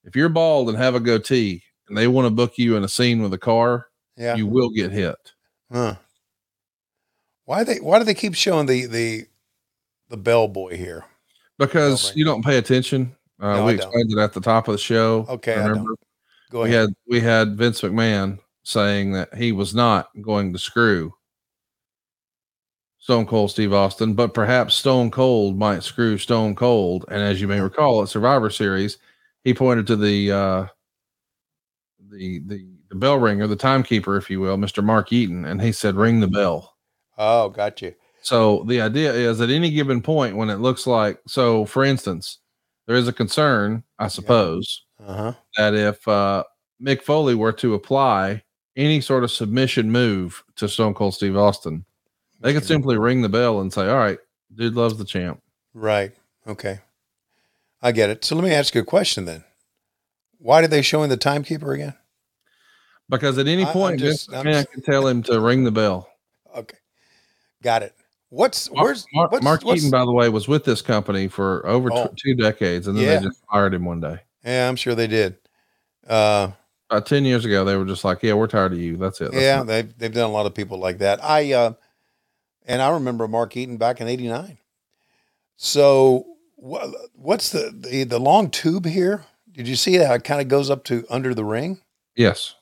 if you're bald and have a goatee and they want to book you in a scene with a car, Yeah. you will get hit. Huh. Why they why do they keep showing the the the bellboy here? because you don't pay attention. Uh, No, we I explained it at the top of the show. Okay, I don't. Go we ahead. had we had Vince McMahon saying that he was not going to screw Stone Cold Steve Austin, but perhaps Stone Cold might screw Stone Cold. And as you may recall at Survivor Series, he pointed to the uh, the the the bell ringer, the timekeeper, if you will, Mr. Mark Eaton, and he said, "Ring the bell." Oh, got you. So the idea is at any given point when it looks like so for instance, there is a concern, I suppose, Uh-huh. that if uh Mick Foley were to apply any sort of submission move to Stone Cold Steve Austin, they could simply ring the bell and say, All right, dude loves the champ. Right. Okay. I get it. So let me ask you a question then. Why did they show him the timekeeper again? Because at any I- point, just- Vince I'm McMahon just- can tell him to ring the bell. Okay. Got it. What's Mark, where's Mark, what's, Mark what's- Eaton, by the way, was with this company for over t- Oh. two decades, and then Yeah. they just fired him one day. Yeah, I'm sure they did. Uh About ten years ago, they were just like, "Yeah, we're tired of you. That's it." That's yeah, not- they've they've done a lot of people like that. I uh and I remember Mark Eaton back in 89. So what, what's the, the the long tube here? Did you see how it kind of goes up to under the ring? yes.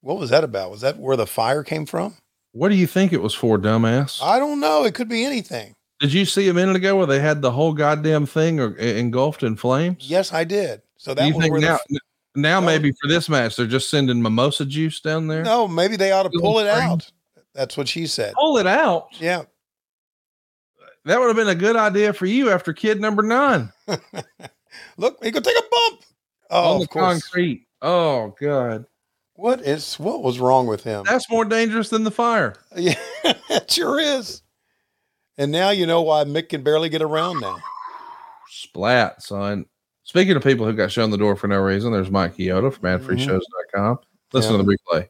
What was that about? Was that where the fire came from? What do you think it was for, dumbass? I don't know. It could be anything. Did you see a minute ago where they had the whole goddamn thing or, engulfed in flames? Yes, I did. So that was think where now, the, now maybe for this match they're just sending mimosa juice down there? no, maybe they ought to pull it out. That's what she said. Pull it out. Yeah. That would have been a good idea for you after kid number nine Look, he could take a bump. Oh, on the of course. concrete. Oh god, What is what was wrong with him? that's more dangerous than the fire. Yeah, it sure is. And now you know why Mick can barely get around now. Splat, son. Speaking of people who got shown the door for no reason, there's Mike Kyoto from mm-hmm. adfreeshows.com. Listen Yeah. to the replay.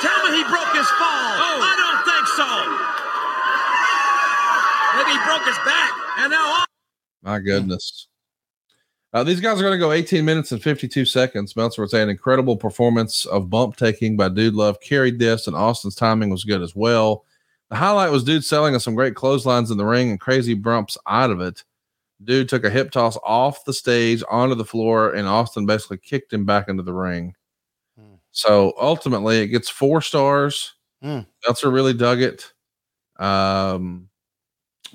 Tell me he broke his fall. Oh. I don't think so. Maybe he broke his back. And now My goodness. Uh, these guys are going to go 18 minutes and 52 seconds. Meltzer would say an incredible performance of bump taking by Dude Love carried this, and Austin's timing was good as well. The highlight was Dude selling us some great clotheslines in the ring and crazy bumps out of it. Dude took a hip toss off the stage onto the floor, and Austin basically kicked him back into the ring. So ultimately, it gets four stars. Hmm. Meltzer really dug it. Um,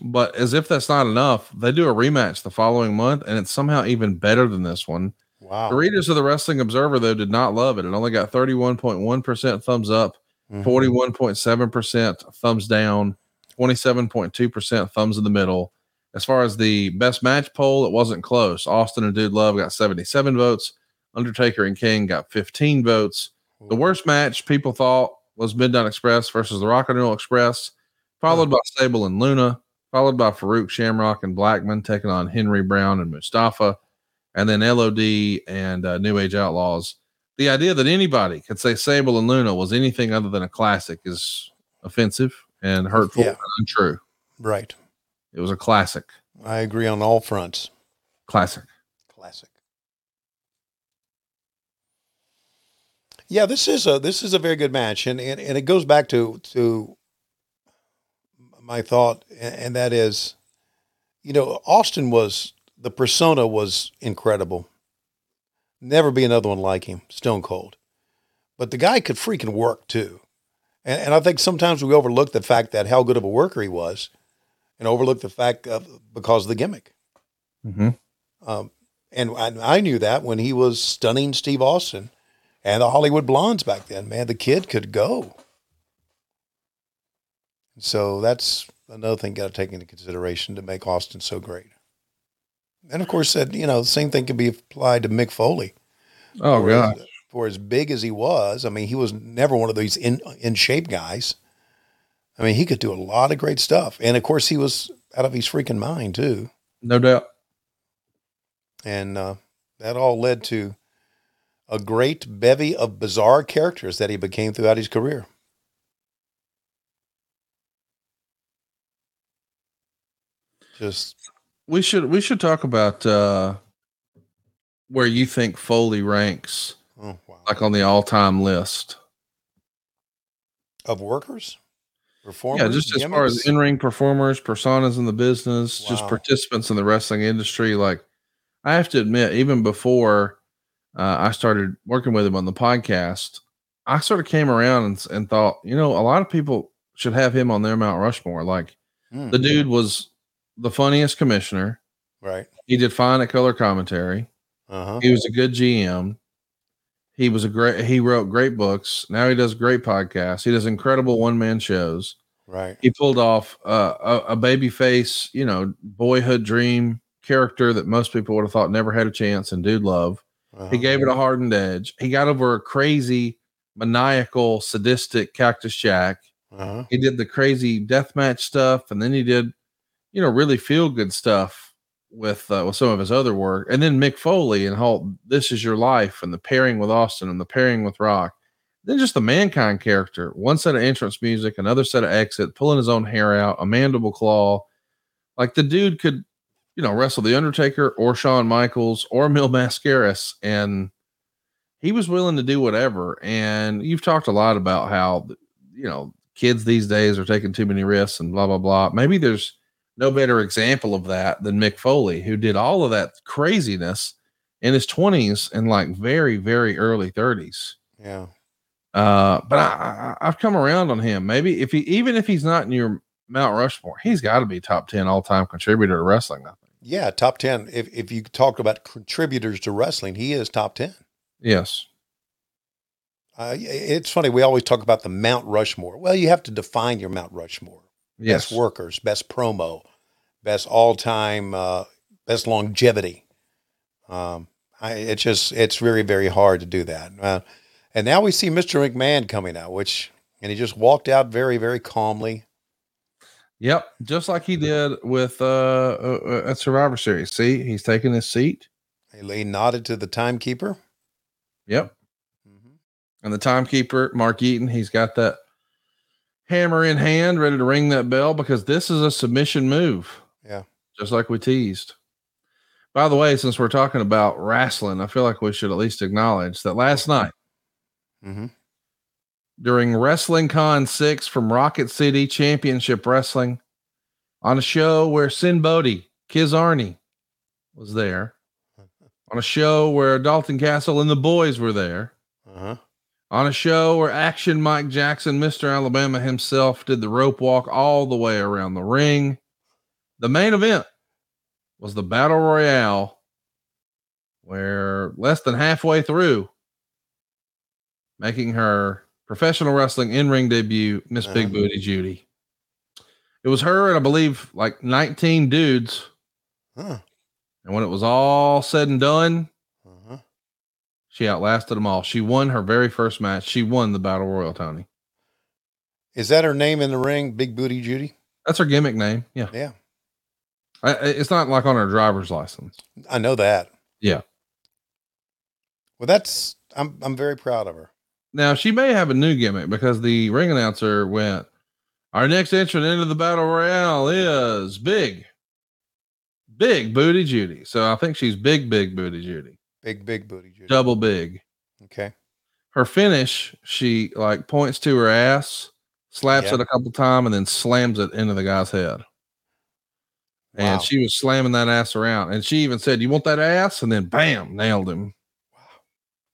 But as if that's not enough, they do a rematch the following month, and it's somehow even better than this one. Wow. The readers of the Wrestling Observer, though, did not love it. It only got 31.1% thumbs up, Mhm. 41.7% thumbs down, 27.2% thumbs in the middle. As far as the best match poll, it wasn't close. Austin and Dude Love got 77 votes. Undertaker and Kane got 15 votes. The worst match people thought was Midnight Express versus the Rock and Roll Express, followed by Sable and Luna, followed by Faarooq Shamrock and Blackman taking on Henry Brown and Mustafa, and then LOD and uh, New Age Outlaws. The idea that anybody could say Sable and Luna was anything other than a classic is offensive and hurtful Yeah. and untrue. Right. It was a classic. I agree on all fronts. Classic. Classic. Yeah, this is a this is a very good match, and and, and it goes back to to my thought, and, that is, you know, Austin was the persona was incredible. Never be another one like him, Stone Cold. But the guy could freaking work too, and and I think sometimes we overlook the fact that how good of a worker he was, and overlook the fact of because of the gimmick. Mm-hmm. Um, and I, I knew that when he was stunning Steve Austin and the Hollywood Blondes back then. Man, the kid could go. So that's another thing got to take into consideration to make Austin so great. And of course, that you know, the same thing could be applied to Mick Foley. Oh, for gosh. As, for as big as he was, I mean, he was never one of these in in shape guys. I mean, he could do a lot of great stuff, and of course, he was out of his freaking mind too. No doubt. and uh, that all led to a great bevy of bizarre characters that he became throughout his career. Just we should we should talk about uh where you think Foley ranks oh, wow. like on the all-time list. of workers, performers. yeah, just as far as in-ring performers, personas in the business, just participants in the wrestling industry. Like, I have to admit, even before uh, I started working with him on the podcast, I sort of came around and, and thought, you know, a lot of people should have him on their Mount Rushmore. Like, Hmm. the dude was the funniest commissioner. right. He did fine at color commentary. Uh huh. He was a good GM. He was a great. He wrote great books. Now he does great podcasts. He does incredible one man shows. Right. He pulled off uh, a, a baby face, you know, boyhood dream character that most people would have thought never had a chance. And dude, love. Uh-huh. He gave it a hardened edge. He got over a crazy, maniacal, sadistic Cactus Jack. Uh-huh. He did the crazy deathmatch stuff, and then he did, you know, really feel good stuff with uh, with some of his other work. And then Mick Foley and Halt, This Is Your Life, and the pairing with Austin and the pairing with Rock. Then just the mankind character, one set of entrance music, another set of exit, pulling his own hair out, a mandible claw. Like the dude could, you know, wrestle the Undertaker or Shawn Michaels or Mil Mascaras, and he was willing to do whatever. And you've talked a lot about how, you know, kids these days are taking too many risks and blah blah blah. Maybe there's no better example of that than Mick Foley, who did all of that craziness in his 20s and like very very early 30s. Yeah. Uh, but I, I I've come around on him. Maybe if he even if he's not in your Mount Rushmore, he's got to be top 10 all time contributor to wrestling. I think. Yeah. Top 10. If, if you talk about contributors to wrestling, he is top 10. Yes. Uh, it's funny. We always talk about the Mount Rushmore. Well, you have to define your Mount Rushmore. Yes. Best workers, best promo, best all time, uh, best longevity. Um, I, it's just, it's very, very hard to do that. Uh, and now we see Mr. McMahon coming out, which, and he just walked out very, very calmly. Yep, just like he did with uh, uh uh, at Survivor Series. See, he's taking his seat. He he nodded to the timekeeper. Yep. And the timekeeper, Mark Eaton, he's got that hammer in hand, ready to ring that bell because this is a submission move. Yeah. Just like we teased. By the way, since we're talking about wrestling, I feel like we should at least acknowledge that last night Mm-hmm. during Wrestling Con 6 from Rocket City Championship Wrestling on a show where Sinn Bodhi, Kizarny was there, on a show where Dalton Castle and the boys were there, Uh-huh. On a show where Action Mike Jackson, Mr. Alabama himself, did the rope walk all the way around the ring, The main event was the battle royale, where less than halfway through, making her professional wrestling in ring debut, Miss Big Uh-huh. Booty Judy. It was her and I believe like 19 dudes. Huh. And when it was all said and done. She outlasted them all. She won her very first match. She won the battle royal, Tony. Is that her name in the ring? Big Booty Judy? That's her gimmick name. Yeah. Yeah. I, it's not like on her driver's license. I know that. Yeah. Well, that's I'm I'm very proud of her. Now she may have a new gimmick because the ring announcer went, Our next entrant into the battle royale is big, big booty Judy. So I think she's big, big booty Judy, Big Big Booty Judy. double big. Okay. Her finish, she like points to her ass, slaps Yeah. it a couple times, and then slams it into the guy's head. And Wow. she was slamming that ass around. And she even said, You want that ass? And then bam, nailed him.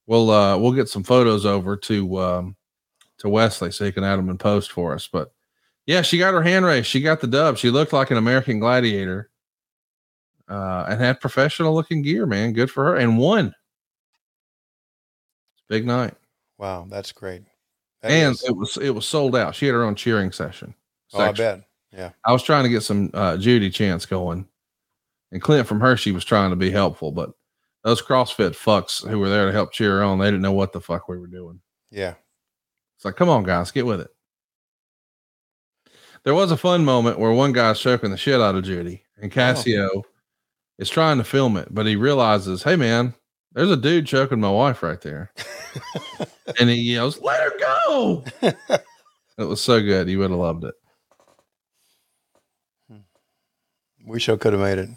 We'll uh we'll get some photos over to um to Wesley so he can add them in post for us. But yeah, she got her hand raised. She got the dub. She looked like an American gladiator. Uh and had professional looking gear, man. Good for her. And won. Big night. Wow, that's great. That and is- it was it was sold out. She had her own cheering session. oh, I bet. Yeah. I was trying to get some uh, Judy chants going, and Clint from Hershey was trying to be helpful, but those CrossFit fucks who were there to help cheer her on, they didn't know what the fuck we were doing. Yeah. It's like, come on, guys, get with it. There was a fun moment where one guy's choking the shit out of Judy, and Cassio is trying to film it, but he realizes, hey man, there's a dude choking my wife right there, and he yells, "Let her go!" it was so good. You would have loved it. Wish I could have made it.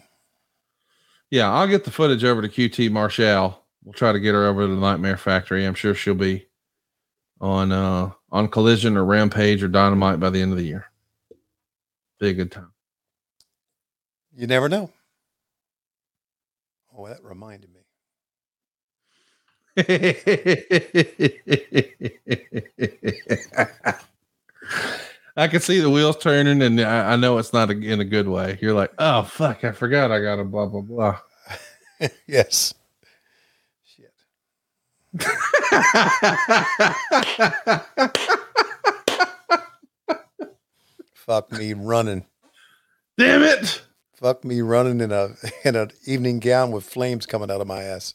Yeah, I'll get the footage over to QT Marshall. We'll try to get her over to the Nightmare Factory. I'm sure she'll be on uh on Collision or Rampage or Dynamite by the end of the year. Be a good time. You never know. Oh, that reminded me. I can see the wheels turning, and I, I know it's not a, in a good way. You're like, oh fuck, I forgot I got a blah blah blah. yes. Shit. fuck me running. Damn it. Fuck me running in a in an evening gown with flames coming out of my ass.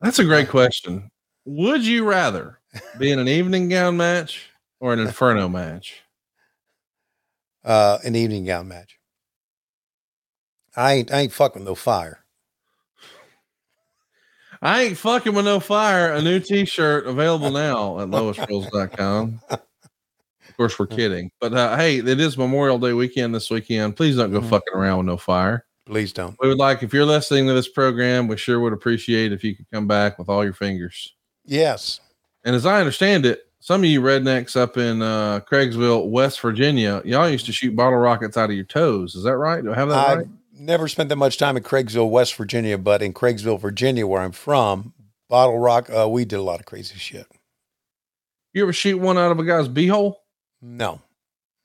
That's a great question. Would you rather be in an evening gown match or an inferno match? Uh, an evening gown match. I ain't I ain't fucking with no fire. I ain't fucking with no fire. A new t-shirt available now at lowestrules.com. Of course, we're kidding. But uh, hey, it is Memorial Day weekend this weekend. Please don't go fucking around with no fire. Please don't. We would like, if you're listening to this program, we sure would appreciate if you could come back with all your fingers. Yes. And as I understand it, some of you rednecks up in uh, Craigsville, West Virginia, y'all used to shoot bottle rockets out of your toes. Is that right? Do I have that I right? never spent that much time in Craigsville, West Virginia, but in Craigsville, Virginia, where I'm from, Bottle Rock, uh, we did a lot of crazy shit. You ever shoot one out of a guy's beehole? No,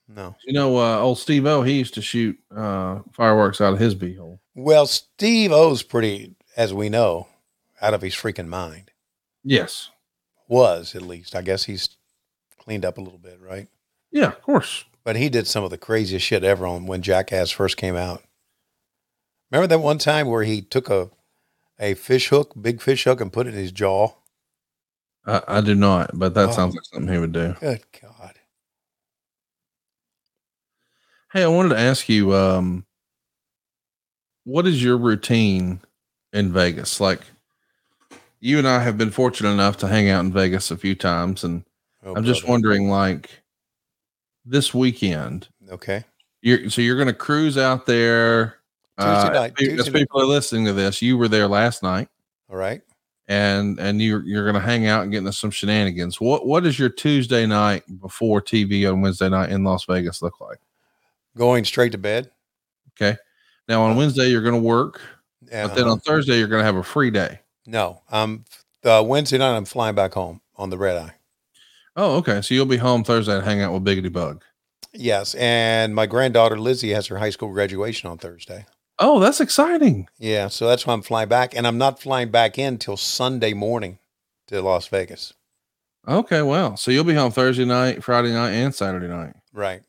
no. You know, uh, old Steve O, he used to shoot uh, fireworks out of his beehole. Well, Steve O's pretty, as we know, out of his freaking mind. Yes. Was at least. I guess he's cleaned up a little bit, right? Yeah, of course. But he did some of the craziest shit ever on when Jackass first came out. Remember that one time where he took a a fish hook, big fish hook, and put it in his jaw? I, I do not, but that Oh. sounds like something he would do. Good God. Hey, I wanted to ask you, um, what is your routine in Vegas? Like, you and I have been fortunate enough to hang out in Vegas a few times, and Oh, I'm just brother. wondering, like, this weekend, Okay. you're so you're going to cruise out there. Tuesday night, as Tuesday night. people are listening to this, you were there last night, All right. and and you're you're going to hang out and get into some shenanigans. What what does your Tuesday night before TV on Wednesday night in Las Vegas look like? Going straight to bed. Okay. Now on Wednesday you're going to work, And but then on Thursday you're going to have a free day. no, I'm uh, Wednesday night. I'm flying back home on the red eye. Oh, okay. So you'll be home Thursday to hang out with Biggity Bug. Yes, and my granddaughter Lizzie has her high school graduation on Thursday. Oh, that's exciting. Yeah, so that's why I'm flying back, and I'm not flying back in till Sunday morning to Las Vegas. Okay, well, so you'll be home Thursday night, Friday night, and Saturday night. Right.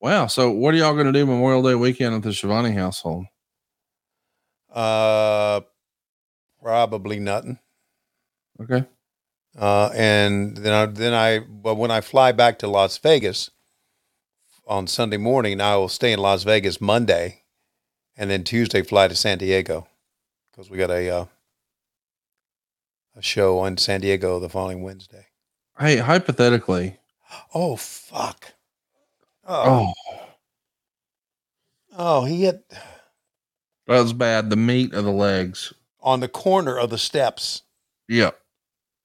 Wow. So what are y'all going to do Memorial Day weekend at the Schiavone household? Uh, probably nothing. Okay. Uh, and then I then I but when I fly back to Las Vegas on Sunday morning, I will stay in Las Vegas Monday, and then Tuesday fly to San Diego because we got a uh, a show in San Diego the following Wednesday. Hey, hypothetically. Oh fuck! Oh, Oh, he hit that was bad. The meat of the legs. on the corner of the steps. Yep.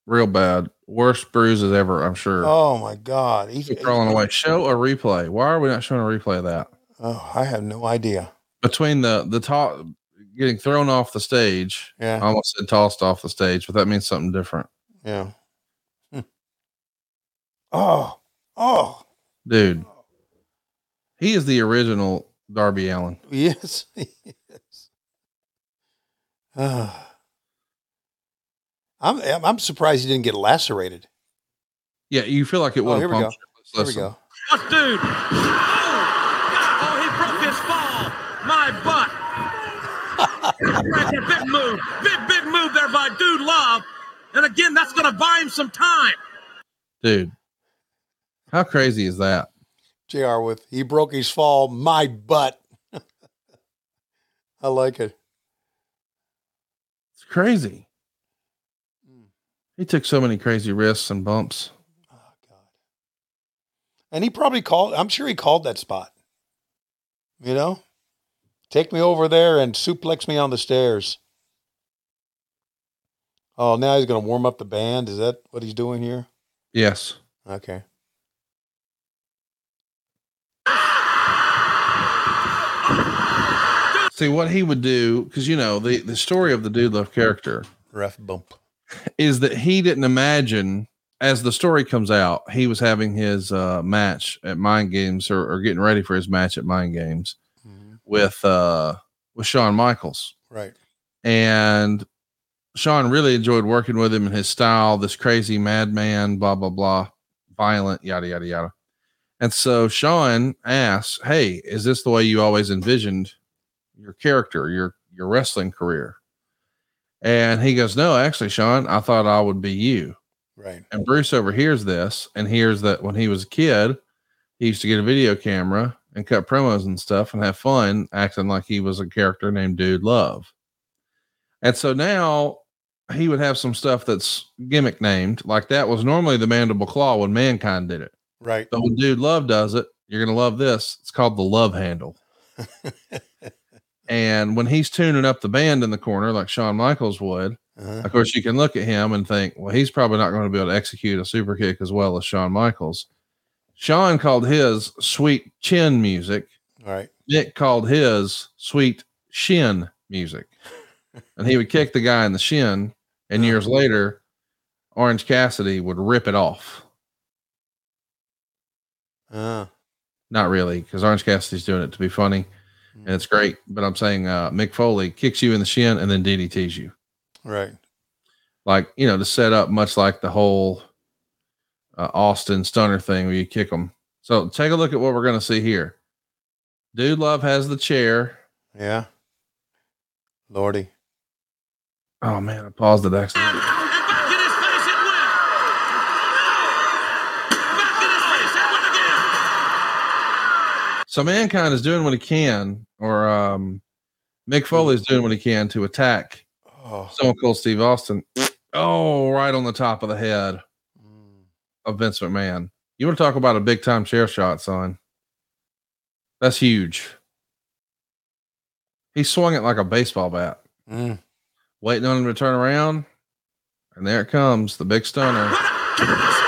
Real bad. Worst bruises ever, I'm sure. Oh my god! He, He's crawling away. Show a replay. Why are we not showing a replay of that? Oh, I have no idea. Between the the top getting thrown off the stage. Yeah. I almost said tossed off the stage, but that means something different. Yeah. Hmm. Oh, oh, Dude. He is the original Darby Allin. yes, yes. Ah. I'm I'm- I'm surprised he didn't get lacerated. Yeah, you feel like it Oh, would here have we go. punctured. Here we go. What dude? Oh, oh, he broke his fall. My butt. Right there, big move. Big, big move there by Dude Love. And again, that's going to buy him some time. Dude. How crazy is that? Jr. with he broke his fall. My butt. I like it. It's crazy. Mm. He took so many crazy risks and bumps. Oh God. And he probably called. I'm sure he called that spot. You know, take me over there and suplex me on the stairs. Oh, now he's going to warm up the band. Is that what he's doing here? Yes. Okay. See what he would do, because you know the the story of the Dude Love character Ref bump. is that he didn't imagine as the story comes out, he was having his uh, match at Mind Games or, or getting ready for his match at Mind Games with uh, with Shawn Michaels, Right. and Shawn really enjoyed working with him and his style, this crazy madman, blah blah blah, violent, yada yada yada. And so Shawn asks, "Hey, is this the way you always envisioned your character, your your wrestling career?" And he goes, "No, actually, Shawn, I thought I would be you." Right. And Bruce overhears this and hears that when he was a kid, he used to get a video camera and cut promos and stuff and have fun acting like he was a character named Dude Love. And so now he would have some stuff that's gimmick named, like that was normally the mandible claw when mankind did it. Right. But when Dude Love does it, you're going to love this. It's called the love handle. and when he's tuning up the band in the corner, like Shawn Michaels would, Uh-huh. of course, you can look at him and think, well, he's probably not going to be able to execute a super kick as well as Shawn Michaels. Shawn called his sweet chin music. All right. Mick called his sweet shin music. and he would kick the guy in the shin. And years later, Orange Cassidy would rip it off. Uh, Not really, because Orange Cassidy's doing it to be funny. And it's great. But I'm saying uh, Mick Foley kicks you in the shin and then DDTs you. right. like you know to set up much like the whole uh, Austin Stunner thing where you kick them. So take a look at what we're going to see here. Dude Love has the chair. Yeah. Lordy. Oh man, I paused it accidentally. So mankind is doing what he can, or um, Mick Foley is doing what he can to attack Oh. Stone Cold Steve Austin. Oh, right on the top of the head of Vince McMahon. You want to talk about a big time chair shot, son? That's huge. He swung it like a baseball bat, Mm. waiting on him to turn around. And there it comes, the big stunner.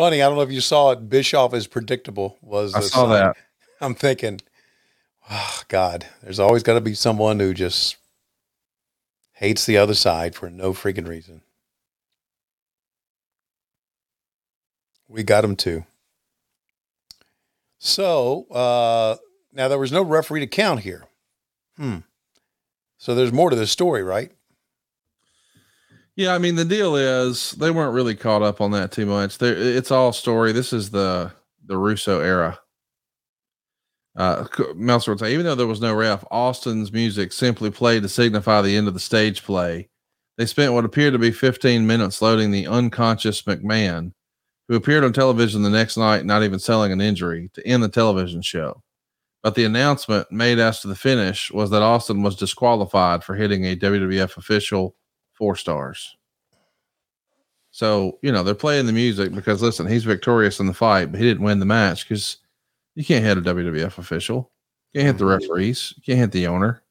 Funny, I don't know if you saw it. Bischoff is predictable. Was I saw that. I'm thinking, oh God, there's always got to be someone who just hates the other side for no freaking reason. We got him too. So uh, now there was no referee to count here. Hmm. So there's more to this story, right? Yeah, I mean the deal is they weren't really caught up on that too much. There, it's all story. This is the the Russo era. Uh, Meltzer would say, even though there was no ref, Austin's music simply played to signify the end of the stage play. They spent what appeared to be 15 minutes loading the unconscious McMahon, who appeared on television the next night, not even selling an injury, to end the television show. But the announcement made as to the finish was that Austin was disqualified for hitting a WWF official four stars. So, you know, they're playing the music because listen, he's victorious in the fight, but he didn't win the match because you can't hit a WWF official. You can't hit the referees. You can't hit the owner.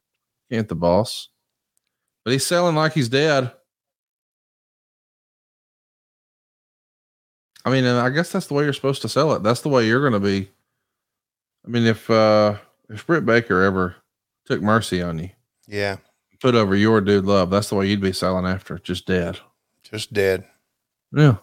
You can't hit the boss. But he's selling like he's dead. I mean, and I guess that's the way you're supposed to sell it. That's the way you're going to be. I mean, if uh if Britt Baker ever took mercy on you, Yeah, put over your dude love, that's the way you'd be selling after, just dead. just dead. Yeah.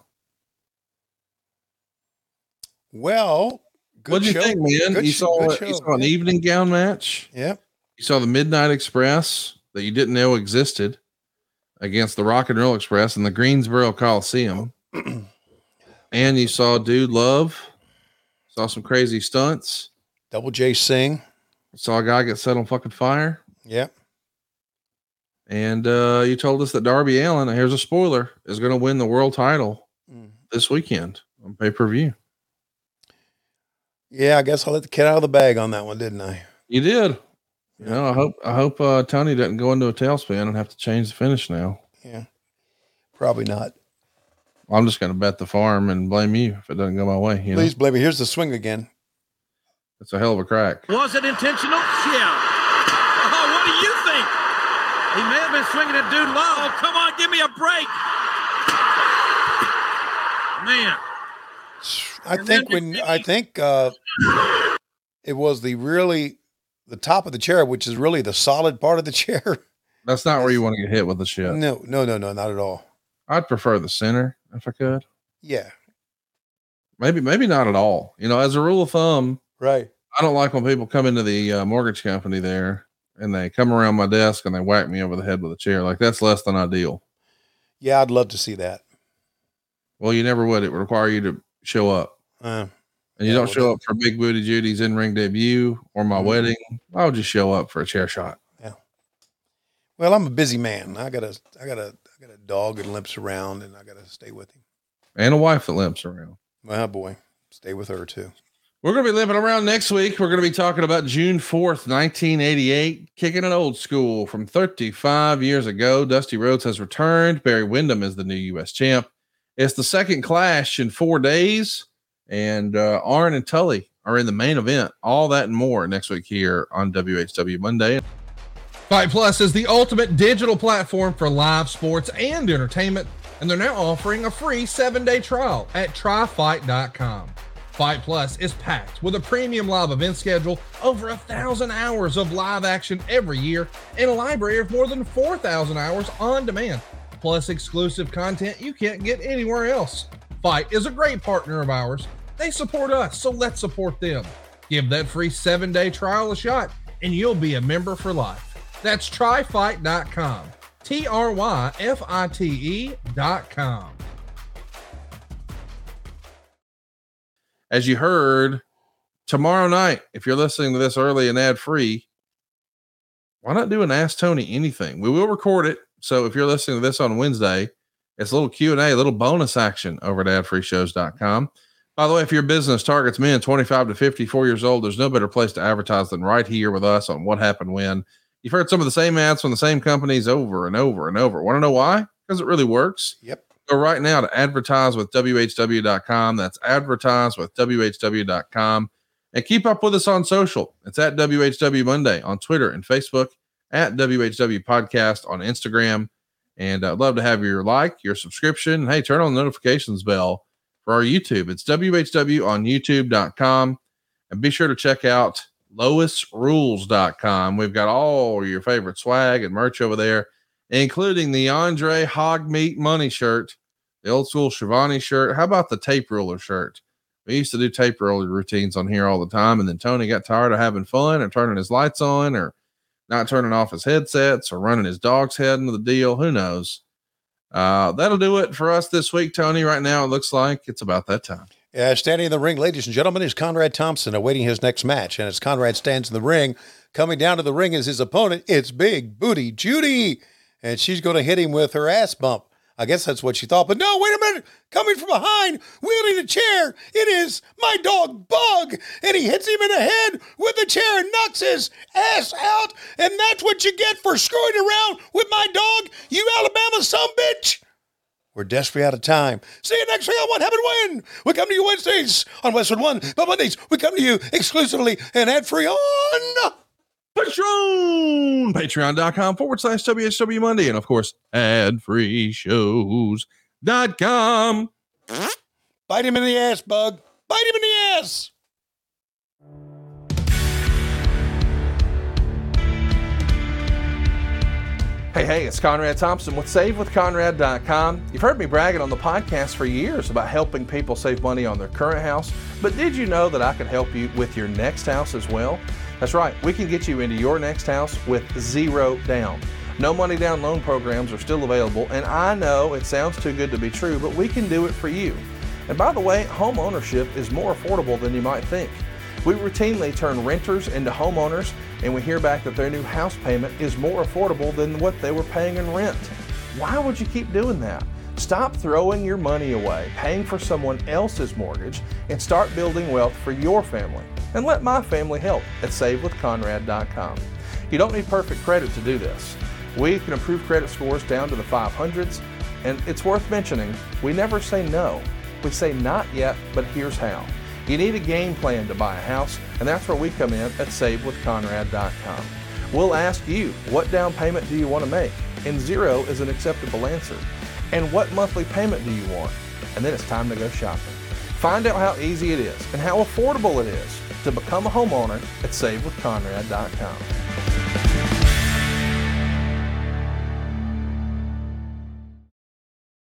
Well, good What do you show. think, man? Good you saw good you show. saw an evening gown match. Yep. You saw the Midnight Express that you didn't know existed against the Rock and Roll Express in the Greensboro Coliseum. and you saw Dude Love. Saw some crazy stunts. Double J Singh. Saw a guy get set on fucking fire. Yep. And uh, you told us that Darby Allin, here's a spoiler, is going to win the world title Mm. this weekend on pay per view. Yeah, I guess I let the cat out of the bag on that one, didn't I? You did. You know, I hope I hope uh, Tony doesn't go into a tailspin and have to change the finish now. Yeah. Probably not. I'm just going to bet the farm and blame you if it doesn't go my way. You know, Please blame me. Here's the swing again. it's a hell of a crack. Was it intentional? Yeah. Oh, what do you think? He may have been swinging at Dude Love. Oh, come on, give me a break. Man. I think when I think uh it was the really the top of the chair, which is really the solid part of the chair. That's not where you want to get hit with the shit. No, no, no, no, not at all. I'd prefer the center if I could. Yeah. Maybe, maybe not at all. You know, as a rule of thumb, Right. I don't like when people come into the uh, mortgage company there and they come around my desk and they whack me over the head with a chair. Like that's less than ideal. Yeah, I'd love to see that. Well, you never would. It would require you to show up. Uh, And you Yeah, don't show up for Big Booty Judy's in ring debut or my Mhm. wedding. I'll just show up for a chair shot. Yeah. Well, I'm a busy man. I got a I got a I got a dog that limps around and I got to stay with him. And a wife that limps around. Well, boy, stay with her too. We're going to be limping around next week. We're going to be talking about June 4th, 1988, kicking it old school from 35 years ago. Dusty Rhodes has returned. Barry Windham is the new U.S. champ. It's the second clash in four days, and uh, Arn and Tully are in the main event. All that and more next week here on WHW Monday. Fite Plus is the ultimate digital platform for live sports and entertainment, and they're now offering a free seven day trial at tryfite.com. Fite Plus is packed with a premium live event schedule, over a thousand hours of live action every year, and a library of more than 4,000 hours on demand, plus exclusive content you can't get anywhere else. Fite is a great partner of ours. They support us, so let's support them. Give that free seven day trial a shot, and you'll be a member for life. That's tryfite.com. T R Y F I T E.com. As you heard, tomorrow night, if you're listening to this early and ad free, why not do an Ask Tony anything? We will record it. So if you're listening to this on Wednesday, it's a little Q&A, a little bonus action over at adfreeshows.com. By the way, if your business targets men 25 to 54 years old, there's no better place to advertise than right here with us on what happened when. You've heard some of the same ads from the same companies over and over and over. Want to know why? Because it really works. Yep. Go right now to advertise with WHW.com. That's advertise with WHW.com. And keep up with us on social. It's at WHW Monday on Twitter and Facebook, at WHW Podcast on Instagram. And I'd love to have your like, your subscription. Hey, turn on the notifications bell for our YouTube. It's WHW on YouTube.com. And be sure to check out LoisRules.com. We've got all your favorite swag and merch over there, including the Andre Hog Meat Money shirt, the old school Schiavone shirt. How about the tape ruler shirt? We used to do tape roller routines on here all the time, and then Tony got tired of having fun and turning his lights on or not turning off his headsets or running his dog's head into the deal. Who knows? Uh, that'll do it for us this week, Tony. Right now, it looks like it's about that time. Yeah, standing in the ring, ladies and gentlemen, is Conrad Thompson awaiting his next match. And as Conrad stands in the ring, coming down to the ring is his opponent. It's Big Booty Judy. And she's going to hit him with her ass bump. I guess that's what she thought. But no, wait a minute. Coming from behind, wielding a chair, it is my dog Bug. And he hits him in the head with the chair and knocks his ass out. And that's what you get for screwing around with my dog, you Alabama son bitch. We're desperately out of time. See you next week on What Happened When. We come to you Wednesdays on Westwood One, but Mondays we come to you exclusively and ad free on Patreon, patreon.com forward slash WHW Monday. And of course, ad free shows.com. Bite him in the ass, Bug. Bite him in the ass. Hey, hey, it's Conrad Thompson with SaveWithConrad.com. You've heard me bragging on the podcast for years about helping people save money on their current house, but did you know that I can help you with your next house as well? That's right, we can get you into your next house with zero down. No money down loan programs are still available, and I know it sounds too good to be true, but we can do it for you. And by the way, home ownership is more affordable than you might think. We routinely turn renters into homeowners, and we hear back that their new house payment is more affordable than what they were paying in rent. Why would you keep doing that? Stop throwing your money away, paying for someone else's mortgage, and start building wealth for your family. And let my family help at SaveWithConrad.com. You don't need perfect credit to do this. We can improve credit scores down to the 500s, and it's worth mentioning we never say no. We say not yet, but here's how. You need a game plan to buy a house, and that's where we come in at SaveWithConrad.com. We'll ask you, what down payment do you want to make? And zero is an acceptable answer. And what monthly payment do you want? And then it's time to go shopping. Find out how easy it is and how affordable it is to become a homeowner at SaveWithConrad.com.